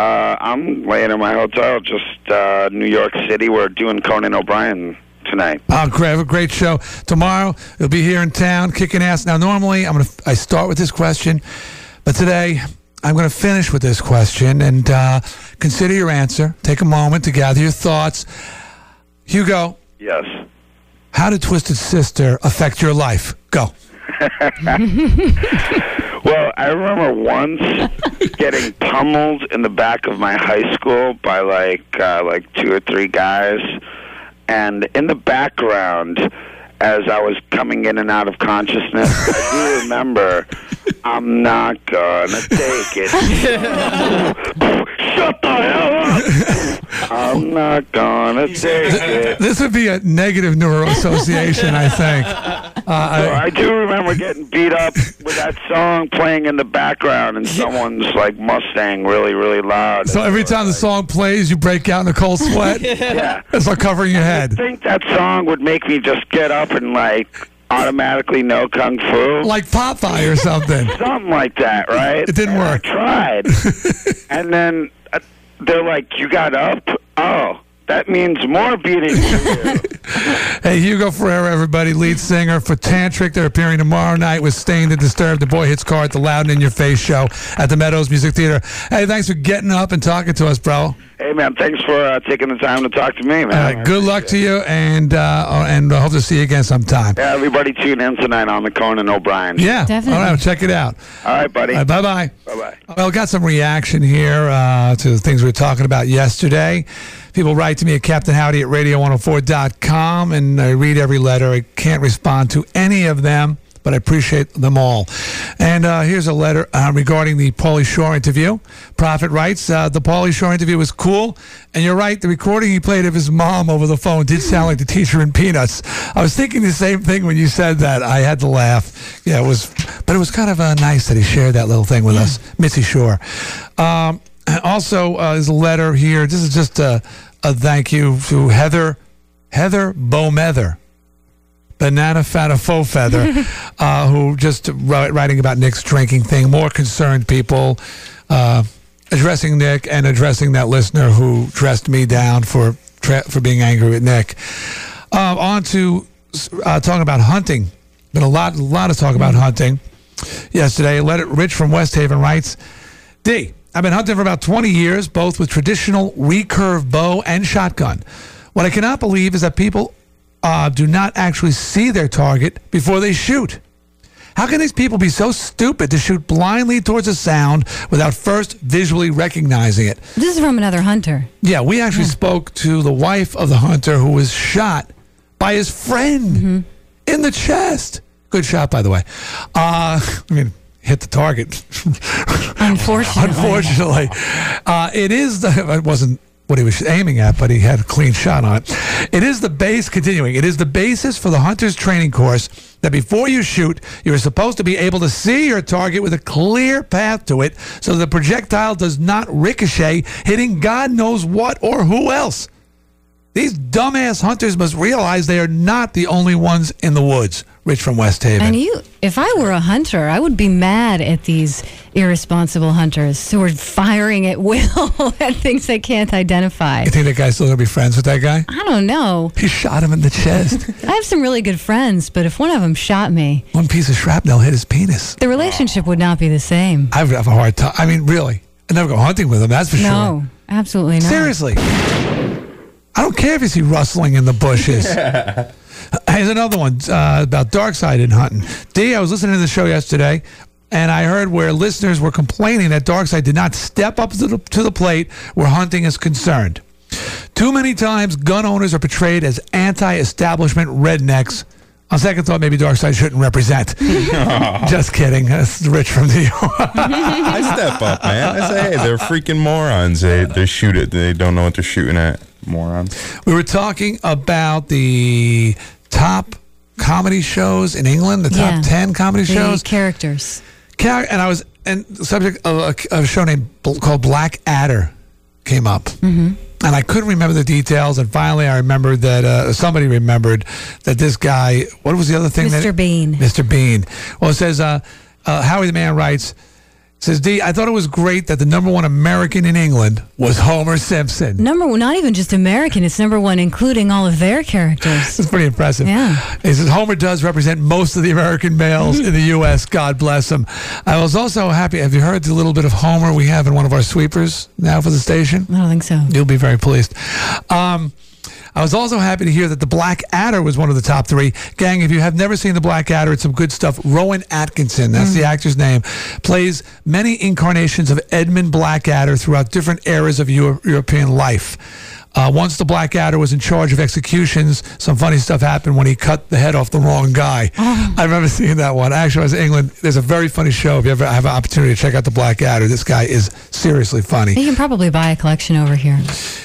Uh, I'm laying in my hotel, just uh, New York City. We're doing Conan O'Brien tonight. Oh, great! Have a great show tomorrow. You'll be here in town, kicking ass. Now, normally I'm to I start with this question, but today I'm going to finish with this question and uh, consider your answer. Take a moment to gather your thoughts. Hugo, Yes. how did Twisted Sister affect your life? Go. Well, I remember once getting pummeled in the back of my high school by like uh, like two or three guys, and in the background, as I was coming in and out of consciousness, I do remember, "I'm not gonna take it." Shut the hell up! I'm not gonna take it. This would be a negative neuroassociation, I think. Uh, I, I do remember getting beat up with that song playing in the background and someone's like Mustang really, really loud. so every time the song plays, you break out in a cold sweat. Yeah. It's like covering your head. I think that song would make me just get up and like automatically know kung fu. Like Popeye or something. Something like that, right? It didn't And work. I tried. and then uh, they're like, You got up? Oh, that means more beating. Hey, Hugo Ferreira, everybody, lead singer for Tantric. They're appearing tomorrow night with Staind and Disturbed, the Boy Hits Car at the Loud and in Your Face show at the Meadows Music Theater. Hey, thanks for getting up and talking to us, bro. Hey, man, thanks for uh, taking the time to talk to me, man. Uh, good luck to you, and uh, and I hope to see you again sometime. Yeah, everybody tune in tonight on the Conan O'Brien. Yeah, definitely. all right, well, check it out. All right, buddy. bye bye. Bye bye. Well, got some reaction here uh, to the things we were talking about yesterday. People write to me at CaptainHowdy at radio104.com, and I read every letter. I can't respond to any of them, but I appreciate them all. And uh, here's a letter uh, regarding the Pauly Shore interview. Prophet writes uh, The Pauly Shore interview was cool, and you're right, the recording he played of his mom over the phone did sound like the teacher in Peanuts. I was thinking the same thing when you said that. I had to laugh. Yeah, it was, but it was kind of uh, nice that he shared that little thing with us, Missy Shore. Um, also, uh, there's a letter here. This is just a, a thank you to Heather, Heather Bowmether. Banana Fata Faux Feather, uh, who just wri- writing about Nick's drinking thing, more concerned people, uh, addressing Nick and addressing that listener who dressed me down for tra- for being angry with Nick. Uh, on to uh, talking about hunting. Been a lot, a lot of talk about hunting yesterday. Let it Rich from West Haven writes, D. I've been hunting for about 20 years, both with traditional recurve bow and shotgun. What I cannot believe is that people uh, do not actually see their target before they shoot. How can these people be so stupid to shoot blindly towards a sound without first visually recognizing it? This is from another hunter. Yeah, we actually spoke to the wife of the hunter who was shot by his friend in the chest. Good shot, by the way. Uh, I mean, hit the target. Unfortunately. Unfortunately, uh, it is the. It wasn't what he was aiming at, but he had a clean shot on it. It is the base. Continuing, it is the basis for the hunter's training course that before you shoot, you are supposed to be able to see your target with a clear path to it, so the projectile does not ricochet, hitting God knows what or who else. These dumbass hunters must realize they are not the only ones in the woods. Rich from West Haven. And you, if I were a hunter, I would be mad at these irresponsible hunters who are firing at will at things they can't identify. You think that guy's still gonna be friends with that guy? I don't know. He shot him in the chest. I have some really good friends, but if one of them shot me, One piece of shrapnel hit his penis. the relationship would not be the same. I would have a hard time. I mean, really. I'd never go hunting with him, that's for sure. No, absolutely not. Seriously. I don't care if you see rustling in the bushes. Here's another one uh, about dark side in hunting. D, I was listening to the show yesterday, and I heard where listeners were complaining that Darkside did not step up to the, to the plate where hunting is concerned. Too many times, gun owners are portrayed as anti-establishment rednecks. On second thought, maybe Darkside shouldn't represent. Just kidding. That's Rich from New York. I step up, man. I say, hey, they're freaking morons. They they shoot it. They don't know what they're shooting at. Morons. We were talking about the top comedy shows in England, the top Yeah. 10 comedy The shows. characters. Char- and I was, and the subject of a, of a show named Bl- called Blackadder came up. Mm-hmm. And I couldn't remember the details. And finally, I remembered that uh, somebody remembered that this guy, what was the other thing? Mr. That, Bean. Mr. Bean. Well, it says, uh, uh, Howie the Man writes, says, D, I thought it was great that the number one American in England was Homer Simpson. Number one, not even just American, it's number one, including all of their characters. It's pretty impressive. Yeah. He says Homer does represent most of the American males in the U.S. God bless him. I was also happy. Have you heard the little bit of Homer we have in one of our sweepers now for the station? I don't think so. You'll be very pleased. Um, I was also happy to hear that the Black Adder was one of the top three. Gang, if you have never seen the Black Adder, it's some good stuff. Rowan Atkinson, that's the mm. actor's name, plays many incarnations of Edmund Blackadder throughout different eras of Euro- European life. Uh, once the Blackadder was in charge of executions, some funny stuff happened when he cut the head off the wrong guy. I remember seeing that one. Actually, I was in England. There's a very funny show. If you ever have an opportunity to check out the Blackadder, this guy is seriously funny. You can probably buy a collection over here.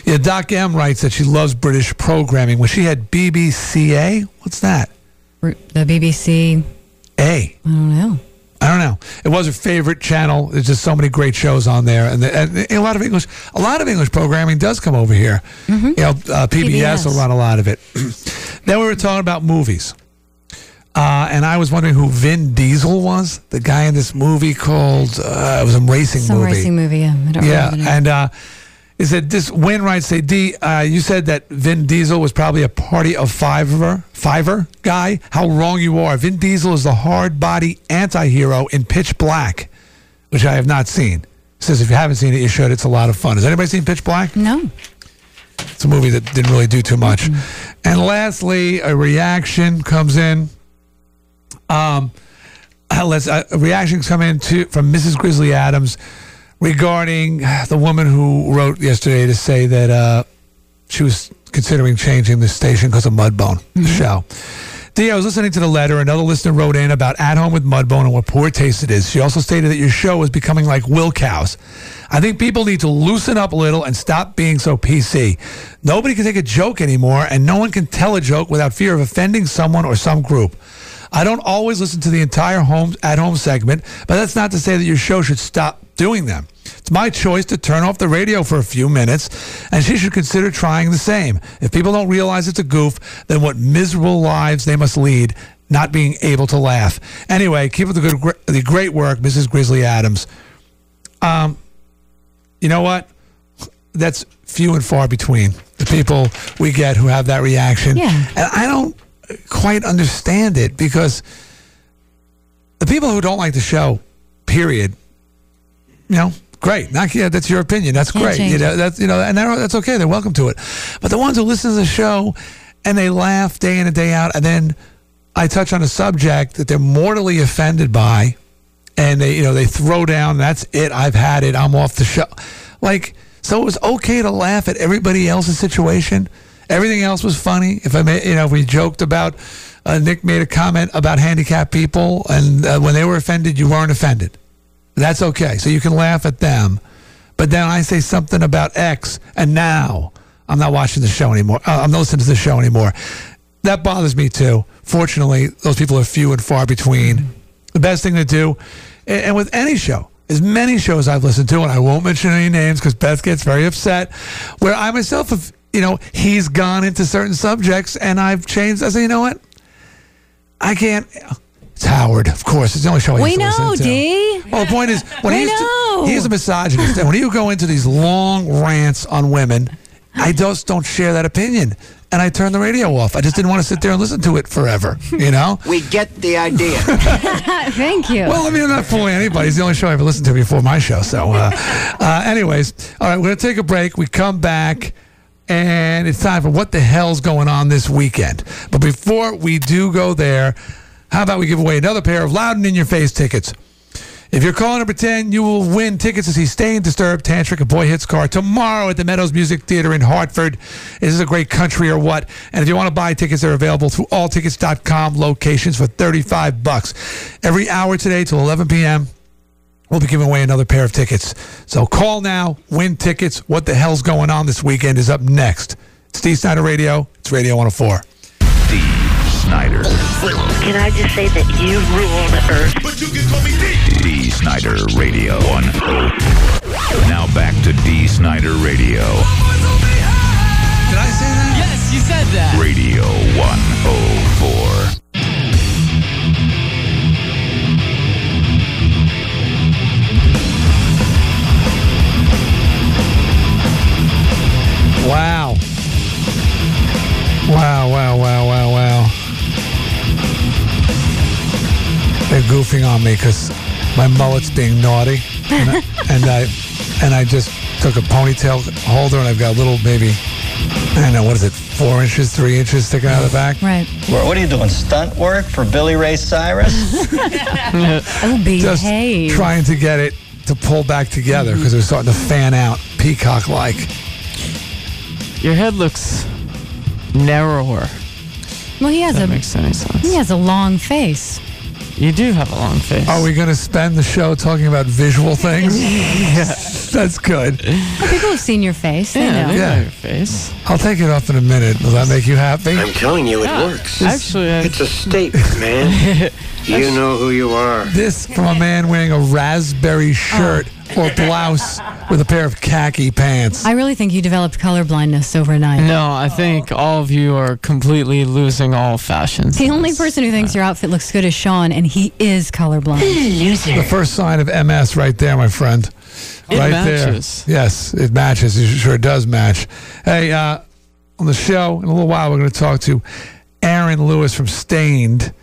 Yeah, Doc M writes that she loves British programming. When she had BBCA, what's that? The BBC. A. I don't know. I don't know. It was her favorite channel. There's just so many great shows on there, and, the, and a lot of English, a lot of English programming does come over here. You know, uh, PBS, PBS. will run a lot of it. then we were talking about movies, uh, and I was wondering who Vin Diesel was, the guy in this movie called uh, it was a racing Some movie. racing movie. Yeah. I don't Yeah, remember the name. and uh, is that this Win writes say D? Uh, you said that Vin Diesel was probably a party of fiver fiver guy. How wrong you are. Vin Diesel is the hard body anti-hero in Pitch Black, which I have not seen. Says if you haven't seen it, you should. It's a lot of fun. Has anybody seen Pitch Black? No. It's a movie that didn't really do too much. And lastly, a reaction comes in. Um, uh, let's uh, a reaction come in to from Mrs. Grizzly Adams regarding the woman who wrote yesterday to say that uh, she was considering changing the station because of Mudbone, the show. D, I was listening to the letter. Another listener wrote in about At Home with Mudbone and what poor taste it is. She also stated that your show is becoming like Wilkow's. I think people need to loosen up a little and stop being so PC. Nobody can take a joke anymore, and no one can tell a joke without fear of offending someone or some group. I don't always listen to the entire home at home segment, but that's not to say that your show should stop doing them. It's my choice to turn off the radio for a few minutes, and she should consider trying the same. If people don't realize it's a goof, then what miserable lives they must lead, not being able to laugh. Anyway, keep up the good, the great work, Mrs. Grizzly Adams. Um, you know what? That's few and far between the people we get who have that reaction. Yeah. And I don't quite understand it because the people who don't like the show, period, you know, great. Yeah, that's your opinion. That's great. You know, that's you know, and that's okay. They're welcome to it. But the ones who listen to the show and they laugh day in and day out, and then I touch on a subject that they're mortally offended by, and they you know they throw down. That's it. I've had it. I'm off the show. Like so, it was okay to laugh at everybody else's situation. Everything else was funny. If I made, you know, if we joked about, uh, Nick made a comment about handicapped people, and uh, when they were offended, you weren't offended. That's okay. So you can laugh at them. But then I say something about X, and now I'm not watching the show anymore. Uh, I'm not listening to the show anymore. That bothers me too. Fortunately, those people are few and far between. The best thing to do, and, with any show, as many shows I've listened to, and I won't mention any names because Beth gets very upset, where I myself have, you know, he's gone into certain subjects and I've changed. I say, you know what? I can't. It's Howard, of course. It's the only show I We used to know, listen to. D. Well, the point is, when We he's know. he's a misogynist, and when you go into these long rants on women, I just don't share that opinion, and I turn the radio off. I just didn't want to sit there and listen to it forever. You know. We get the idea. Thank you. Well, I mean, I'm not fooling anybody. It's the only show I ever listened to before my show. So, uh, uh, anyways, all right, we're going to take a break. We come back, and it's time for what the hell's going on this weekend. But before we do go there, how about we give away another pair of Loud and in Your Face tickets? If you're calling number 10, you will win tickets to see Staind Disturbed, Tantric, and Boy Hits Car tomorrow at the Meadows Music Theater in Hartford. Is this is a great country or what. And if you want to buy tickets, they're available through alltickets.com locations for 35 bucks. Every hour today till 11 p.m., we'll be giving away another pair of tickets. So call now, win tickets. What the hell's going on this weekend is up next. It's Dee Snider Radio. It's Radio 104. Snider. Can I just say that you rule the earth? But you can call me D. Dee Snider Radio 104. Now back to Dee Snider Radio. Did I say that? Yes, you said that. Radio 104. Wow. Wow, wow, wow, wow, They're goofing on me because my mullet's being naughty. And I, and I and I just took a ponytail holder and I've got a little maybe I don't know, what is it, four inches, three inches sticking out of the back? Right. What what are you doing? Stunt work for Billy Ray Cyrus? Oh, Just behave. trying to get it to pull back together mm-hmm. because it was starting to fan out peacock like. Your head looks narrower. Well, he has That a makes any sense. he has a long face. You do have a long face. Are we going to spend the show talking about visual things? yeah. That's good. Well, people have seen your face. They Yeah, know. they know Yeah. your face. I'll take it off in a minute. Will that make you happy? I'm telling you, it Yeah. works. Actually, I, It's a statement, man. you know who you are. This from a man wearing a raspberry shirt or blouse with a pair of khaki pants. I really think you developed color blindness overnight. no, I think all of you are completely losing all fashions. The only person who thinks your outfit looks good is Sean, and he is colorblind. The first sign of MS right there, my friend. It right matches. there. Yes, it matches. It sure does match. Hey, uh, on the show in a little while, we're going to talk to Aaron Lewis from Staind.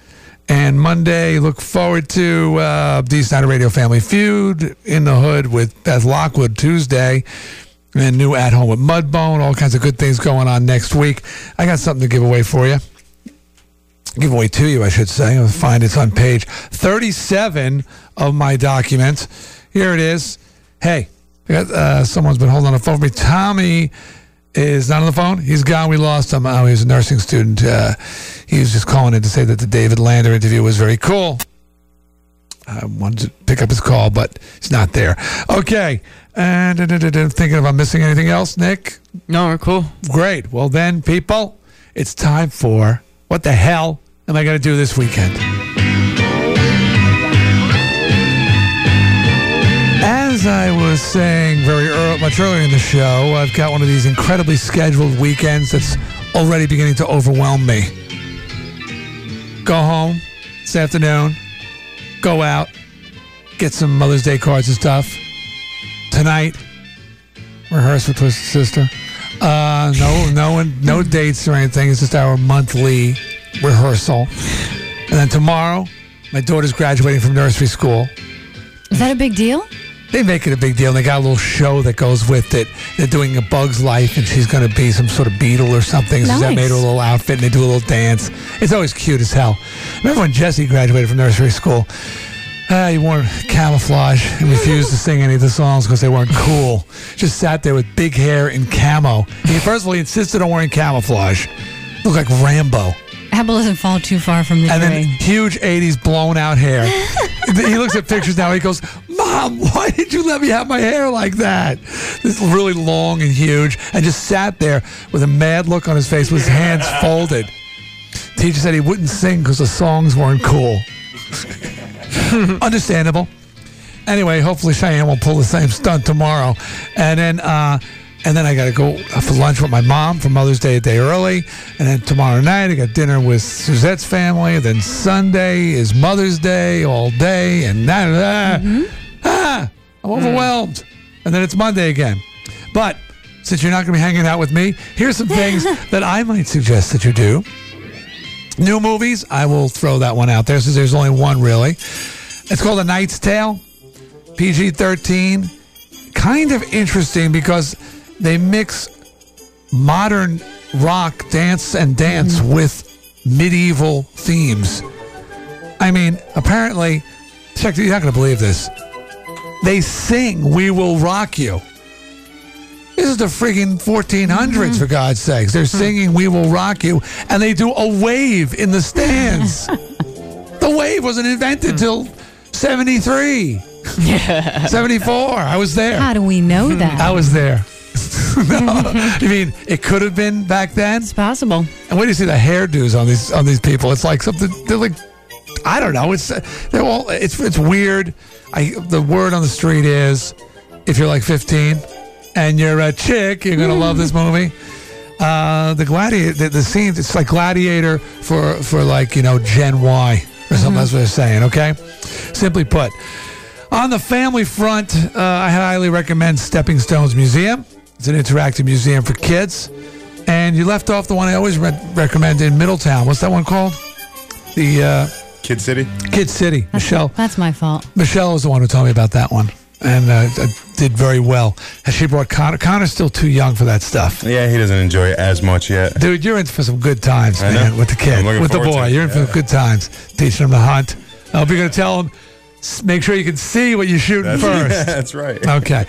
And Monday, look forward to uh, Dee Snider Radio Family Feud in the Hood with Beth Lockwood Tuesday. And new At Home with Mudbone. All kinds of good things going on next week. I got something to give away for you. Give away to you, I should say. I'll find it's on page 37 of my document. Here it is. Hey, I got, uh, someone's been holding on the phone for me. Tommy is not on the phone. He's gone. We lost him. Oh, he's a nursing student. Uh, he was just calling in to say that the David Lander interview was very cool. I wanted to pick up his call, but he's not there. Okay. And uh, thinking if I'm missing anything else, Nick? No, we're cool. Great. Well, then, people, it's time for what the hell am I going to do this weekend? As I was saying very early, much earlier in the show, I've got one of these incredibly scheduled weekends that's already beginning to overwhelm me. Go home this afternoon, go out, get some Mother's Day cards and stuff. Tonight, rehearse with Twisted Sister. Uh, no, no one, no dates or anything. It's just our monthly rehearsal. And then tomorrow, my daughter's graduating from nursery school. Is that a big deal? They make it a big deal. And they got a little show that goes with it. They're doing a Bug's Life, and she's going to be some sort of beetle or something. So that Nice. made her a little outfit, and they do a little dance. It's always cute as hell. Remember when Jesse graduated from nursery school? Uh, he wore camouflage and refused to sing any of the songs because they weren't cool. Just sat there with big hair and camo. He first of all he insisted on wearing camouflage. Looked like Rambo. Apple doesn't fall too far from the And then huge 80s blown out hair. he looks at pictures now. He goes, Mom, why did you let me have my hair like that? This really long and huge. And just sat there with a mad look on his face with his hands folded. Teacher said he wouldn't sing because the songs weren't cool. Understandable. Anyway, hopefully Cheyenne will pull the same stunt tomorrow. And then uh and then I got to go for lunch with my mom for Mother's Day a day early. And then tomorrow night, I got dinner with Suzette's family. Then Sunday is Mother's Day all day. And that, ah, I'm overwhelmed. And then it's Monday again. But since you're not going to be hanging out with me, here's some things that I might suggest that you do. New movies, I will throw that one out there since there's only one really. It's called A Knight's Tale, PG 13. Kind of interesting because they mix modern rock dance and dance mm-hmm. with medieval themes. I mean, apparently, check, you're not going to believe this. They sing We Will Rock You. This is the freaking 1400s, for mm-hmm. God's sakes. They're mm-hmm. singing We Will Rock You, and they do a wave in the stands. the wave wasn't invented mm. till 73. 74. I was there. How do we know hmm. that? I was there. no, you mean it could have been back then? It's possible. And when you see the hairdos on these on these people, it's like something. They're like, I don't know. It's they're all. It's it's weird. I the word on the street is, if you're like 15 and you're a chick, you're gonna love this movie. Uh, the gladiator, the, the scenes. It's like Gladiator for for like you know Gen Y or something. That's what they're saying. Okay, simply put. On the family front, uh, I highly recommend Stepping Stones Museum. It's an interactive museum for kids. And you left off the one I always re- recommend in Middletown. What's that one called? The uh, Kid City. Kid City. Michelle. That's my fault. Michelle was the one who told me about that one, and uh, uh, did very well. And she brought Connor. Connor's still too young for that stuff. Yeah, he doesn't enjoy it as much yet. Dude, you're in for some good times, man, with the I'm kid, with the forward to boy. it, You're in for good times, teaching him to hunt. I hope you're going to tell him. S- Make sure you can see what you're shooting first. That's right. Okay.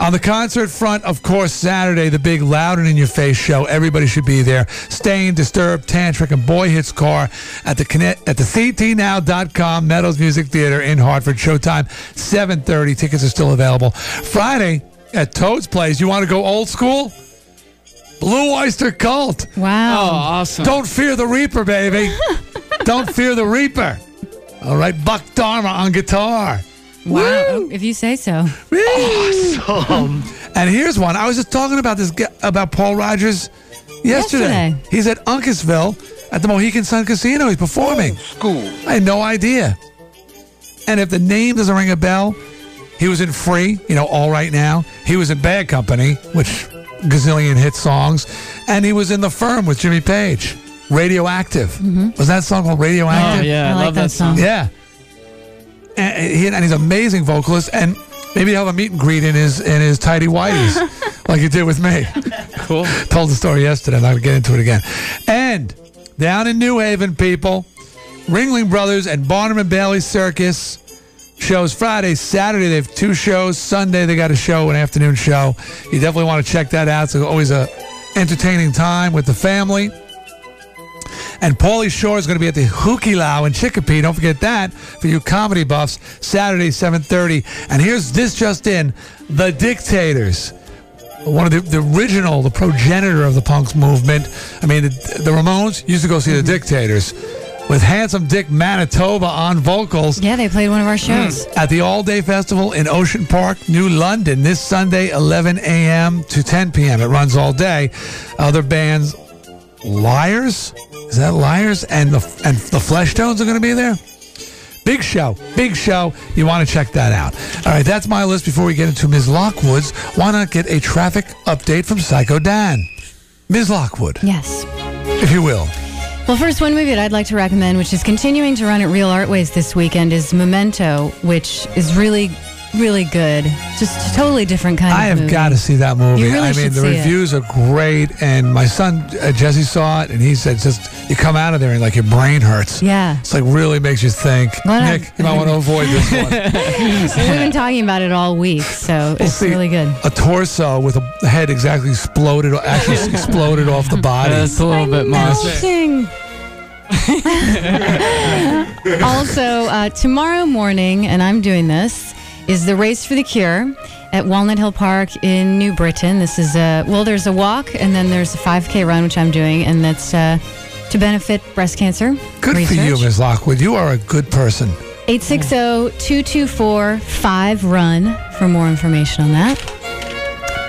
On the concert front, of course, Saturday, the big Loud and In Your Face show. Everybody should be there. Staind, Disturbed, Tantric, and Boy Hits Car at the connect, at the CTNow.com Meadows Music Theater in Hartford. Showtime 7:30. Tickets are still available. Friday at Toad's Place. You want to go old school? Blue Oyster Cult. Wow. Oh, awesome. Don't fear the Reaper, baby. Don't fear the Reaper. All right, Buck Dharma on guitar. Wow. Oh, if you say so. Awesome. And here's one. I was just talking about this guy- about Paul Rodgers yesterday. Yesterday. He's at Uncasville at the Mohegan Sun Casino. He's performing. School. I had no idea. And if the name doesn't ring a bell, he was in Free, you know, All Right Now. He was in Bad Company, which gazillion hit songs, and he was in The Firm with Jimmy Page. Radioactive. Was that song called Radioactive? Oh, yeah, I I like love that that song. song. Yeah and, he, and he's an amazing vocalist. And maybe he'll have a meet and greet in his in his tidy whities, like he did with me. Cool. Told the story yesterday. I'm not gonna get into it again. And down in New Haven, people, Ringling Brothers and Barnum and Bailey Circus shows Friday, Saturday. They have two shows. Sunday they got a show, an afternoon show. You definitely want to check that out. It's always a entertaining time with the family. And Pauly Shore is going to be at the Hukilau in Chicopee. Don't forget that for you comedy buffs. Saturday, 7.30. And here's this just in. The Dictators. One of the, the original, the progenitor of the punks movement. I mean, the, the Ramones used to go see the mm-hmm. Dictators with Handsome Dick Manitoba on vocals. Yeah, they played one of our mm. shows. At the All Day Festival in Ocean Park, New London, this Sunday, 11 a.m. to 10 p.m. It runs all day. Other bands, Liars, is that Liars? And the and the Flesh Tones are going to be there. Big show, big show. You want to check that out. All right, that's my list. Before we get into Ms. Lockwood's, why not get a traffic update from Psycho Dan? Ms. Lockwood, Yes. if you will. Well, first one movie that I'd like to recommend, which is continuing to run at Real Artways this weekend, is Memento, which is really really good. Just totally different kind of I of have got to see that movie. You really I mean, should the see it. reviews are great, and my son uh, Jesse saw it, and he said, "Just you come out of there and like your brain hurts." Yeah. It's like really makes you think. Well, Nick, you might want to avoid this one. We've been talking about it all week, so it's see. really good. A torso with a head exactly exploded, actually exploded off the body. That's a little bit much. Melting. also, uh, tomorrow morning, and I'm doing this, is the Race for the Cure at Walnut Hill Park in New Britain. This is a, well, there's a walk and then there's a 5K run, which I'm doing, and that's uh, to benefit breast cancer. Good for you, Ms. Lockwood. You are a good person. 860-224-5RUN for more information on that.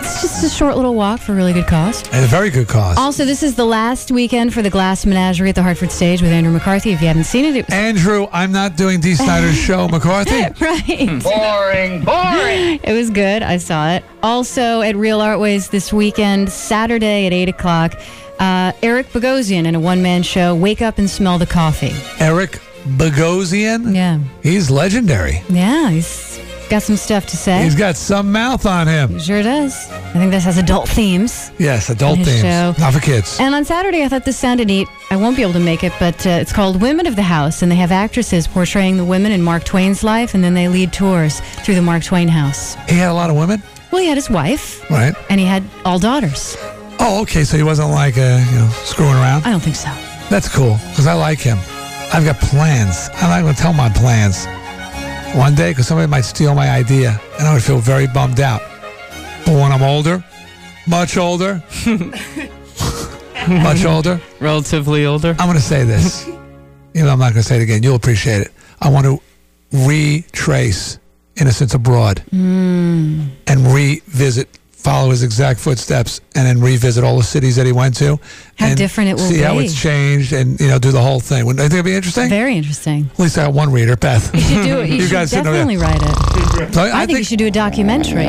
It's just a short little walk for a really good cause. And a very good cause. Also, this is the last weekend for the Glass Menagerie at the Hartford Stage with Andrew McCarthy. If you haven't seen it, it was Andrew, I'm not doing Dee Snider's show, McCarthy. right. Boring, boring. It was good. I saw it. Also at Real Artways this weekend, Saturday at 8 o'clock, uh, Eric Bogosian in a one man show, Wake Up and Smell the Coffee. Eric Bogosian. Yeah. He's legendary. Yeah, he's got some stuff to say. He's got some mouth on him. He Sure does. I think this has adult themes. Yes, adult themes. show. Not for kids. And on Saturday, I thought this sounded neat. I won't be able to make it, but uh, it's called Women of the House, and they have actresses portraying the women in Mark Twain's life, and then they lead tours through the Mark Twain house. He had a lot of women? Well, he had his wife, Right. and he had all daughters. Oh, okay. So he wasn't like, uh, you know, screwing around? I don't think so. That's cool because I like him. I've got plans. I'm not going to tell my plans one day because somebody might steal my idea and I would feel very bummed out. But when I'm older, much older, much older, Relatively older. I'm going to say this. Even though I'm not going to say it again. You'll appreciate it. I want to retrace Innocents Abroad Mm. and revisit, follow his exact footsteps, and then revisit all the cities that he went to. How and different it will see how it's changed, and you know, do the whole thing. Wouldn't I think it'd be interesting? Very interesting. At least I got one reader, Beth. You should do it. You, should guys definitely write it. So I, think, you should do a documentary.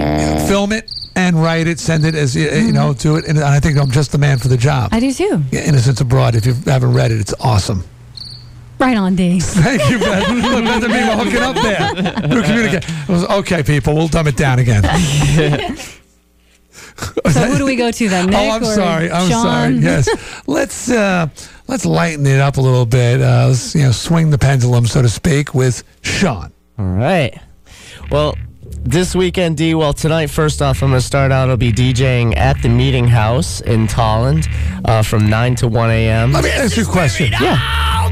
film it and write it, send it as you you know, mm-hmm. do it, and I think I'm just the man for the job. I do too. Yeah, Innocents Abroad. If you haven't read it, it's awesome. Right on, D. Thank you, Beth. Look, Beth and me were hooking up there. We're communicating. Okay, people, we'll dumb it down again. So who do we go to then? Nick oh, I'm or sorry. I'm Sean? sorry. Yes, let's uh, let's lighten it up a little bit. Uh, let's you know swing the pendulum, so to speak, with Sean. All right. Well, this weekend, D. Well, tonight, first off, I'm going to start out. I'll be DJing at the Meeting House in Tolland uh, from 9 to 1 a.m. Let me ask you a question. Yeah.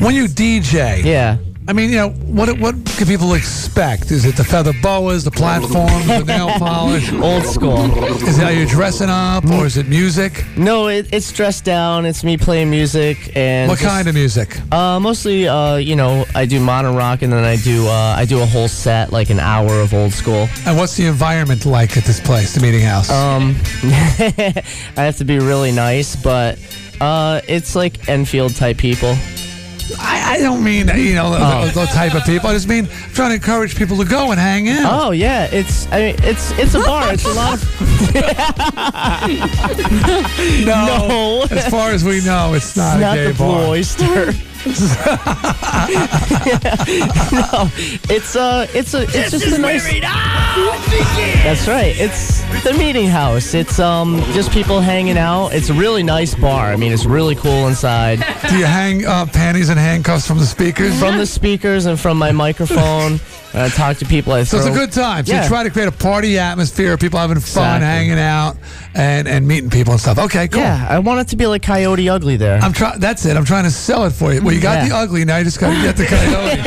When you DJ, Yeah. I mean, you know, what what can people expect? Is it the feather boas, the platforms, the nail polish? Old school. Is it how you're dressing up, or is it music? No, it, it's dressed down. It's me playing music and What just- kind of music? Uh, mostly, uh, you know, I do modern rock, and then I do uh, I do a whole set, like an hour of old school. And what's the environment like at this place, the meeting house? Um, I have to be really nice, but uh, it's like Enfield type people. I, I don't mean you know Oh. the, the type of people. I just mean I'm trying to encourage people to go and hang out. Oh yeah, it's I mean, it's it's a bar. It's a lot of no, no. As far as we know, it's not, It's a not gay the bar. Oyster. no, it's uh, it's a, it's just a nice. That's right. It's the meeting house. It's um, just people hanging out. It's a really nice bar. I mean, it's really cool inside. Do you hang uh, panties and handcuffs from the speakers? From the speakers and from my microphone. I talk to people. I So it's a good time. So Yeah. you try to create a party atmosphere, people having fun, Exactly. hanging out, and and meeting people and stuff. Okay, cool. Yeah, I want it to be like Coyote Ugly there. I'm trying. That's it. I'm trying to sell it for you. Well, you got Yeah. the ugly. Now you just got to get the coyote.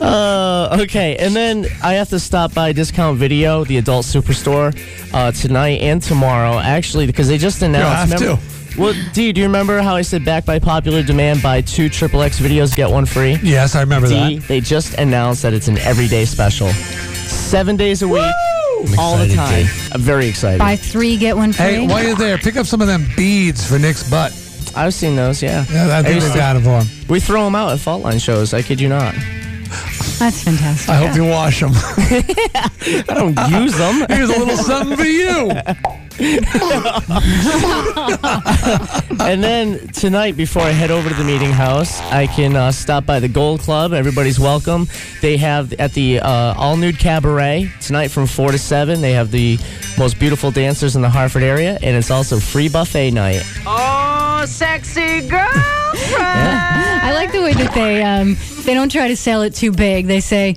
uh, okay, and then I have to stop by Discount Video, the adult superstore, uh, tonight and tomorrow. Actually, because they just announced. have remember- Well, D, do you remember how I said back by popular demand, buy two Triple X videos, get one free? yes, I remember D, that. they just announced that it's an everyday special. Seven days a week, all the excited, time. I'm very excited. Buy three, get one free. Hey, while you're there, pick up some of them beads for Nick's butt. I've seen those, yeah. Yeah, I think used we to- got it for him. We throw them out at Fault Line shows. I kid you not. That's fantastic. I hope you wash them. I don't use them. Here's a little something for you. and then tonight, before I head over to the meeting house, I can uh, stop by the Gold Club. Everybody's welcome. They have at the uh, All Nude Cabaret tonight from 4 to 7. They have the most beautiful dancers in the Hartford area, and it's also free buffet night. Oh, sexy girlfriend. I like the way that they um, they don't try to sell it too big. They say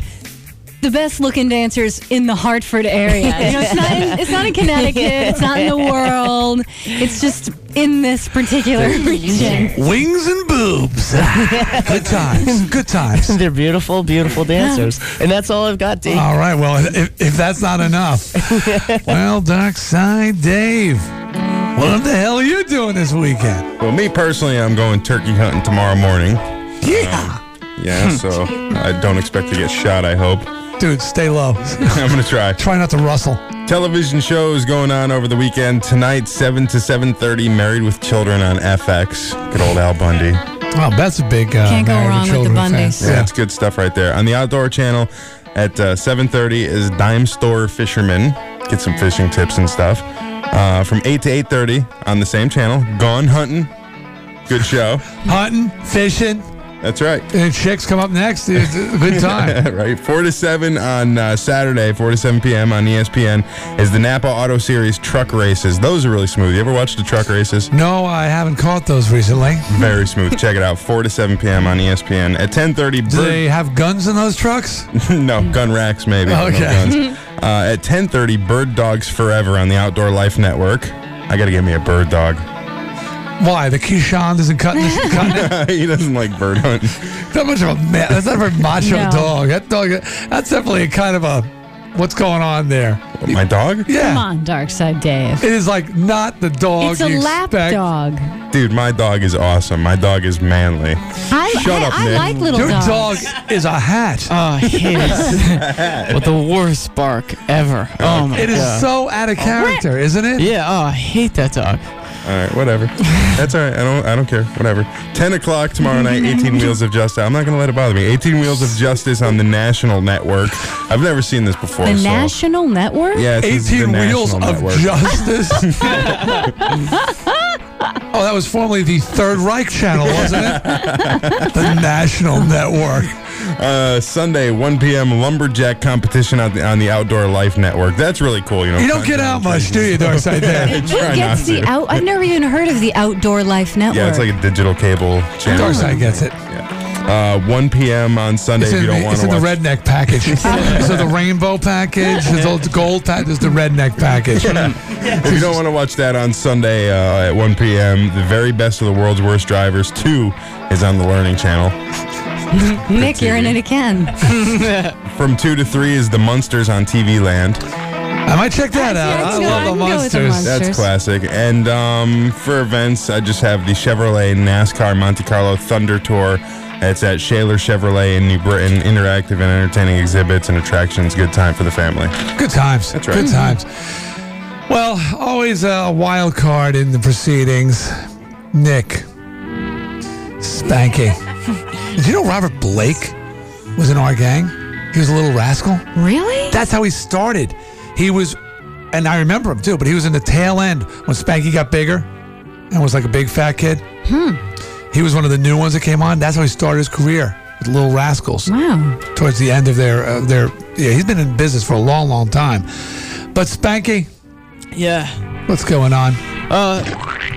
the best looking dancers in the Hartford area. You know, it's not in, it's not in Connecticut. It's not in the world. It's just in this particular region. Wings and boobs. Good times. Good times. They're beautiful, beautiful dancers. And that's all I've got, Dave. All right. Well, if, if that's not enough, well, Darkside Dave, what the hell are you doing this weekend? Well, me personally, I'm going turkey hunting tomorrow morning. Yeah. Um, yeah, so I don't expect to get shot, I hope. Dude, stay low. I'm going to try. Try not to rustle. Television shows going on over the weekend. Tonight, 7 to 7.30, Married with Children on FX. Good old Al Bundy. Oh, that's a big. Uh, Can't go Married wrong with the Children fan. Bundys. Yeah, that's good stuff right there. On the Outdoor Channel at uh, 7.30 is Dime Store Fisherman. Get some fishing tips and stuff. Uh, from 8 to 8.30 on the same channel, Gone Hunting. Good show. Hunting, fishing, That's right. and chicks come up next. It's a good time. right. 4 to 7 on uh, Saturday, 4 to 7 p.m. on ESPN is the Napa Auto Series truck races. Those are really smooth. You ever watched the truck races? no, I haven't caught those recently. Very smooth. Check it out. 4 to 7 p.m. on ESPN. At 10:30, Do they have guns in those trucks? no gun racks maybe. Okay. guns. Uh, at 10:30, Bird Dogs Forever on the Outdoor Life Network. I got to get me a bird dog. Why? The Keyshawn isn't cutting, this, cutting it? he doesn't like bird hunting. Not much of a man. That's not a very macho No. dog. That dog. That's definitely a kind of a. What's going on there? My dog? Yeah. Come on, Darkside Dave. It is like not the dog. It's a you lap expect. dog. Dude, my dog is awesome. My dog is manly. I, Shut I, up, I Nick. like little Your dogs. dog is a hat. Oh, I hate. With the worst bark ever. Oh my it is god. so out of character, isn't it? yeah. Oh, I hate that dog. All right, whatever. That's all right. I don't. I don't care. Whatever. Ten o'clock tomorrow night. Eighteen Wheels of Justice. I'm not gonna let it bother me. Eighteen Wheels of Justice on the National Network. I've never seen this before. The so. National Network? Yeah, it's the 18 wheels National of Network. justice. oh, that was formerly the Third Reich channel, wasn't it? the National Network. Uh, Sunday, 1 p.m. lumberjack competition on the on the Outdoor Life Network. That's really cool. You know, You don't get out much, do you, Darkside Dan? think. Who gets not the out? I've never even heard of the Outdoor Life Network. Yeah, it's like a digital cable channel. Darkside gets it. Uh, 1 p.m. on Sunday It's if you don't the, want it's to in the redneck package. so the rainbow package, there's the gold package, there's the redneck package. if you don't want to watch that on Sunday uh, at 1 p.m., the very best of the world's worst drivers 2 is on the Learning Channel. Nick, you're in it again. From 2 to 3 is the Munsters on TV Land. I might check that out. Yeah, I it's love I the can the monsters. Munsters. That's classic. And um, for events, I just have the Chevrolet NASCAR Monte Carlo Thunder Tour. It's at Schaller Chevrolet in New Britain. Interactive and entertaining exhibits and attractions. Good time for the family. Good times. That's right. Good times. Well, always a wild card in the proceedings. Nick. Spanky. Did you know Robert Blake was in our gang? He was a little rascal. Really? That's how he started. He was, and I remember him too, but he was in the tail end when Spanky got bigger and was like a big fat kid. Hmm. He was one of the new ones that came on. That's how he started his career with Little Rascals Wow. towards the end of their uh, their yeah he's been in business for a long long time but spanky Yeah. what's going on Uh,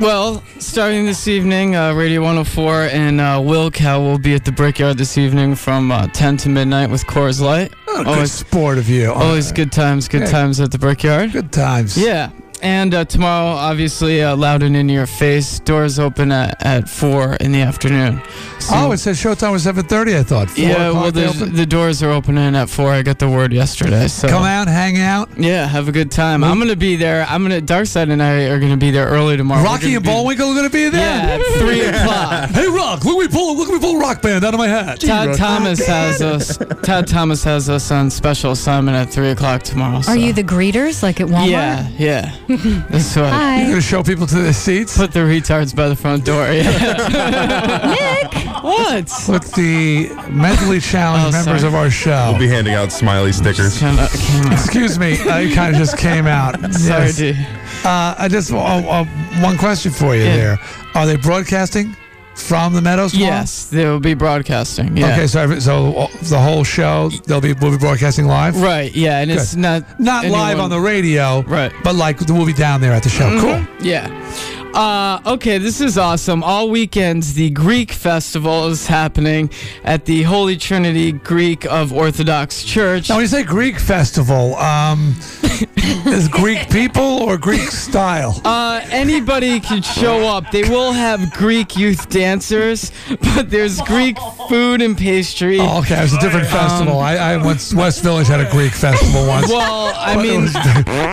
well, starting this evening, uh, Radio 104 and uh, Will Cow will be at the Brickyard this evening from uh, 10 to midnight with Coors Light. oh, good Always, sport of you always good times, good Yeah. times at the Brickyard. good times Yeah. And uh, tomorrow, obviously, uh, loud and in your face. Doors open at, at 4 in the afternoon. So- oh it said showtime was 7.30 I thought Four yeah, well, o'clock they there's- open? the doors are opening at 4. I got the word yesterday. So come out hang out Yeah, have a good time. I'm going to be there. I'm going to, Darkside and I are going to be there early tomorrow. Rocky and be- Bullwinkle are going to be there Yeah, at 3 o'clock. hey Rock look at me pull look at me pull rock band out of my hat Todd Thomas has us. Todd Thomas has us on special assignment at three o'clock tomorrow. so- Are you the greeters like at Walmart? Yeah, yeah. That's right. Hi. you're going to show people to the seats Put the retards by the front door. Yeah. Nick. what? with the mentally challenged Oh, members sorry. of our show We'll be handing out smiley stickers. Kinda came out. excuse me I kind of just came out Sorry, Yes. dude. Uh, I just uh, uh, one question for you Yeah. there. Are they broadcasting from the Meadows? Yes, they will be broadcasting. Yeah. Okay, so every, so uh, the whole show they'll be will be broadcasting live. Right. Yeah, and it's Good. not Not live on the radio, Right. But like we'll be down there at the show. Cool. Mhm. Yeah. Uh, okay, this is awesome. All weekends, the Greek Festival is happening at the Holy Trinity Greek of Orthodox Church. Now, when you say Greek festival, um, is Greek people or Greek style? Uh, anybody can show up. They will have Greek youth dancers, but there's Greek food and pastry. Oh, okay, it was a different festival. Um, I, I once West Village had a Greek festival once. Well, I mean-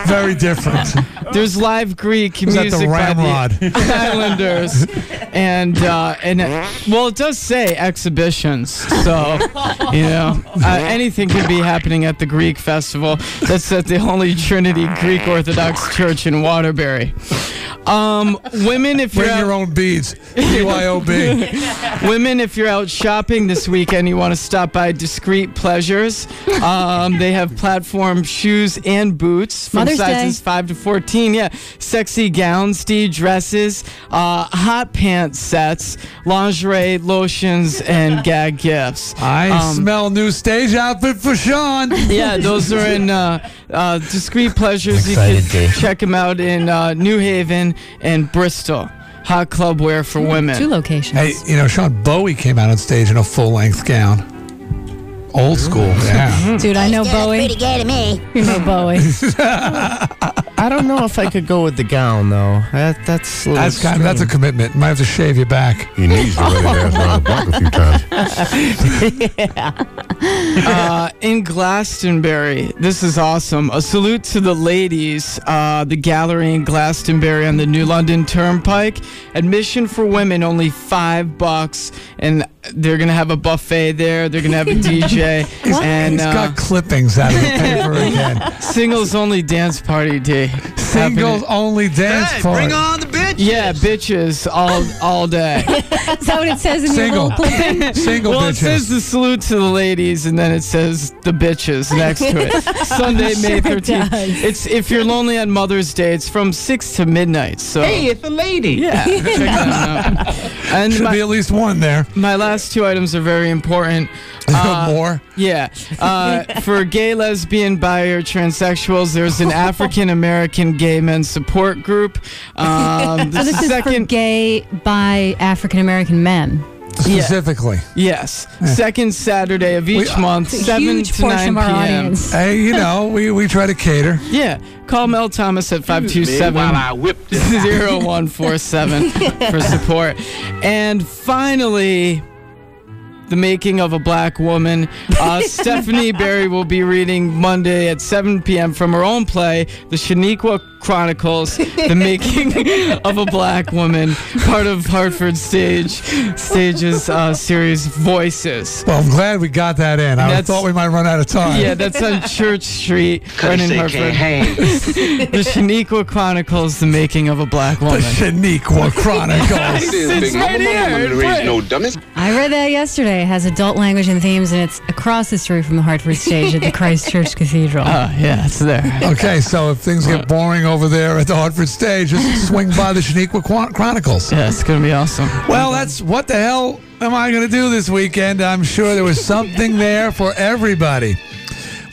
very different. There's live Greek was at the music Ramrod. The Islanders, and uh, and uh, well, it does say exhibitions, so you know uh, anything could be happening at the Greek festival. That's at the Holy Trinity Greek Orthodox Church in Waterbury. Um, women, if you're Bring out- your own beads. BYOB. Women, if you're out shopping this weekend, you want to stop by Discreet Pleasures. Um, they have platform shoes and boots from Mother's sizes Day. 5 to 14. Yeah, sexy gowns, D dresses, uh, hot pants sets, lingerie, lotions, and gag gifts. I Um, smell new stage outfit for Sean. yeah, those are in uh, uh, Discreet Pleasures. You excited, can Dave. check them out in uh, New Haven and Bristol. Hot club wear for women. Two locations. Hey, you know, Sean Bowie came out on stage in a full length gown. Old school, yeah. Dude, I know Bowie. Pretty gay to me. You know Bowie. I don't know if I could go with the gown though. That, that's a That's kind of, that's a commitment. Might have to shave your back. He needs to run his ass around the block a few times. uh, in Glastonbury. This is awesome. A salute to the ladies. Uh, the gallery in Glastonbury on the New London Turnpike. Admission for women only five bucks, and they're gonna have a buffet there. They're gonna have a DJ, and He's uh, got clippings out of the paper again. singles only dance party day. Singles Happening- only dance party. Bring on the bitch. Yeah, bitches all all day. Is that what it says in Single. your little clipping? Single bitches. well, it bitches. says the salute to the ladies, and then it says the bitches next to it. Sunday, May Sure it thirteenth. does. It's if you're lonely on Mother's Day. It's from six to midnight. So Hey, it's a lady. yeah, check that out. And Should my, be at least one there. my last two items are very important. Uh, More. Yeah. Uh, for gay, lesbian, bi, or transsexuals, there's an African American gay men support group. Um, the So this is for gay by African American men. Specifically. Yes. Second Saturday of each We- month, It's a 7 huge to portion 9 of our p.m. Hey, you know, we, we try to cater. Yeah. Call Mel Thomas at 527 While I whipped it. 0147 for support. And finally, the making of a black woman. Uh, Stephanie Barry will be reading Monday at 7 p.m. from her own play, The Shaniqua Chronicles, The Making of a Black Woman, part of Hartford Stage Stage's uh, series Voices. Well, I'm glad we got that in. I That's- thought we might run out of time. Yeah, that's on Church Street, right in Hartford. the Shaniqua Chronicles, The Making of a Black woman The Woman. Shaniqua Chronicles. It's right here. in print. I read that yesterday. It has adult language and themes, and it's across the street from the Hartford stage at the Christ Church Cathedral. Oh, yeah, it's there. Okay, so if things get boring over there at the Hartford stage, just swing by the Shaniqua Chronicles. Yeah, it's going to be awesome. Well, that's what the hell am I going to do this weekend? I'm sure there was something there for everybody.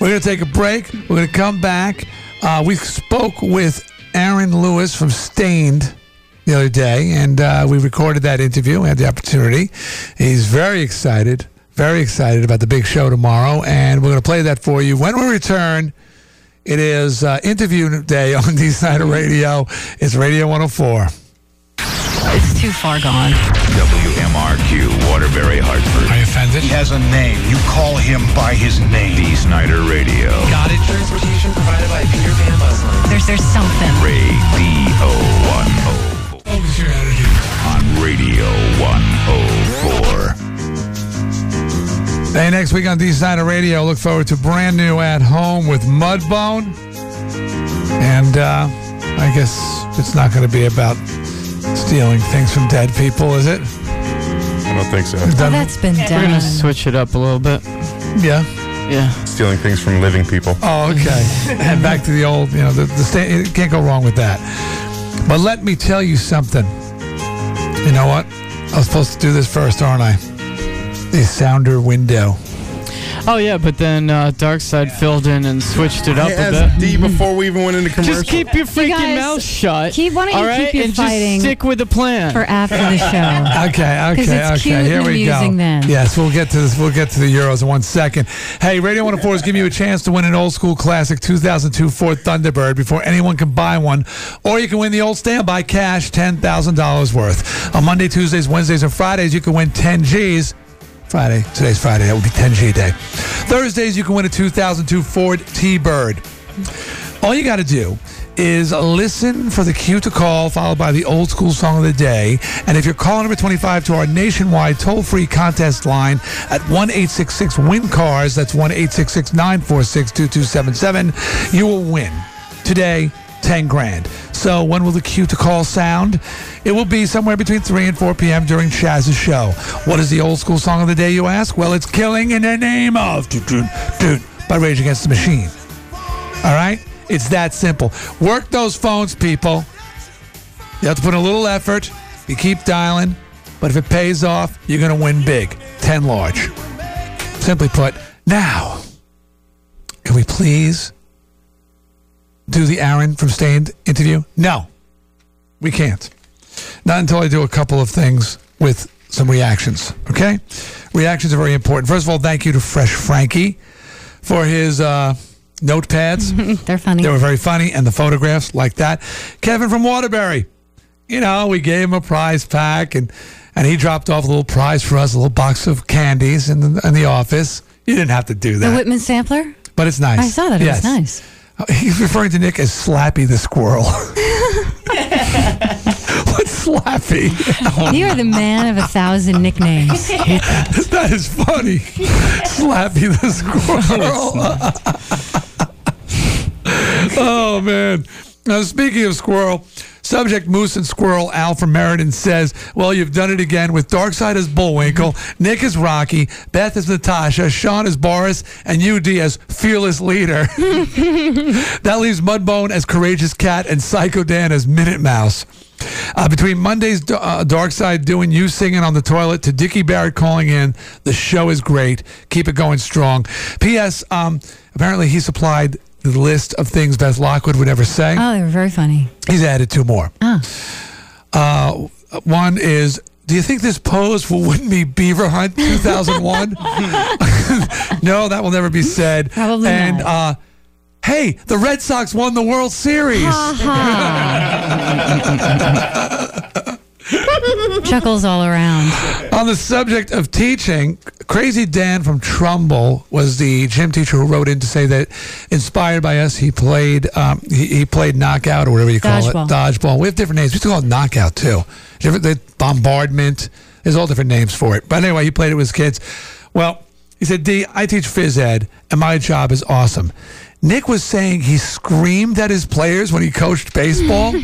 We're going to take a break. We're going to come back. Uh, we spoke with Aaron Lewis from Staind the other day, and uh, we recorded that interview. We had the opportunity. He's very excited, very excited about the big show tomorrow, and we're going to play that for you when we return. It is uh, interview day on D Side Radio. It's Radio 104. It's too far gone. WMRQ, Waterbury, Hartford. Are you offended? He has a name. You call him by his name. Dee Snider Radio. Got it. Transportation provided by Peter Pan Bus Line. There's there's something. Radio 104. Focus your energy. On Radio 104. Hey, next week on D Side Radio, look forward to brand new at home with Mudbone. And uh, I guess it's not going to be about stealing things from dead people, is it? I don't think so. Oh, that's been done. We're going to switch it up a little bit. Yeah. Yeah. Stealing things from living people. Oh, okay. and back to the old, you know, the, the sta- can't go wrong with that. But let me tell you something. You know what? I was supposed to do this first, aren't I? The sounder window. Oh yeah, but then uh, Darkside filled in and switched it up I a asked bit. D before we even went into commercial. Just keep your freaking guys, mouth shut. keep- why don't you all right? keep your and fighting just stick with the plan. for after the show. okay, okay, it's okay. cute Here and we go. then. Yes, we'll get to this. We'll get to the Euros in one second. Hey, Radio 104 is giving you a chance to win an old school classic 2002 Ford Thunderbird before anyone can buy one, or you can win the old standby cash $10,000 worth. On Monday, Tuesdays, Wednesdays, and Fridays, you can win 10 G's. Friday, today's Friday, that would be 10 G day. Thursdays, you can win a 2002 Ford T Bird. All you got to do is listen for the cue to call, followed by the old school song of the day. And if you're calling number 25 to our nationwide toll free contest line at 1 866 Win Cars, that's 1 866 946 2277, you will win today 10 grand. So when will the cue to call sound? It will be somewhere between 3 and 4 p.m. during Chaz's show. What is the old school song of the day, you ask? Well, it's Killing in the Name of by Rage Against the Machine. All right? It's that simple. Work those phones, people. You have to put in a little effort. You keep dialing, but if it pays off, you're going to win big. 10 large. Simply put, now, can we please do the Aaron from Staind interview? No, we can't. Not until I do a couple of things with some reactions, okay? Reactions are very important. First of all, thank you to Fresh Frankie for his uh, notepads. They're funny. They were very funny, and the photographs like that. Kevin from Waterbury, you know, we gave him a prize pack, and and he dropped off a little prize for us, a little box of candies in the, in the office. You didn't have to do that. The Whitman sampler? but it's nice. I saw that. It Yes. was nice. He's referring to Nick as Slappy the squirrel. What's Slappy? You are the man of a thousand nicknames. that is funny. Slappy the squirrel. oh man. Now speaking of squirrel, subject Moose and Squirrel Al from Meriden says, Well, you've done it again with Darkside as Bullwinkle, Nick as Rocky, Beth as Natasha, Sean as Boris, and you D as fearless leader. that leaves Mudbone as courageous cat and Psycho Dan as Minute Mouse. Uh, between Monday's uh, Darkside doing you singing on the toilet to Dickie Barrett calling in, the show is great. Keep it going strong. P.S. Um, apparently, he supplied the list of things Beth Lockwood would ever say. Oh, they were very funny. He's added two more. Oh. Uh, one is. Do you think this pose will win me Beaver Hunt 2001? no, that will never be said. Probably and, not. uh, hey, the Red Sox won the World Series. Chuckles all around. On the subject of teaching, Crazy Dan from Trumbull was the gym teacher who wrote in to say that, inspired by us, he played um, he, he played knockout or whatever you call Dodgeball. it, dodgeball. We have different names. We used to call it knockout too. Different, the bombardment. There's all different names for it. But anyway, he played it with his kids. Well, he said, "D, I teach phys ed, and my job is awesome." Nick was saying he screamed at his players when he coached baseball.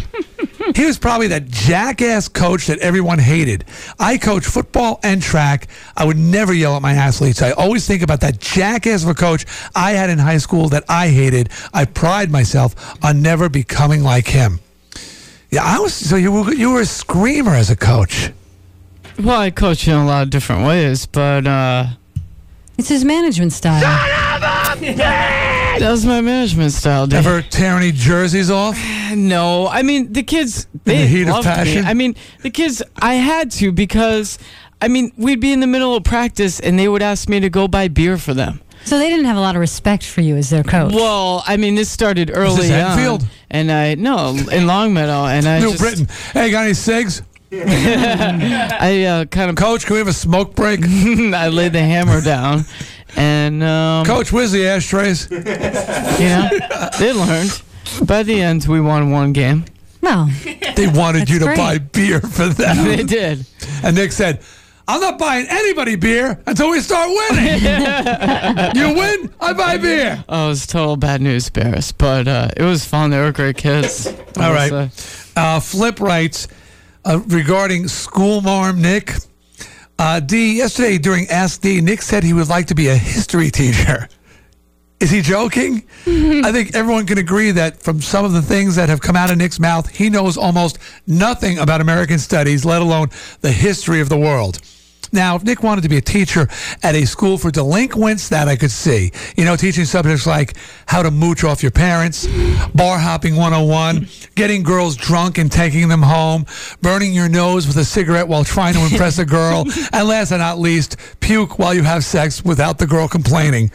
he was probably that jackass coach that everyone hated. I coach football and track. I would never yell at my athletes. I always think about that jackass of a coach I had in high school that I hated. I pride myself on never becoming like him. Yeah, I was. So you were you were a screamer as a coach. Well, I coach in a lot of different ways, but uh, It's his management style. that was my management style. dude. Ever tear any jerseys off? No, I mean the kids. They the heat of loved me. passion? I mean the kids. I had to because, I mean, we'd be in the middle of practice and they would ask me to go buy beer for them. So they didn't have a lot of respect for you as their coach. Well, I mean, this started early this on, Enfield? and I no in Longmeadow, and I New just, Britain. Hey, got any cigs? I uh, kind of Coach, can we have a smoke break? I laid the hammer down, and um, Coach, where's the ashtrays? you know, they learned. By the end, we won one game. No. They wanted you to great. buy beer for them. They did. And Nick said, I'm not buying anybody beer until we start winning. you win, I buy beer. Oh, it was total bad news bears, but uh, it was fun. They were great kids. I All will right. say. Uh, Flip writes uh, regarding school marm Nick. Uh, D, yesterday during Ask D, Nick said he would like to be a history teacher. Is he joking? I think everyone can agree that from some of the things that have come out of Nick's mouth, he knows almost nothing about American studies, let alone the history of the world. Now, if Nick wanted to be a teacher at a school for delinquents, that I could see. You know, teaching subjects like how to mooch off your parents, bar hopping 101, getting girls drunk and taking them home, burning your nose with a cigarette while trying to impress a girl, and last but not least, puke while you have sex without the girl complaining.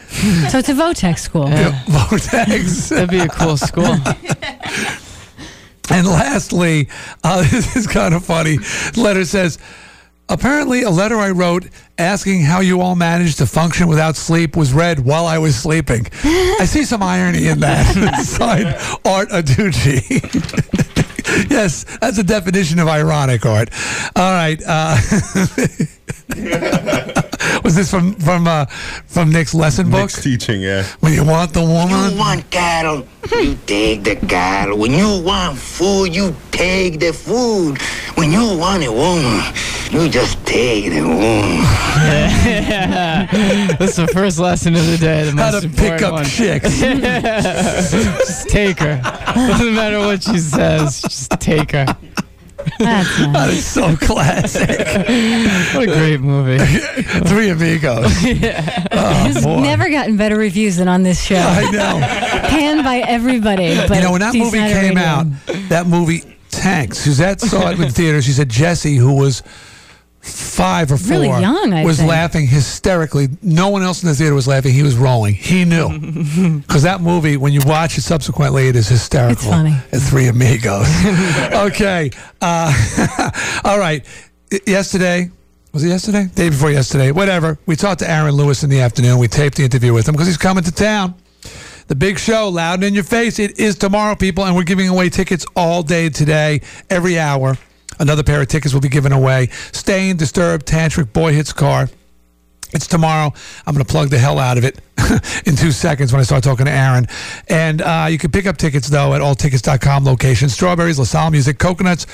So it's a Votex school. Votex. That'd be a cool school. And lastly, uh, this is kind of funny. The letter says, apparently a letter I wrote asking how you all managed to function without sleep was read while I was sleeping. I see some irony in that. Signed Art Aducci. yes, that's a definition of ironic art. All right. Uh, was this from from uh, from Nick's lesson book? Nick's teaching, yeah. When you want the woman, You want cattle, you take the cattle. When you want food, you take the food. When you want a woman, you just take the woman. That's the first lesson of the day. The How most to pick up one. chicks. just take her. Doesn't matter what she says. Just take her. That's that is so classic. What a great movie. Three Amigos. Oh, He's boy. never gotten better reviews than on this show. I know. Panned by everybody. But you know, when that movie came out, that movie tanked. Suzette saw it in the theater. She said Jesse, who was five or four, Really young, I was think. laughing hysterically. No one else in the theater was laughing. He was rolling. He knew. Because that movie, when you watch it subsequently, it is hysterical. It's funny. It's Three Amigos. okay. Uh, all right. Yesterday, was it yesterday? Day before yesterday, whatever. We talked to Aaron Lewis in the afternoon. We taped the interview with him because he's coming to town. The big show, loud and in your face. It is tomorrow, people, and we're giving away tickets all day today, every hour. Another pair of tickets will be given away. Staind, Disturbed, Tantric, Boy Hits Car. It's tomorrow. I'm going to plug the hell out of it in two seconds when I start talking to Aaron. And uh, you can pick up tickets, though, at alltickets.com location. Strawberries, LaSalle Music, Coconuts,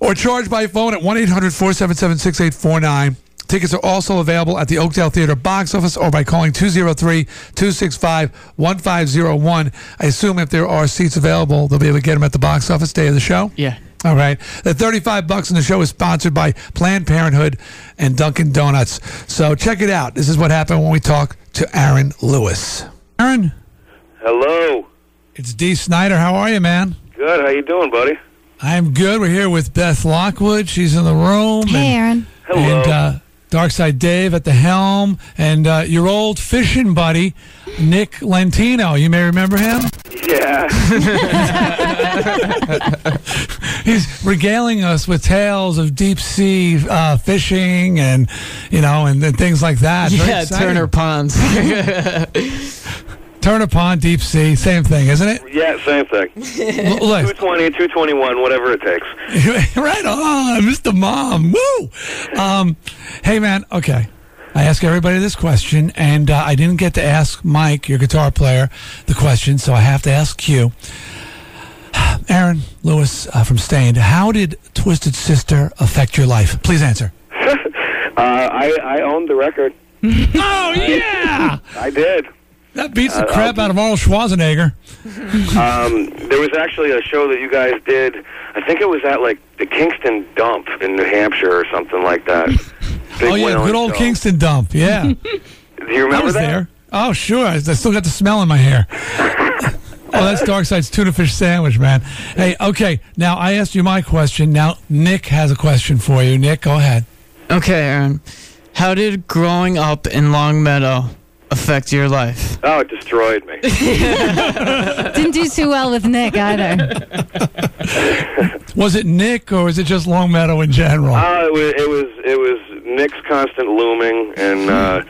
or charge by phone at 1 800 477 6849. Tickets are also available at the Oakdale Theater box office or by calling 203 265 1501. I assume if there are seats available, they'll be able to get them at the box office day of the show. Yeah. All right. The 35 bucks in the show is sponsored by Planned Parenthood and Dunkin' Donuts. So check it out. This is what happened when we talk to Aaron Lewis. Aaron, Hello. it's Dee Snider. How are you, man? Good. How you doing, buddy? I'm good. We're here with Beth Lockwood. She's in the room. Hey, and, Aaron. Hello. And uh, Darkside Dave at the helm. And uh, your old fishing buddy, Nick Lentino. You may remember him. Yeah. He's regaling us with tales of deep sea uh, fishing and, you know, and, and things like that. Yeah. Turner Ponds. Turner Pond, deep sea, same thing, isn't it? yeah, same thing. L- look. 220, 221, whatever it takes. right on, Mr. Mom. Woo! Um, hey, man. Okay. I ask everybody this question, and uh, I didn't get to ask Mike, your guitar player, the question, so I have to ask you. Aaron Lewis uh, from Staind, how did Twisted Sister affect your life? Please answer. Uh, I, I owned the record. oh, yeah! I did. That beats the Uh, crap out of Arnold Schwarzenegger. Um, there was actually a show that you guys did. I think it was at like the Kingston Dump in New Hampshire or something like that. Big oh, yeah, good old show. Kingston dump. Yeah. Do you remember I was that? there. Oh, sure. I, I still got the smell in my hair. oh, that's Darkside's tuna fish sandwich, man. Hey, okay. Now, I asked you my question. Now, Nick has a question for you. Nick, go ahead. Okay, Aaron. How did growing up in Longmeadow affect your life? Oh, it destroyed me. Didn't do too well with Nick either. Was it Nick or was it just Longmeadow in general? Uh, it was it was it was Nick's constant looming and uh,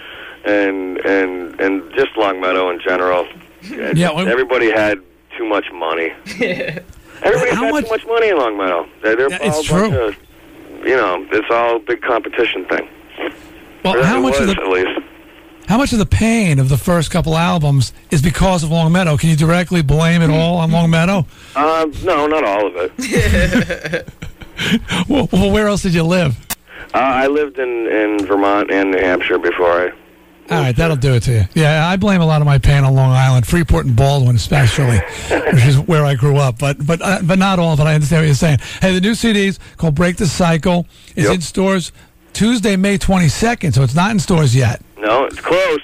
and and and just Longmeadow in general. Yeah, well- everybody had too much money. Everybody had too much money in Longmeadow. They're, they're Yeah, it's a bunch true. of- you know, it's all a big competition thing. Well, Or how it much of was, the at least? How much of the pain of the first couple albums is because of Longmeadow? Can you directly blame it all on Longmeadow? Uh, no, not all of it. well, well, where else did you live? Uh, I lived in in Vermont and New Hampshire before I All right, that'll do it to you. Yeah, I blame a lot of my pain on Long Island, Freeport and Baldwin, especially, which is where I grew up. But but uh, but not all of it. I understand what you're saying. Hey, the new CDs called "Break the Cycle" is in stores Tuesday, May 22nd. So it's not in stores yet. No, it's close.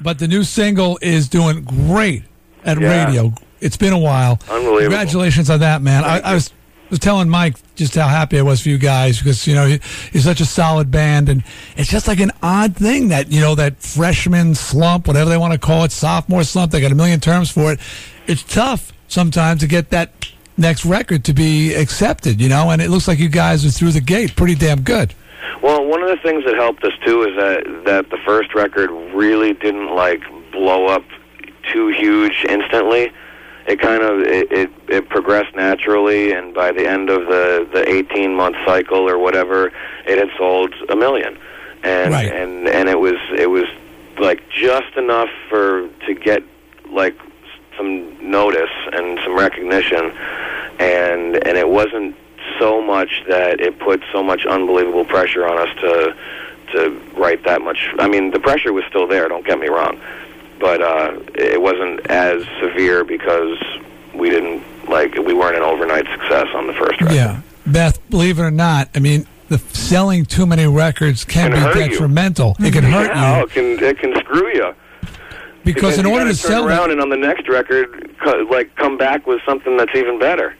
But the new single is doing great at Yeah. radio. It's been a while. Unbelievable. Congratulations on that, man. I, I was was telling Mike just how happy I was for you guys because you know you- you're such a solid band, and it's just like an odd thing that you know that freshman slump, whatever they want to call it, sophomore slump. They got a million terms for it. It's tough sometimes to get that next record to be accepted, you know. And it looks like you guys are through the gate pretty damn good. Well, one of the things that helped us too is that that the first record really didn't like blow up too huge instantly. It kind of it, it, it progressed naturally, and by the end of the the 18 month cycle or whatever, it had sold a million, and and and it was it was like just enough for to get like some notice and some recognition, and and it wasn't so much that it put so much unbelievable pressure on us to to write that much. I mean, the pressure was still there. Don't get me wrong, but uh, it wasn't as severe because we didn't like we weren't an overnight success on the first record. Yeah, Beth, believe it or not, I mean, the selling too many records can, Can be hurt you. detrimental. It can hurt yeah, you it can it can screw you. because in order gotta turn sell around and on the next record, co- like come back with something that's even better.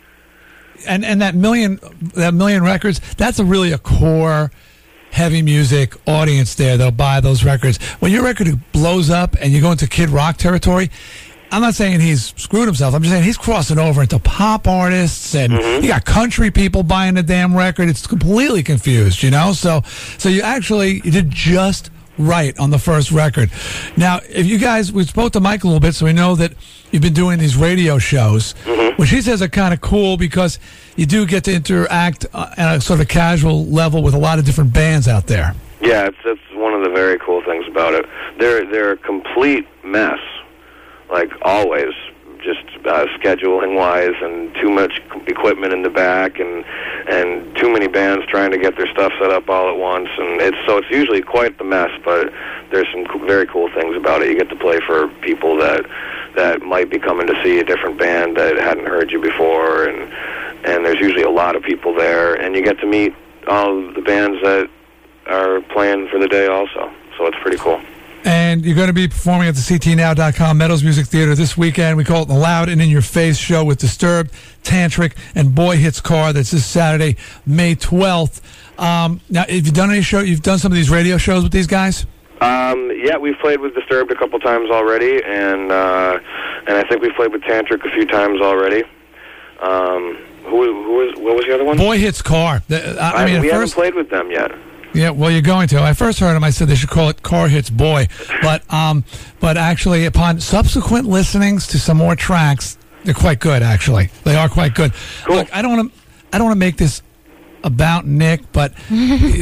And and that million that million records, that's a really a core heavy music audience there. They'll buy those records. When your record blows up and you go into Kid Rock territory. I'm not saying he's screwed himself. I'm just saying he's crossing over into pop artists, and Mm-hmm. you got country people buying the damn record. It's completely confused, you know. So, so you actually you did just right on the first record. Now, if you guys, we spoke to Mike a little bit, so we know that you've been doing these radio shows, Mm-hmm. which he says are kind of cool because you do get to interact uh, at a sort of casual level with a lot of different bands out there. Yeah, it's that's one of the very cool things about it. They're they're a complete mess, like always, just uh, scheduling wise, and too much equipment in the back, and and too many bands trying to get their stuff set up all at once, and it's so it's usually quite the mess. But there's some co- very cool things about it. You get to play for people that that might be coming to see a different band that hadn't heard you before, and and there's usually a lot of people there, and you get to meet all the bands that are playing for the day also. So it's pretty cool. And you're going to be performing at the CTNow.com Meadows Music Theater this weekend. We call it the Loud and In Your Face show with Disturbed, Tantric, and Boy Hits Car. That's this Saturday, May 12th. Um, now, have you done any show? You've done some of these radio shows with these guys? Um, yeah, we've played with Disturbed a couple times already, and uh, and I think we've played with Tantric a few times already. Um, who who was what was the other one? Boy Hits Car. The- I, I mean, we haven't played with them yet. Yeah, well, you're going to. I first heard him. I said they should call it "Car Hits Boy," but um, but actually, upon subsequent listenings to some more tracks, they're quite good. Actually, they are quite good. Look, I don't want to. I don't want to make this about Nick, but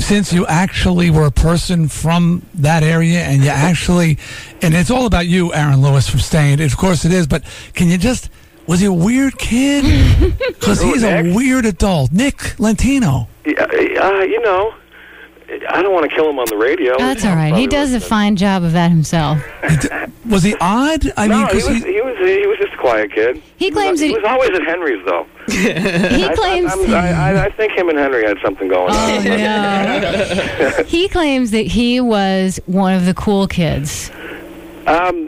since you actually were a person from that area, and you actually, and it's all about you, Aaron Lewis from Staind. Of course, it is. But can you just? Was he a weird kid? Because he's a weird adult. Nick Lentino. Yeah, uh, you know, I don't want to kill him on the radio. That's all right. He does a fine job of that himself. Was he odd? I no, mean, he 'cause was, he was he was just a quiet kid. He claims he he- was always at Henry's though. He I, claims I, I'm- I, I, I think him and Henry had something going on. he claims that he was one of the cool kids. Um,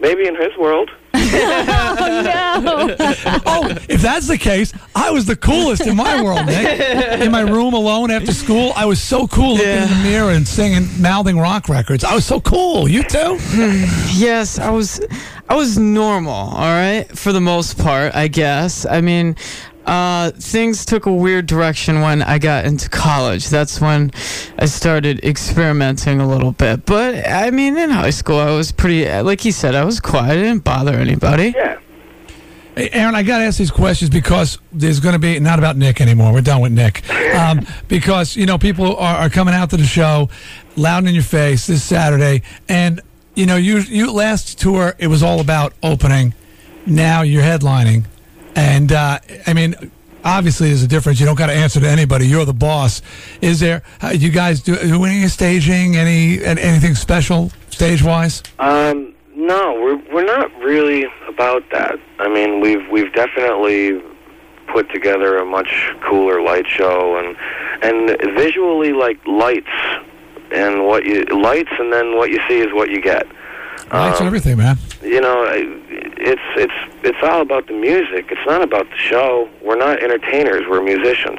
maybe in his world. oh, no. oh, if that's the case, I was the coolest in my world, Nick. In my room alone after school, I was so cool looking in the mirror and singing, mouthing rock records. I was so cool. You too? yes, I was I was normal, all right, for the most part, I guess. I mean, uh, things took a weird direction when I got into college. That's when I started experimenting a little bit. But I mean, in high school, I was pretty, like he said, I was quiet. I didn't bother anybody. Yeah. Hey, Aaron, I got to ask these questions because there's going to be not about Nick anymore. We're done with Nick. Um, because, you know, people are, are coming out to the show loud in your face this Saturday. And, you know, you, you last tour, it was all about opening. Now you're headlining. And, uh, I mean, obviously there's a difference. You don't got to answer to anybody. You're the boss. Is there, uh, you guys do, do any staging, any, an- anything special stage wise? Um, no, we're we're not really about that. I mean, we've we've definitely put together a much cooler light show and and visually like lights and what you lights and then what you see is what you get. Lights Um, and everything, man. You know, it's it's it's all about the music. It's not about the show. We're not entertainers. We're musicians.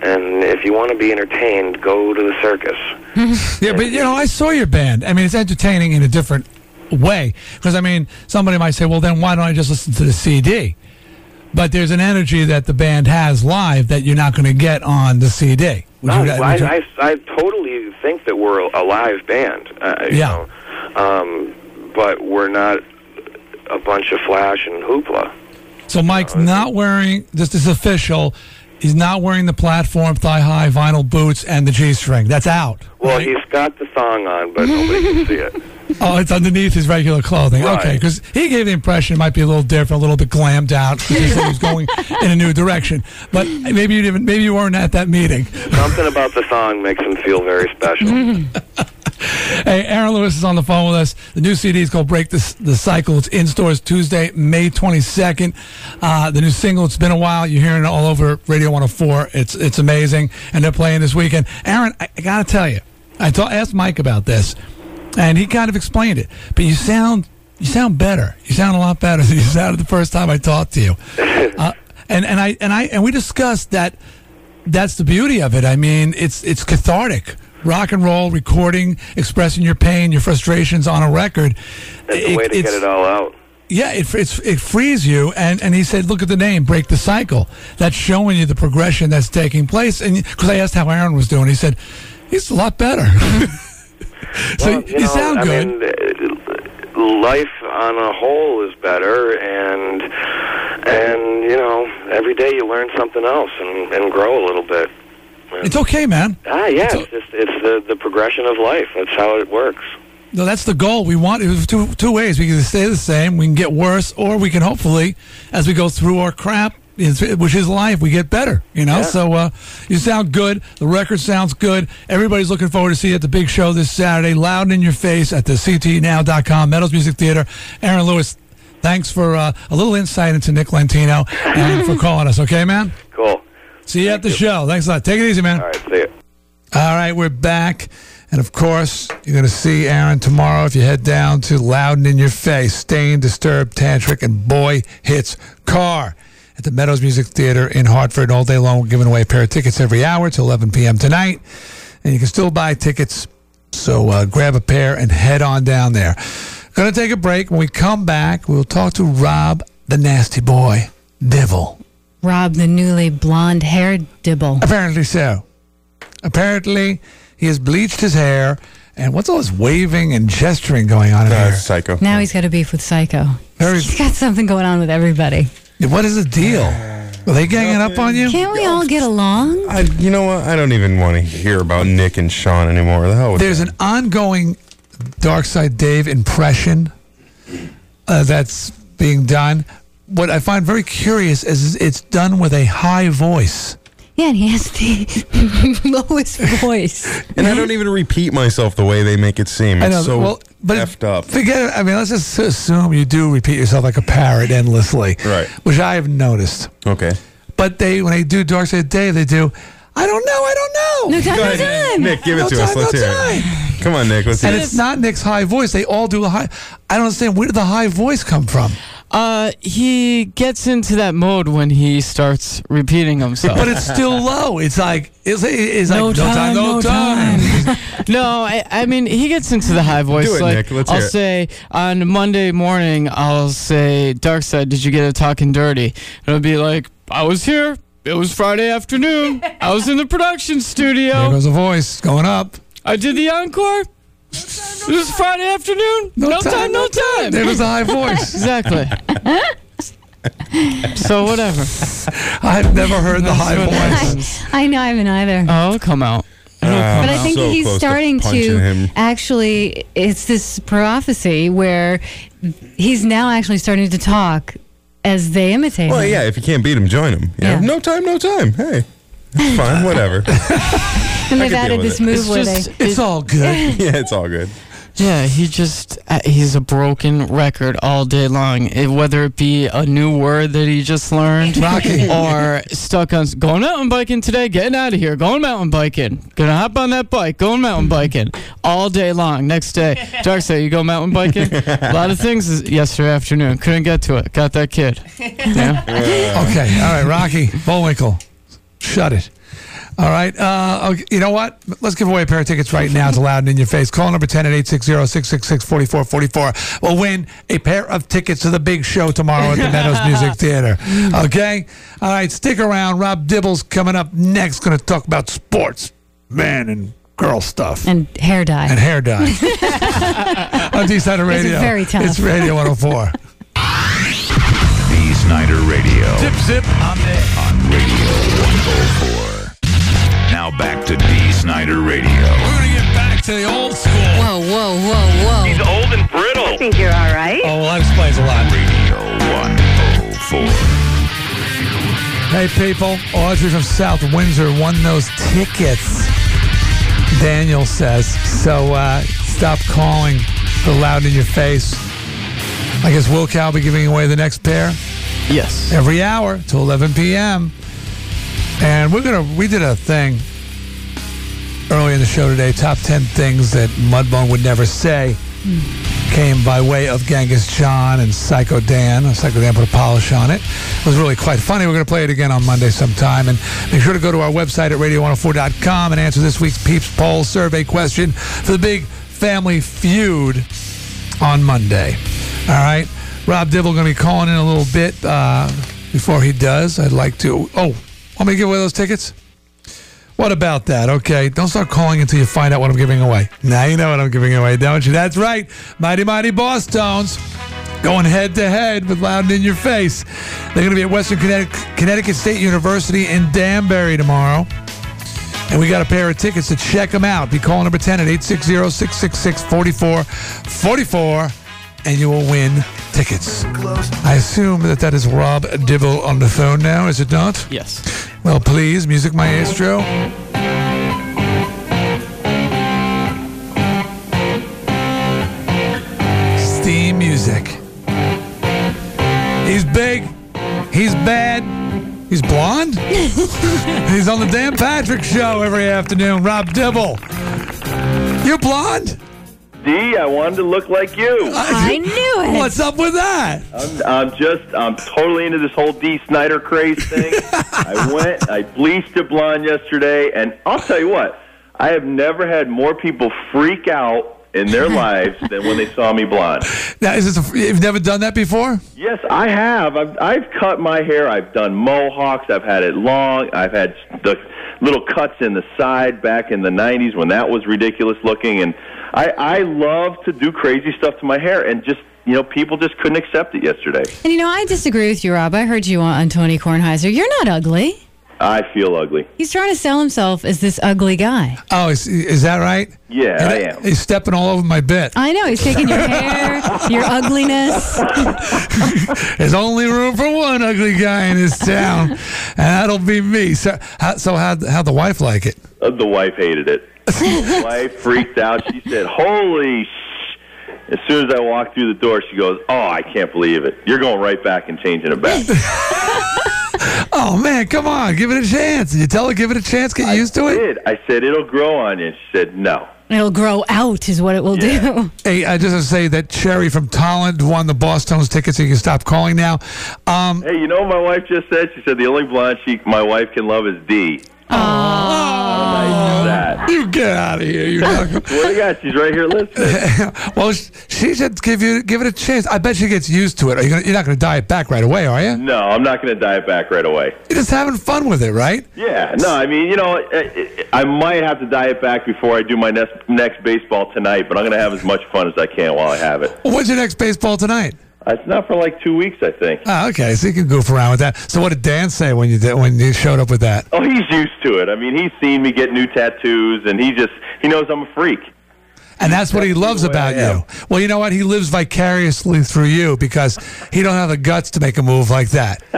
And if you want to be entertained, go to the circus. yeah, but you know, I saw your band. I mean, it's entertaining in a different way. Because I mean, somebody might say, "Well, then why don't I just listen to the CD?" But there's an energy that the band has live that you're not going to get on the CD. Would No, you- I, you- I, I totally think that we're a live band. Uh, you Yeah. know, um, but we're not a bunch of flash and hoopla. so Mike's not wearing. This is official. He's not wearing the platform thigh high vinyl boots and the G string. That's out. Well, he's got the thong on, but nobody can see it. Oh, it's underneath his regular clothing. Right. Okay, because he gave the impression it might be a little different, a little bit glammed out. He said he was going in a new direction. But maybe you didn't. Maybe you weren't at that meeting. Something about the thong makes him feel very special. Hey, Aaron Lewis is on the phone with us. The new CD is called "Break the, the Cycle." It's in stores Tuesday, May twenty second. Uh, the new single. It's been a while. You're hearing it all over Radio 104. It's it's amazing, and they're playing this weekend. Aaron, I, I got to tell you, I ta- asked Mike about this, and he kind of explained it. But you sound you sound better. You sound a lot better than you sounded the first time I talked to you. Uh, and and I and I and we discussed that that's the beauty of it. I mean, it's it's cathartic. Rock and roll, recording, expressing your pain, your frustrations on a record. That's the way to get it all out. Yeah, it, it's, it frees you. And, and he said, look at the name, Break the Cycle. That's showing you the progression that's taking place. And because I asked how Aaron was doing, he said, he's a lot better. so Well, you, know, sound I good. mean, uh, life on a whole is better, and and you know, every day you learn something else and, and grow a little bit. It's okay, man. Ah, yeah, it's just it's the the progression of life. That's how it works. No, that's the goal. We want it was two two ways. We can stay the same, we can get worse, or we can hopefully, as we go through our crap, which is life, we get better. You know. Yeah. So uh, you sound good. The record sounds good. Everybody's looking forward to see you at the big show this Saturday, loud and in your face at the CTNow.com Meadows Music Theater. Aaron Lewis, thanks for uh, a little insight into Nick Lentino and for calling us. Okay, man. See you at the show. Thanks a lot. Take it easy, man. All right, see you. All right, we're back. And of course, you're going to see Aaron tomorrow if you head down to Loud and in Your Face, Staind, Disturbed, Tantric, and Boy Hits Car at the Meadows Music Theater in Hartford all day long. We're giving away a pair of tickets every hour till 11 p.m. tonight. And you can still buy tickets. So uh, grab a pair and head on down there. Going to take a break. When we come back, we'll talk to Rob, the nasty boy, Dibble. Rob, the newly blonde haired dibble. Apparently so. Apparently, he has bleached his hair. And what's all this waving and gesturing going on in here? Psycho. Now he's got a beef with Psycho. He's got something going on with everybody. What is the deal? Are they ganging up on you? Can't we all get along? I, you know what? I don't even want to hear about Nick and Sean anymore. The hell with There's an ongoing Darkside Dave impression uh, that's being done. What I find very curious is it's done with a high voice. Yeah, and he has the lowest voice. And I don't even repeat myself the way they make it seem. It's I know. so well, but effed up. forget it. I mean, let's just assume you do repeat yourself like a parrot endlessly, Right. Which I have noticed. Okay. But they, when they do Darkside Day," they do. I don't know. I don't know. No time, Go no ahead, time. Nick, give it No to time, us. Let's no hear time. it. Come on, Nick. Let's hear And it. it's not Nick's high voice. They all do a high. I don't understand where did the high voice come from. Uh, he gets into that mode when he starts repeating himself. But it's still low. It's like it's, it's like No no time, time, no no time. no, I, I mean he gets into the high voice. Do it, like, Nick. Let's I'll hear it. say on Monday morning, I'll say, "Darkside, did you get a talking dirty?" And it'll be like, "I was here. It was Friday afternoon. I was in the production studio." There studio. goes a voice going up. I did the encore. It was Friday afternoon. No, time, no time. There was a high voice. Exactly. so whatever. I've never heard the high voice. happens. I know, I haven't either. Oh, come out. Uh, But I think so that he's close to starting to actually, it's this prophecy where he's now actually starting to talk as they imitate Well, him. yeah. If you can't beat him, join him. You know? Yeah. No time, no time. Hey, fine. Whatever. and they've added this it. move It's where just- they. It's all good. yeah, it's all good. Yeah, he just uh, he's a broken record all day long. It, whether it be a new word that he just learned, Rocky. or stuck on going mountain biking today, getting out of here, going mountain biking, gonna hop on that bike, going mountain biking all day long. Next day, Dark say you go mountain biking. a lot of things yesterday afternoon. Couldn't get to it. Got that kid. Yeah. Okay, all right, Rocky Bullwinkle, shut it. All right, uh, okay, you know what? Let's give away a pair of tickets right now to Loud and In Your Face. Call number 10 at 860-666-4444. We'll win a pair of tickets to the big show tomorrow at the Meadows Music Theater. Okay? All right, stick around. Rob Dibble's coming up next, going to talk about sports, man, and girl stuff. And hair dye. And hair dye. On D-Side Those are Radio. very tough. It's Radio 104. Dee Snider Radio. Zip, zip. I'm there. On Radio 104. Now back to Dee Snider Radio. We're going to get back to the old school. Whoa, whoa, whoa, whoa. He's old and brittle. I think you're all right. Oh, well, that explains a lot. Radio 104. Hey, people. Audrey from South Windsor won those tickets, Daniel says. So uh, stop calling the loud in your face. I guess Will Cal be giving away the next pair Yes. every hour till 11 p.m. And we're gonna we did a thing early in the show today. Top 10 things that Mudbone would never say came by way of Genghis John and Psycho Dan. Psycho Dan put a polish on it. It was really quite funny. We're going to play it again on Monday sometime. And make sure to go to our website at radio104.com and answer this week's Peeps Poll survey question for the big family feud on Monday. All right. Rob Dibble going to be calling in a little bit. Uh, before he does, I'd like to. Oh, want me to give away those tickets? What about that? Okay, don't start calling until you find out what I'm giving away. Now you know what I'm giving away, don't you? That's right. Mighty Mighty Bosstones going head to head with Loud In Your Face. They're going to be at Western Connecticut, Connecticut State University in Danbury tomorrow. And we got a pair of tickets to check them out. Be calling number 10 at 860 666 4444 and you will win tickets. I assume that that is Rob Dibble on the phone now, is it not? Yes. Well, please, music maestro. Steam music. He's big. He's bad. He's blonde. He's on the Dan Patrick Show every afternoon. Rob Dibble. You're blonde? D, I wanted to look like you. I knew it. What's up with that? I'm, I'm just, I'm totally into this whole Dee Snider craze thing. I went, I bleached it blonde yesterday, and I'll tell you what, I have never had more people freak out in their lives than when they saw me blonde. Now, is this a, you've never done that before? Yes, I have. I've, I've cut my hair. I've done mohawks. I've had it long. I've had the little cuts in the side back in the 90s when that was ridiculous looking. And I, I love to do crazy stuff to my hair, and just, you know, people just couldn't accept it yesterday. And you know, I disagree with you, Rob. I heard you on Tony Kornheiser. You're not ugly. I feel ugly. He's trying to sell himself as this ugly guy. Oh, is, is that right? Yeah, And I am. He's stepping all over my bit. I know. He's taking your hair, your ugliness. There's only room for one ugly guy in this town, and that'll be me. So, how, so how how the wife like it? Uh, the wife hated it. the wife freaked out. She said, "Holy!" Sh-. As soon as I walked through the door, she goes, "Oh, I can't believe it! You're going right back and changing it back." Oh man, come on, give it a chance. You tell her, give it a chance, get used to it. I said it'll grow on you. She said, "No." It'll grow out, is what it will do. Hey, I just want to say that Cherry from Tolland won the Bosstones ticket, so you can stop calling now. Um, Hey, you know what my wife just said? She said the only blonde she my wife can love is D. How nice is that? you get out of here. You're not What do you got? She's right here listening. well, she should give you give it a chance. I bet she gets used to it. Are you gonna, you're not going to dye it back right away, are you? No, I'm not going to dye it back right away. You're just having fun with it, right? Yeah, no, I mean, you know, I, I might have to dye it back before I do my next next baseball tonight, but I'm going to have as much fun as I can while I have it. Well, when's your next baseball tonight? Uh, It's not for like two weeks, I think. Ah, okay, so you can goof around with that. So, what did Dan say when you did when you showed up with that? Oh, he's used to it. I mean, he's seen me get new tattoos, and he just he knows I'm a freak. And that's what he loves about you. Well, you know what? He lives vicariously through you because he don't have the guts to make a move like that.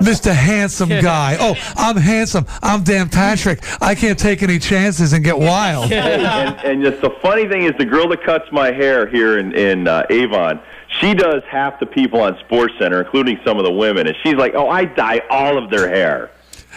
Mr. Handsome Guy. Oh, I'm handsome. I'm Dan Patrick. I can't take any chances and get wild. and, and just the funny thing is, the girl that cuts my hair here in in uh, Avon, she does half the people on Sports Center, including some of the women, and she's like, "Oh, I dye all of their hair."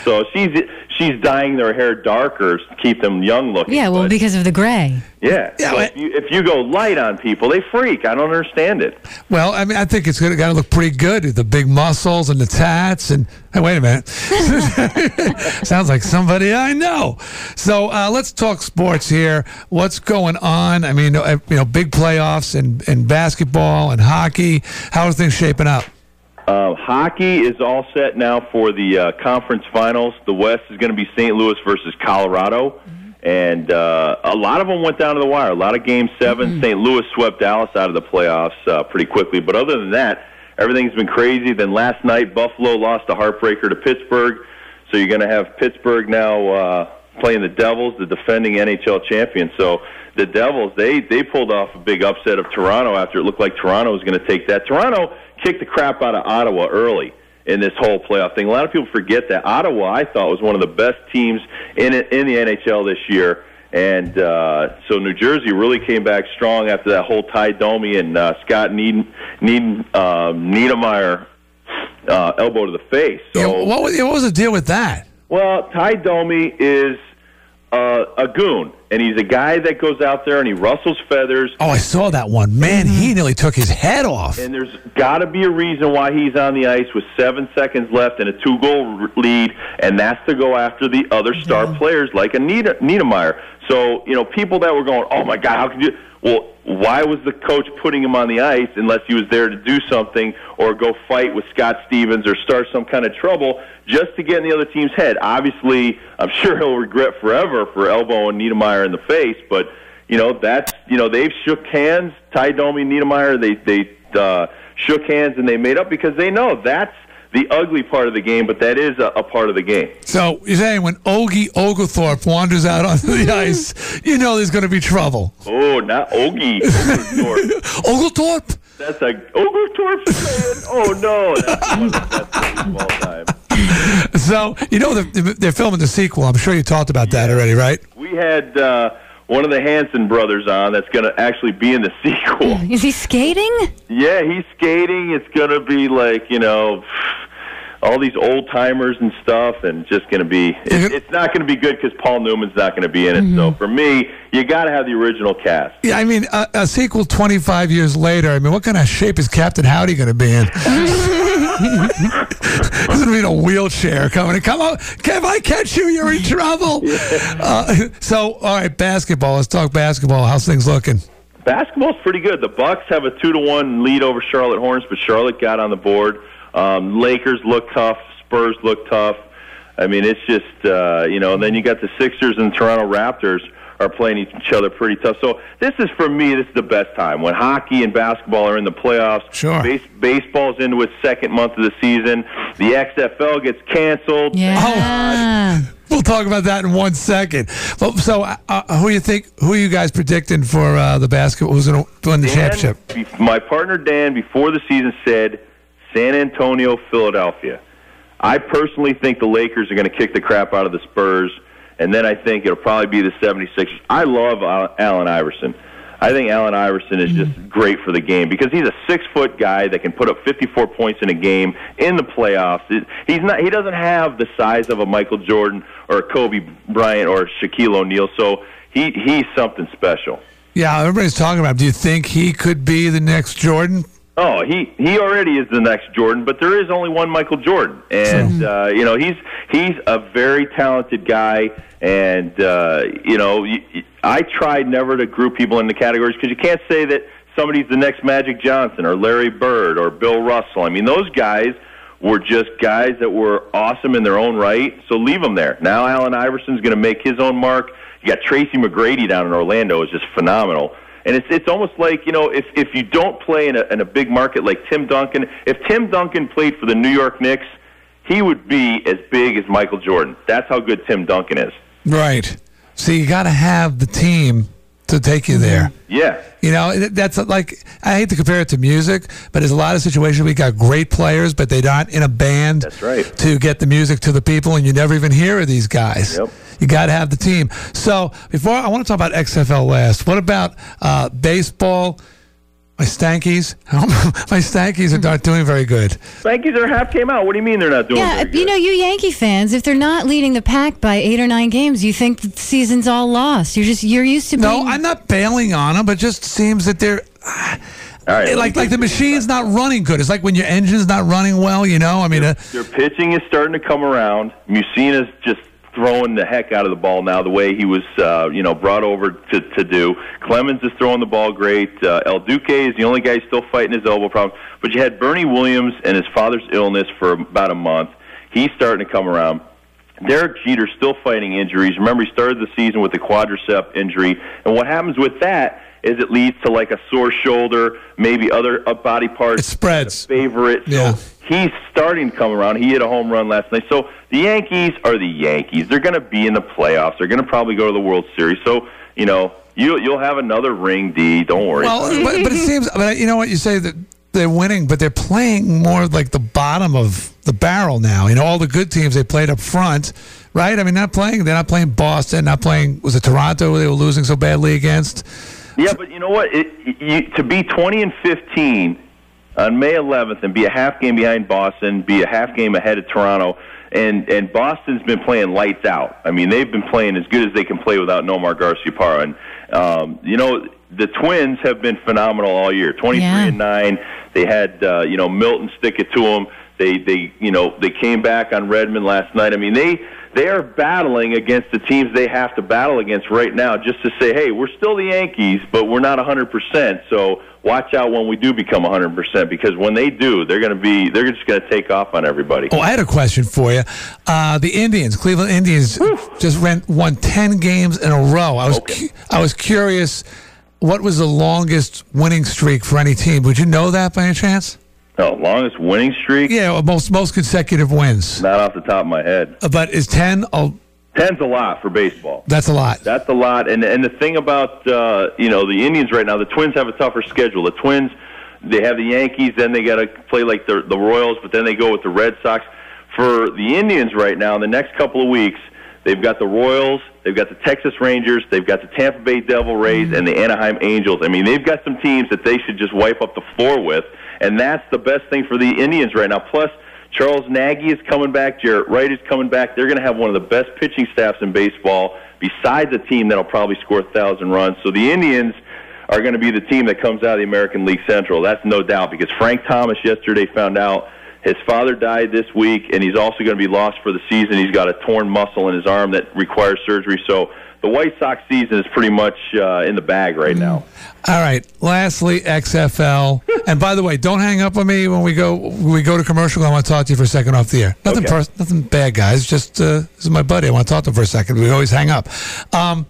So she's she's dyeing their hair darker to keep them young looking. Yeah, well, because of the gray. Yeah. so if, you, if you go light on people, they freak. I don't understand it. Well, I mean, I think it's going to look pretty good. The big muscles and the tats. And hey, wait a minute. Sounds like somebody I know. So uh, let's talk sports here. What's going on? I mean, uh, you know, big playoffs in, in basketball and hockey. How are things shaping up? Uh, hockey is all set now for the uh, conference finals. The West is going to be St. Louis versus Colorado. And uh, a lot of them went down to the wire. A lot of game 7 St. Louis swept Dallas out of the playoffs uh, pretty quickly. But other than that, everything's been crazy. Then last night, Buffalo lost a heartbreaker to Pittsburgh. So you're going to have Pittsburgh now uh, playing the Devils, the defending NHL champions. So the Devils, they they pulled off a big upset of Toronto after it looked like Toronto was going to take that. Toronto kicked the crap out of Ottawa early in this whole playoff thing. A lot of people forget that Ottawa, I thought, was one of the best teams in in the NHL this year. And uh, so New Jersey really came back strong after that whole Ty Domi and uh, Scott Need, Need, um, Niedermayer uh, elbow to the face. So What was, what was the deal with that? well, Ty Domi is uh, a goon, and he's a guy that goes out there and he rustles feathers. Oh, I saw that one. Man, he nearly took his head off. And there's got to be a reason why he's on the ice with seven seconds left and a two-goal lead, and that's to go after the other star players like a Nieder- Niedermayer. So you know, people that were going, "Oh my God, how can you?" Well, why was the coach putting him on the ice unless he was there to do something or go fight with Scott Stevens or start some kind of trouble just to get in the other team's head? Obviously, I'm sure he'll regret forever for elbowing Niedermayer in the face, but you know that's you know they've shook hands. Ty Domi Niedermayer they they uh, shook hands and they made up because they know that's the ugly part of the game, but that is a, a part of the game. So you're saying when Ogie Oglethorpe wanders out onto the ice, you know there's going to be trouble. Oh, not Ogie. Oglethorpe. Oglethorpe. That's a Oglethorpe fan. Oh no, that's one of the best names of all time. So you know they're, they're filming the sequel. I'm sure you talked about that already, right? We had uh, one of the Hanson brothers on that's going to actually be in the sequel. Is he skating? Yeah, he's skating. It's going to be like you know all these old timers and stuff, and just going to be. It, it's not going to be good because Paul Newman's not going to be in it. So for me, you got to have the original cast. Yeah, I mean a, a sequel 25 years later. I mean, what kind of shape is Captain Howdy going to be in? He's going to be in a wheelchair coming. Come on, if I catch you, you're in trouble. Uh, so, all right, basketball. Let's talk basketball. How's things looking? Basketball's pretty good. The Bucks have a two to one lead over Charlotte Hornets, but Charlotte got on the board. Um, Lakers look tough. Spurs look tough. I mean, it's just uh, you know. And then you got the Sixers and Toronto Raptors are playing each other pretty tough. So this is for me. This is the best time when hockey and basketball are in the playoffs. Sure. Base, baseball's into its second month of the season. The XFL gets canceled. Yeah. We'll talk about that in one second. Well, so, uh, uh, who you think? Who are you guys predicting for uh, the basketball? Who's going to win the Dan, championship? be- my partner Dan, before the season, said San Antonio, Philadelphia. I personally think the Lakers are going to kick the crap out of the Spurs, and then I think it'll probably be the 76ers. I love Al- Allen Iverson. I think Allen Iverson is mm. just great for the game because he's a six foot guy that can put up 54 points in a game in the playoffs. He's not. He doesn't have the size of a Michael Jordan or a Kobe Bryant or Shaquille O'Neal. So he he's something special. Yeah, everybody's talking about. him. Do you think he could be the next Jordan? Oh, he he already is the next Jordan, but there is only one Michael Jordan, and uh, you know he's he's a very talented guy, and uh, you know I tried never to group people into categories because you can't say that somebody's the next Magic Johnson or Larry Bird or Bill Russell. I mean, those guys were just guys that were awesome in their own right, so leave them there. Now Allen Iverson's going to make his own mark. You got Tracy McGrady down in Orlando is just phenomenal. And it's it's almost like you know if if you don't play in a in a big market like Tim Duncan, if Tim Duncan played for the New York Knicks, he would be as big as Michael Jordan. That's how good Tim Duncan is. Right. So you got to have the team to take you there. Yeah. You know, that's like I hate to compare it to music, but there's a lot of situations we got great players, but they're not in a band. That's right. To get the music to the people, and you never even hear of these guys. Yep. You got to have the team. So before I want to talk about XFL last. What about uh, baseball? My Stankies. My Stankies are not doing very good. Stankies are half came out. What do you mean they're not doing Yeah, very good? you know, you Yankee fans, if they're not leading the pack by eight or nine games, you think the season's all lost. You're just you're used to No, being. I'm not bailing on them, but just seems that they're. like like the machine's not running good. It's like when your engine's not running well. You know, I mean, uh, Their pitching is starting to come around. Mussina's just throwing the heck out of the ball now, the way he was, uh, you know, brought over to, to do. Clemens is throwing the ball great. Uh, El Duque is the only guy still fighting his elbow problem. But you had Bernie Williams and his father's illness for about a month. He's starting to come around. Derek Jeter's still fighting injuries. Remember, he started the season with a quadricep injury, and what happens with that is it leads to like a sore shoulder, maybe other body parts. It spreads. Favorite. Yeah. He's starting to come around. He hit a home run last night. So the Yankees are the Yankees. They're going to be in the playoffs. They're going to probably go to the World Series. So you know you you'll have another ring, D. Don't worry. well, but, but it seems. But you know what you say that they're winning, but they're playing more like the bottom of the barrel now. You know, all the good teams they played up front, right? I mean, not playing. They're not playing Boston. Not playing. Was it Toronto? They were losing so badly against. Yeah, but you know what? It, you, to be 20 and 15 on May 11th and be a half game behind Boston, be a half game ahead of Toronto, and and Boston's been playing lights out. I mean, they've been playing as good as they can play without Nomar Garciaparra. And um, you know, the Twins have been phenomenal all year. 23 and nine. They had uh, you know Milton stick it to them. They they you know they came back on Redmond last night. I mean they they are battling against the teams they have to battle against right now just to say, hey, we're still the Yankees, but we're not 100%. So watch out when we do become 100% because when they do, they're going to be they're just going to take off on everybody. Oh, I had a question for you. Uh, the Indians, Cleveland Indians, just ran, won ten games in a row. I was cu- I was curious, what was the longest winning streak for any team? Would you know that by any chance? No, longest winning streak? Yeah, well, most most consecutive wins. Not off the top of my head. Uh, But is ten? Oh, Ten's a lot for baseball. that's a lot. That's a lot. And and the thing about uh, you know the Indians right now, the Twins have a tougher schedule. The Twins, they have the Yankees, then they got to play like the the Royals, but then they go with the Red Sox. For the Indians right now, in the next couple of weeks, they've got the Royals, they've got the Texas Rangers, they've got the Tampa Bay Devil Rays, and the Anaheim Angels. I mean, they've got some teams that they should just wipe up the floor with, and that's the best thing for the Indians right now. Plus. Charles Nagy is coming back. Jaret Wright is coming back. They're going to have one of the best pitching staffs in baseball, besides a team that'll probably score a thousand runs. So the Indians are going to be the team that comes out of the American League Central. That's no doubt because Frank Thomas yesterday found out his father died this week, and he's also going to be lost for the season. He's got a torn muscle in his arm that requires surgery. So the White Sox season is pretty much uh, in the bag right now. All right. Lastly, XFL. and by the way, don't hang up on me when we go when we go to commercial. I want to talk to you for a second off the air. Nothing Okay. pers- nothing bad, guys. Just uh, this is my buddy. I want to talk to him for a second. We always hang up. Um,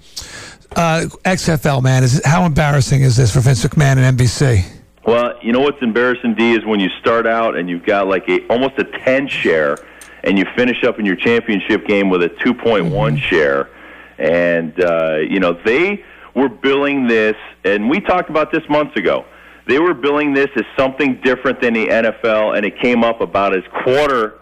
uh, XFL, man, is how embarrassing is this for Vince McMahon and NBC? Well, you know what's embarrassing, D, is when you start out and you've got like a almost a 10 share, and you finish up in your championship game with a 2.1 share, and uh, you know they were billing this, and we talked about this months ago. They were billing this as something different than the NFL, and it came up about as quarter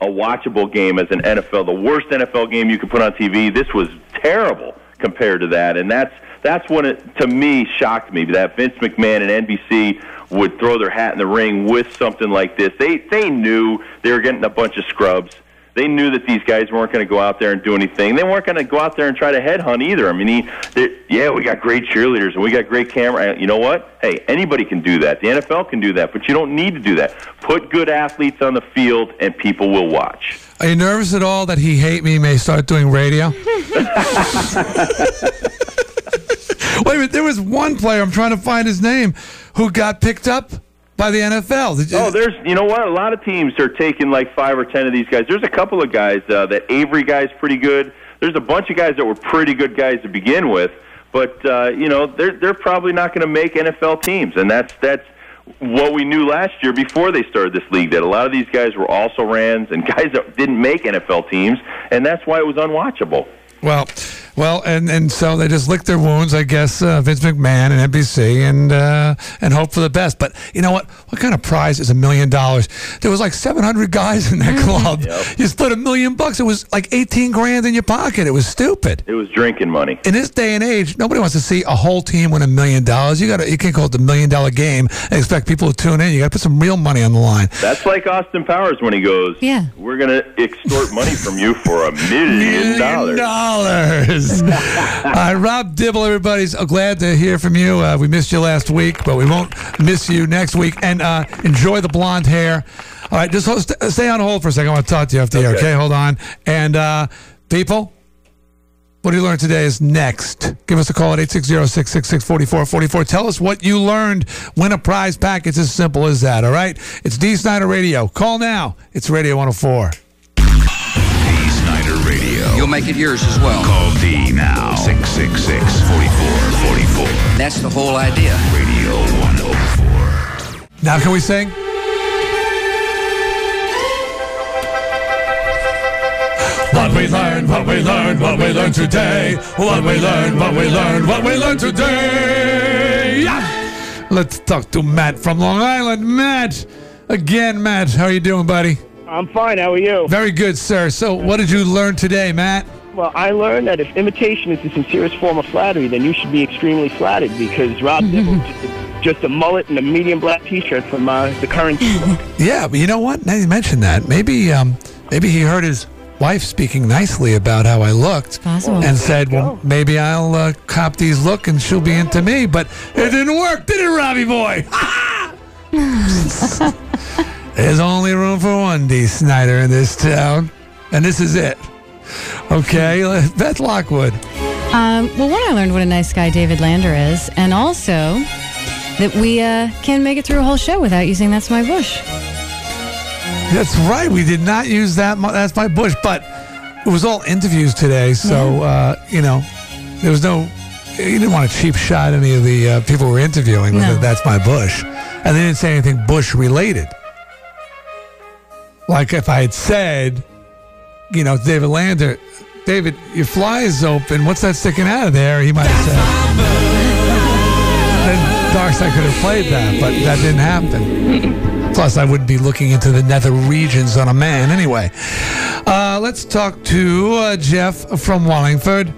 a watchable game as an NFL, the worst NFL game you could put on TV. This was terrible compared to that, and that's that's when it to me shocked me that Vince McMahon and NBC would throw their hat in the ring with something like this. They they knew they were getting a bunch of scrubs. They knew that these guys weren't going to go out there and do anything. They weren't going to go out there and try to headhunt either. I mean, he, they- yeah, we got great cheerleaders and we got great camera. You know what? Hey, anybody can do that. The NFL can do that, but you don't need to do that. Put good athletes on the field, and people will watch. Are you nervous at all that he hate me may start doing radio? Wait a minute. There was one player. I'm trying to find his name who got picked up by the NFL. Oh, there's you know what? A lot of teams are taking like five or ten of these guys. There's a couple of guys uh, that Avery guy's pretty good. There's a bunch of guys that were pretty good guys to begin with, but uh, you know they're they're probably not going to make NFL teams, and that's that's what we knew last year before they started this league. That a lot of these guys were also rans and guys that didn't make NFL teams, and that's why it was unwatchable. Well, Well, and, and so they just licked their wounds, I guess, uh, Vince McMahon and NBC, and uh, and hope for the best. But you know what? What kind of prize is a million dollars? There was like 700 guys in that club. You split a million bucks. It was like 18 grand in your pocket. It was stupid. It was drinking money. In this day and age, nobody wants to see a whole team win a million dollars. You got to you can't call it the million dollar game and expect people to tune in. You got to put some real money on the line. That's like Austin Powers when he goes, Yeah. we're going to extort money from you for a million dollars. All right, Rob Dibble, everybody's glad to hear from you. Uh, we missed you last week, but we won't miss you next week. And uh, enjoy the blonde hair. All right, just hold, st- stay on hold for a second. I want to talk to you after the air, Okay. okay? Hold on. And uh, people, what do you learn today is next. Give us a call at 860-666-4444. Tell us what you learned. Win a prize pack. It's as simple as that, all right? It's Dee Snider Radio. Call now. It's Radio 104. Snider Radio. You'll make it yours as well. Call D now. 666-4444. That's the whole idea. Radio 104. Now can we sing? What we learned, what we learned, what we learned today. What we learned, what we learned, what we learned today. Yeah. Let's talk to Matt from Long Island. Matt, again, Matt, how are you doing, buddy? I'm fine. How are you? Very good, sir. So, what did you learn today, Matt? Well, I learned that if imitation is the sincerest form of flattery, then you should be extremely flattered because Rob Dibble just a, just a mullet and a medium black T-shirt from uh, the current. Yeah, but you know what? Now you mentioned that. Maybe, um, maybe he heard his wife speaking nicely about how I looked, possible. and said, "Well, maybe I'll uh, cop these look and she'll be into me." But it didn't work, did it, Robbie boy? There's only room for one Dee Snider in this town, and this is it. Okay, Beth Lockwood. Um, well, one, I learned what a nice guy David Lander is, and also that we uh, can make it through a whole show without using That's My Bush. That's right. We did not use that. That's my bush, but it was all interviews today, so uh, you know, there was no. You didn't want to cheap shot any of the uh, people we were interviewing with No. it. That's my bush, and they didn't say anything bush related. Like if I had said, you know, David Lander, David, your fly is open. What's that sticking out of there? He might have said. Then Darkside could have played that, but that didn't happen. Plus, I wouldn't be looking into the nether regions on a man anyway. Uh, let's talk to uh, Jeff from Wallingford.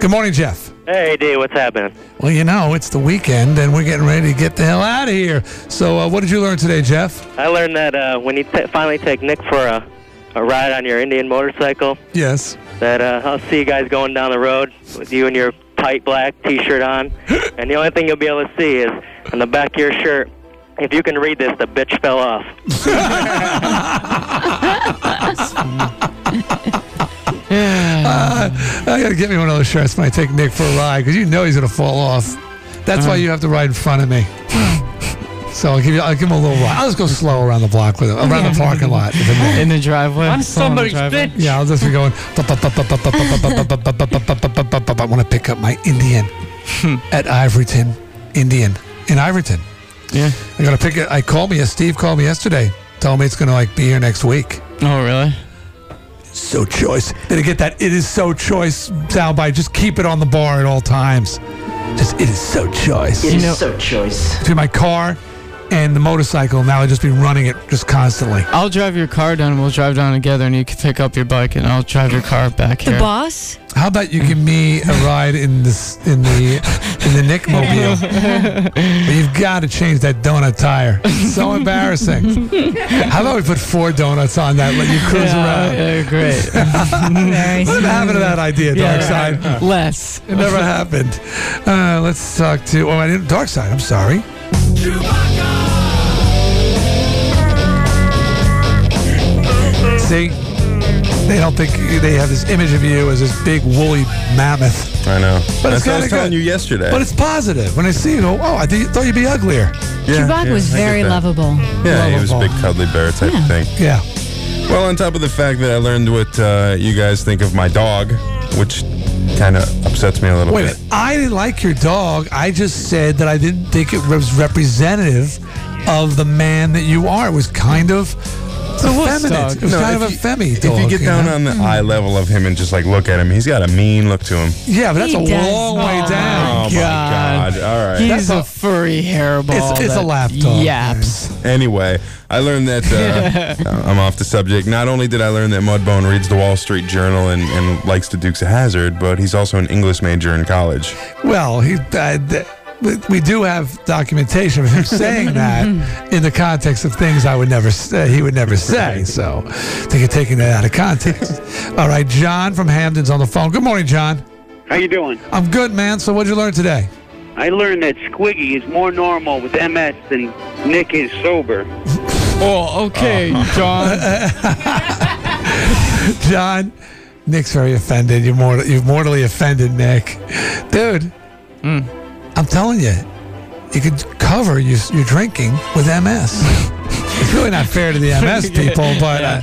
Good morning, Jeff. Hey, D, what's happening? Well, you know, it's the weekend and we're getting ready to get the hell out of here. So, uh, what did you learn today, Jeff? I learned that uh, when you t- finally take Nick for a, a ride on your Indian motorcycle, Yes. that uh, I'll see you guys going down the road with you and your tight black T-shirt on, and the only thing you'll be able to see is on the back of your shirt. If you can read this, the bitch fell off. Uh, I gotta get me one of those shirts when I take Nick for a ride because you know he's gonna fall off. That's why you have to ride in front of me. So I'll give you, I'll give him a little ride. I'll just go slow around the block with him, around the parking lot. if it may. In the driveway. I'm Slow in the somebody's bitch. Yeah, I'll just be going. I want to pick up my Indian at Ivoryton, Indian in Ivoryton. Yeah. I gotta pick it. I called me. Steve called me yesterday. Told me it's gonna like be here next week. Oh, really? So choice. Did I get that? It is so choice soundbite. Just keep it on the bar at all times. Just it is so choice. It is so choice. Between my car and the motorcycle, now I just be running it just constantly. I'll drive your car down and we'll drive down together and you can pick up your bike and I'll drive your car back here. The boss? How about you give me a ride in this in the in the Nick Mobile? but you've got to change that donut tire. It's so embarrassing. How about we put four donuts on that? Let you cruise Yeah, around. yeah, great. Whatever happened to that idea, Yeah, Darkside? Less. It never happened. Uh, let's talk to. Oh, I didn't. Darkside. I'm sorry. See, they don't think they have this image of you as this big woolly mammoth. I know. But That's it's what I was telling good. you yesterday. But it's positive. When I see you, go, oh, I th- thought you'd be uglier. Chewbacca was I get very that. lovable. Yeah, he was a big cuddly bear type of thing. Yeah. Well, on top of the fact that I learned what uh, you guys think of my dog, which kind of upsets me a little Wait bit. minute. I didn't like your dog. I just said that I didn't think it was representative of the man that you are. It was kind of. It's the wuss effeminate. It was No, kind of if a you- femmy If you get down know? on the eye level of him and just like look at him, he's got a mean look to him. Yeah, but that's He a does. long way Oh, down. Oh my god! All right. He's That's a a- furry hairball. It's- it's a that lap dog, Yaps. Anyway, I learned that uh, I'm off the subject. Not only did I learn that Mudbone reads the Wall Street Journal and, and likes the Dukes of Hazzard, but he's also an English major in college. Well, he. Uh, th- we- we do have documentation of him saying that in the context of things I would never say, uh, he would never say. So, I think you're taking that out of context. All right, John from Hamden's on the phone. Good morning, John. How you doing? I'm good, man. So, what'd you learn today? I learned that Squiggy is more normal with MS than Nick is sober. Oh, okay, oh. John. John, Nick's very offended. You're more, you've mortally offended Nick, dude. Mm. I'm telling you, you could cover your, your drinking with MS. it's really not fair to the MS people, but uh,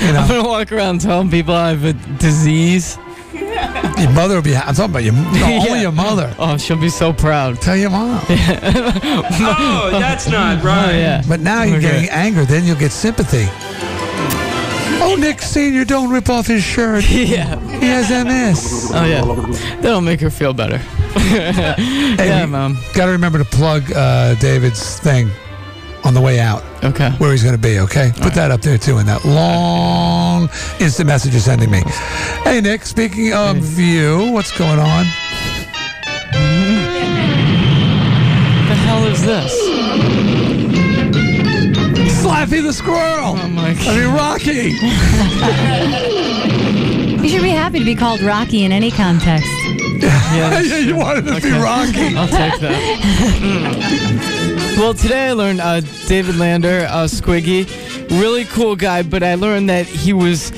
you I'm gonna walk around telling people I have a disease. your mother will be. I'm talking about your, no, only your mother. Oh, she'll be so proud. Tell your mom. Oh, that's not Oh right. yeah. But now you're Okay. getting anger. Then you'll get sympathy. Oh, Nick Senior, don't rip off his shirt. Yeah. He has MS. Oh yeah. That'll make her feel better. yeah, mom. Got to remember to plug uh, David's thing on the way out. Okay. Where he's going to be, okay? Put that up there too in that long instant message you're sending me. Hey, Nick, speaking of you, what's going on? the hell is this? Slappy the squirrel. Oh my I mean, Rocky. You should be happy to be called Rocky in any context. Yeah, you wanted to be Rocky. I'll take that. well, today I learned uh, David Lander, uh, Squiggy, really cool guy, but I learned that he was,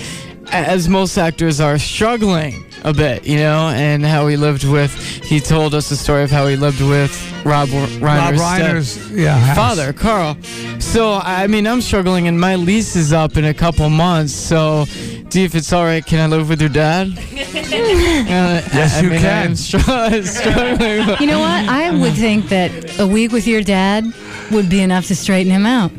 as most actors are, struggling a bit, you know, and how he lived with. He told us the story of how he lived with Rob Reiner's, Rob Reiner's, yeah, house. father, Carl. So I mean, I'm struggling, and my lease is up in a couple months. So, do if it's all right, can I live with your dad? Uh, yes, you can. I'm str- struggling. You know what? I would think that a week with your dad would be enough to straighten him out.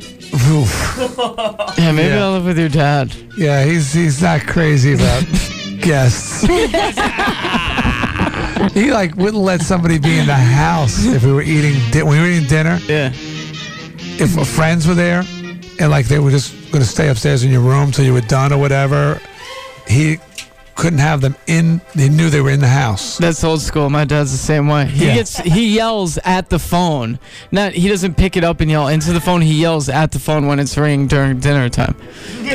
Yeah, maybe Yeah. I'll live with your dad. Yeah, he's he's not crazy about guests. he like wouldn't let somebody be in the house if we were eating di- when we were eating dinner. Yeah. If our friends were there and like they were just going to stay upstairs in your room till you were done or whatever, he couldn't have them in. He knew they were in the house. That's old school. My dad's the same way. He Yeah. gets he yells at the phone. Not he doesn't pick it up and yell into the phone. He yells at the phone when it's ringing during dinner time.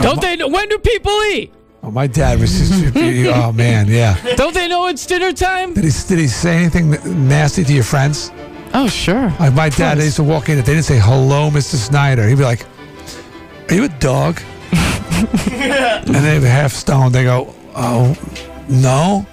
Don't they when do people eat? Oh, my dad was just. oh man, yeah. Don't they know it's dinner time? Did he did he say anything nasty to your friends? Oh sure. Like my dad, they used to walk in. If they didn't say hello, Mr. Snider, he'd be like, "Are you a dog?" and they'd be half stoned. They go, "Oh, no."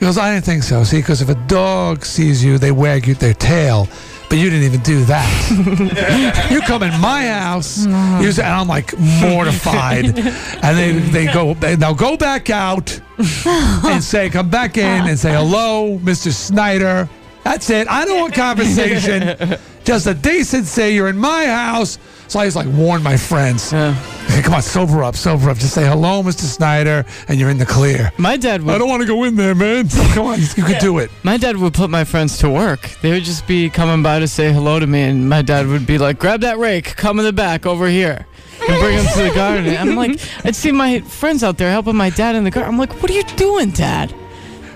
He goes, "I didn't think so." See, because if a dog sees you, they wag you their tail. But you didn't even do that. you come in my house, you say, and I'm like mortified. and they they go, they, now go back out and say, come back in and say hello, Mr. Snider. That's it. I don't want conversation. Just a decent say you're in my house. So I just like warn my friends. Hey, come on, sober up, sober up. Just say hello, Mr. Snider, and you're in the clear. My dad would I don't want to go in there, man. Come on, you could do it. My dad would put my friends to work. They would just be coming by to say hello to me, and my dad would be like, "Grab that rake, come in the back over here." And bring them to the garden. I'm like, I'd see my friends out there helping my dad in the garden. I'm like, what are you doing, Dad?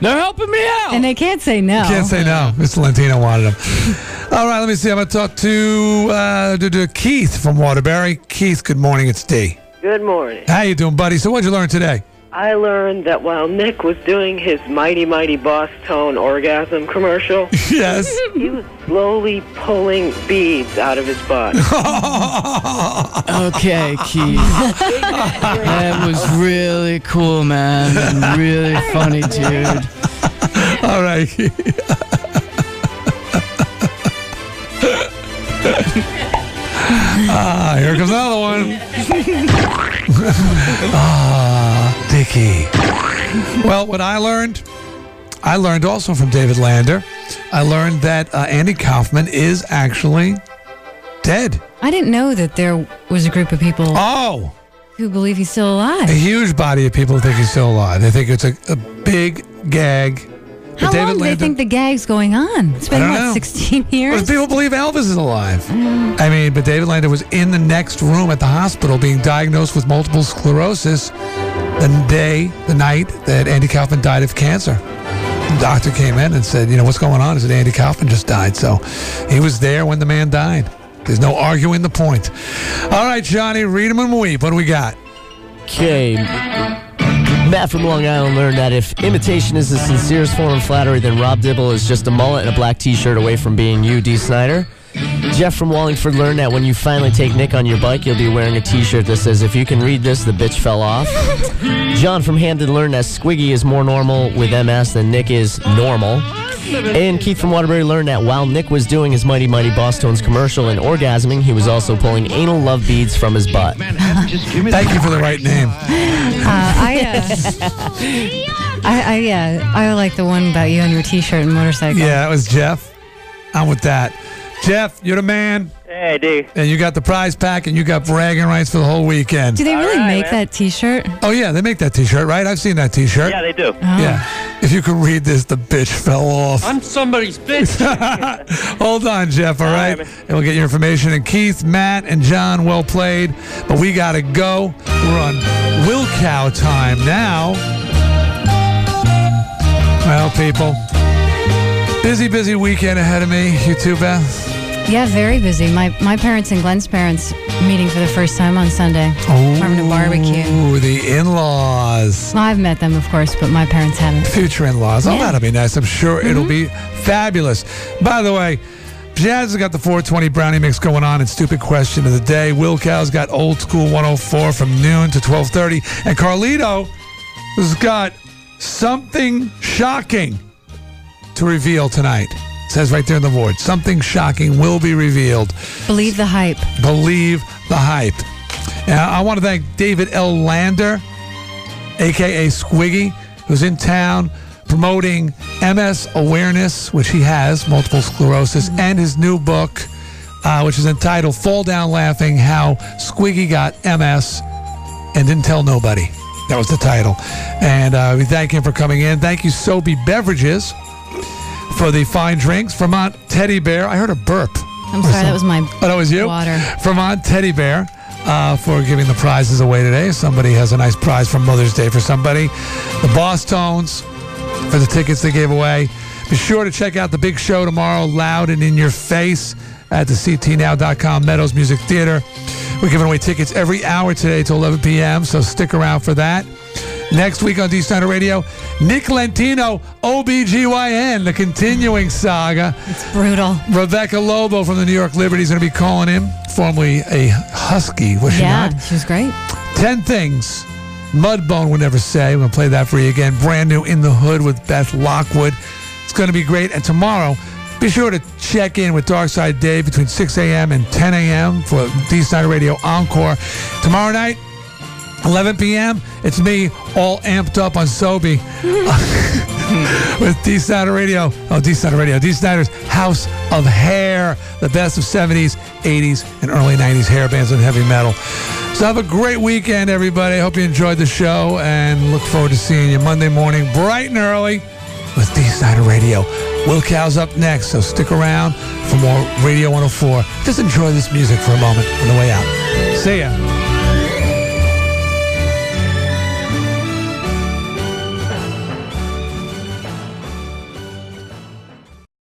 They're helping me out. And they can't say no. Can't say no. Mr. Lentino wanted them. All right, let me see. I'm going to talk to, uh, to, to Keith from Waterbury. Keith, good morning. It's D. Good morning. How you doing, buddy? So what'd you learn today? I learned that while Nick was doing his Mighty Mighty Boss Tone orgasm commercial, yes, he was slowly pulling beads out of his butt. Okay, Keith. that was really cool, man. And really funny, dude. All right. ah, here comes another one. ah, Dickie. Well, what I learned, I learned also from David Lander. I learned that uh, Andy Kaufman is actually dead. I didn't know that there was a group of people. Oh. who believe he's still alive. A huge body of people think he's still alive. They think it's a, a big gag. But How David long do they think the gag's going on? It's been, don't what, know. 16 years? Most people believe Elvis is alive. Mm. I mean, but David Lander was in the next room at the hospital being diagnosed with multiple sclerosis the day, the night that Andy Kaufman died of cancer. The doctor came in and said, you know, what's going on? He said, Andy Kaufman just died. So he was there when the man died. There's no arguing the point. All right, Johnny, read him and weep. What do we got? Okay. Matt from Long Island learned that if imitation is the sincerest form of flattery, then Rob Dibble is just a mullet and a black t-shirt away from being you, Dee Snider. Jeff from Wallingford learned that when you finally take Nick on your bike, you'll be wearing a t-shirt that says, if you can read this, the bitch fell off. John from Hamden learned that Squiggy is more normal with MS than Nick is normal. And Keith from Waterbury learned that while Nick was doing his Mighty Mighty Bosstones commercial and orgasming, he was also pulling anal love beads from his butt. Thank you for the right name. Uh, I, uh, I, I, yeah, I like the one about you on your T-shirt and motorcycle. Yeah, that was Jeff. I'm with that. Jeff, you're the man. Hey, D. And you got the prize pack and you got bragging rights for the whole weekend. Do they really make that T-shirt? Oh yeah, they make that T-shirt, right? I've seen that T-shirt. Yeah, they do. Oh. Yeah. If you could read this, the bitch fell off. I'm somebody's bitch. Hold on, Jeff. All right, and we'll get your information. And Keith, Matt, and John, well played. But we gotta go. We're on Will Cow time now. Well, people, busy, busy weekend ahead of me. You too, Beth. Yeah, very busy. My my parents and Glenn's parents meeting for the first time on Sunday. Oh, having a barbecue. Ooh, the in-laws. Well, I've met them, of course, but my parents haven't. Future in-laws. Oh, Yeah. that'll be nice. I'm sure it'll mm-hmm. be fabulous. By the way, Jazz has got the 420 brownie mix going on and stupid question of the day. Will Cow's got old school 104 from noon to 12:30, and Carlito has got something shocking to reveal tonight. Says right there in the board, something shocking will be revealed. Believe the hype. Believe the hype. And I want to thank David L. Lander, aka Squiggy, who's in town promoting MS awareness, which he has, multiple sclerosis, and his new book, uh, which is entitled Fall Down Laughing How Squiggy Got MS and Didn't Tell Nobody. That was the title. And uh, we thank him for coming in. Thank you, Sobe Beverages, for the fine drinks. Vermont Teddy Bear. I heard a burp. I'm sorry, that was my Oh, that was you? water. Vermont Teddy Bear uh, for giving the prizes away today. Somebody has a nice prize for Mother's Day for somebody. The Bosstones for the tickets they gave away. Be sure to check out the big show tomorrow, loud and in your face, at the CTNow.com Meadows Music Theater. We're giving away tickets every hour today till 11 p.m., so stick around for that. Next week on Dee Snider Radio, Nick Lentino, OBGYN, the continuing saga. It's brutal. Rebecca Lobo from the New York Liberty is going to be calling in, formerly a Husky, was she Yeah, not? she was great. 10 things Mudbone would never say. We're going to play that for you again. Brand new In the Hood with Beth Lockwood. It's going to be great. And tomorrow, be sure to check in with Darkside Dave between 6 a.m. and 10 a.m. for Dee Snider Radio Encore. Tomorrow night, 11 p.m., it's me all amped up on Sobe with Dee Snider Radio. Oh, Dee Snider Radio. Dee Snider's House of Hair, the best of 70s, 80s, and early 90s hair bands and heavy metal. So have a great weekend, everybody. Hope you enjoyed the show and look forward to seeing you Monday morning, bright and early, with Dee Snider Radio. Will Cow's up next, so stick around for more Radio 104. Just enjoy this music for a moment on the way out. See ya.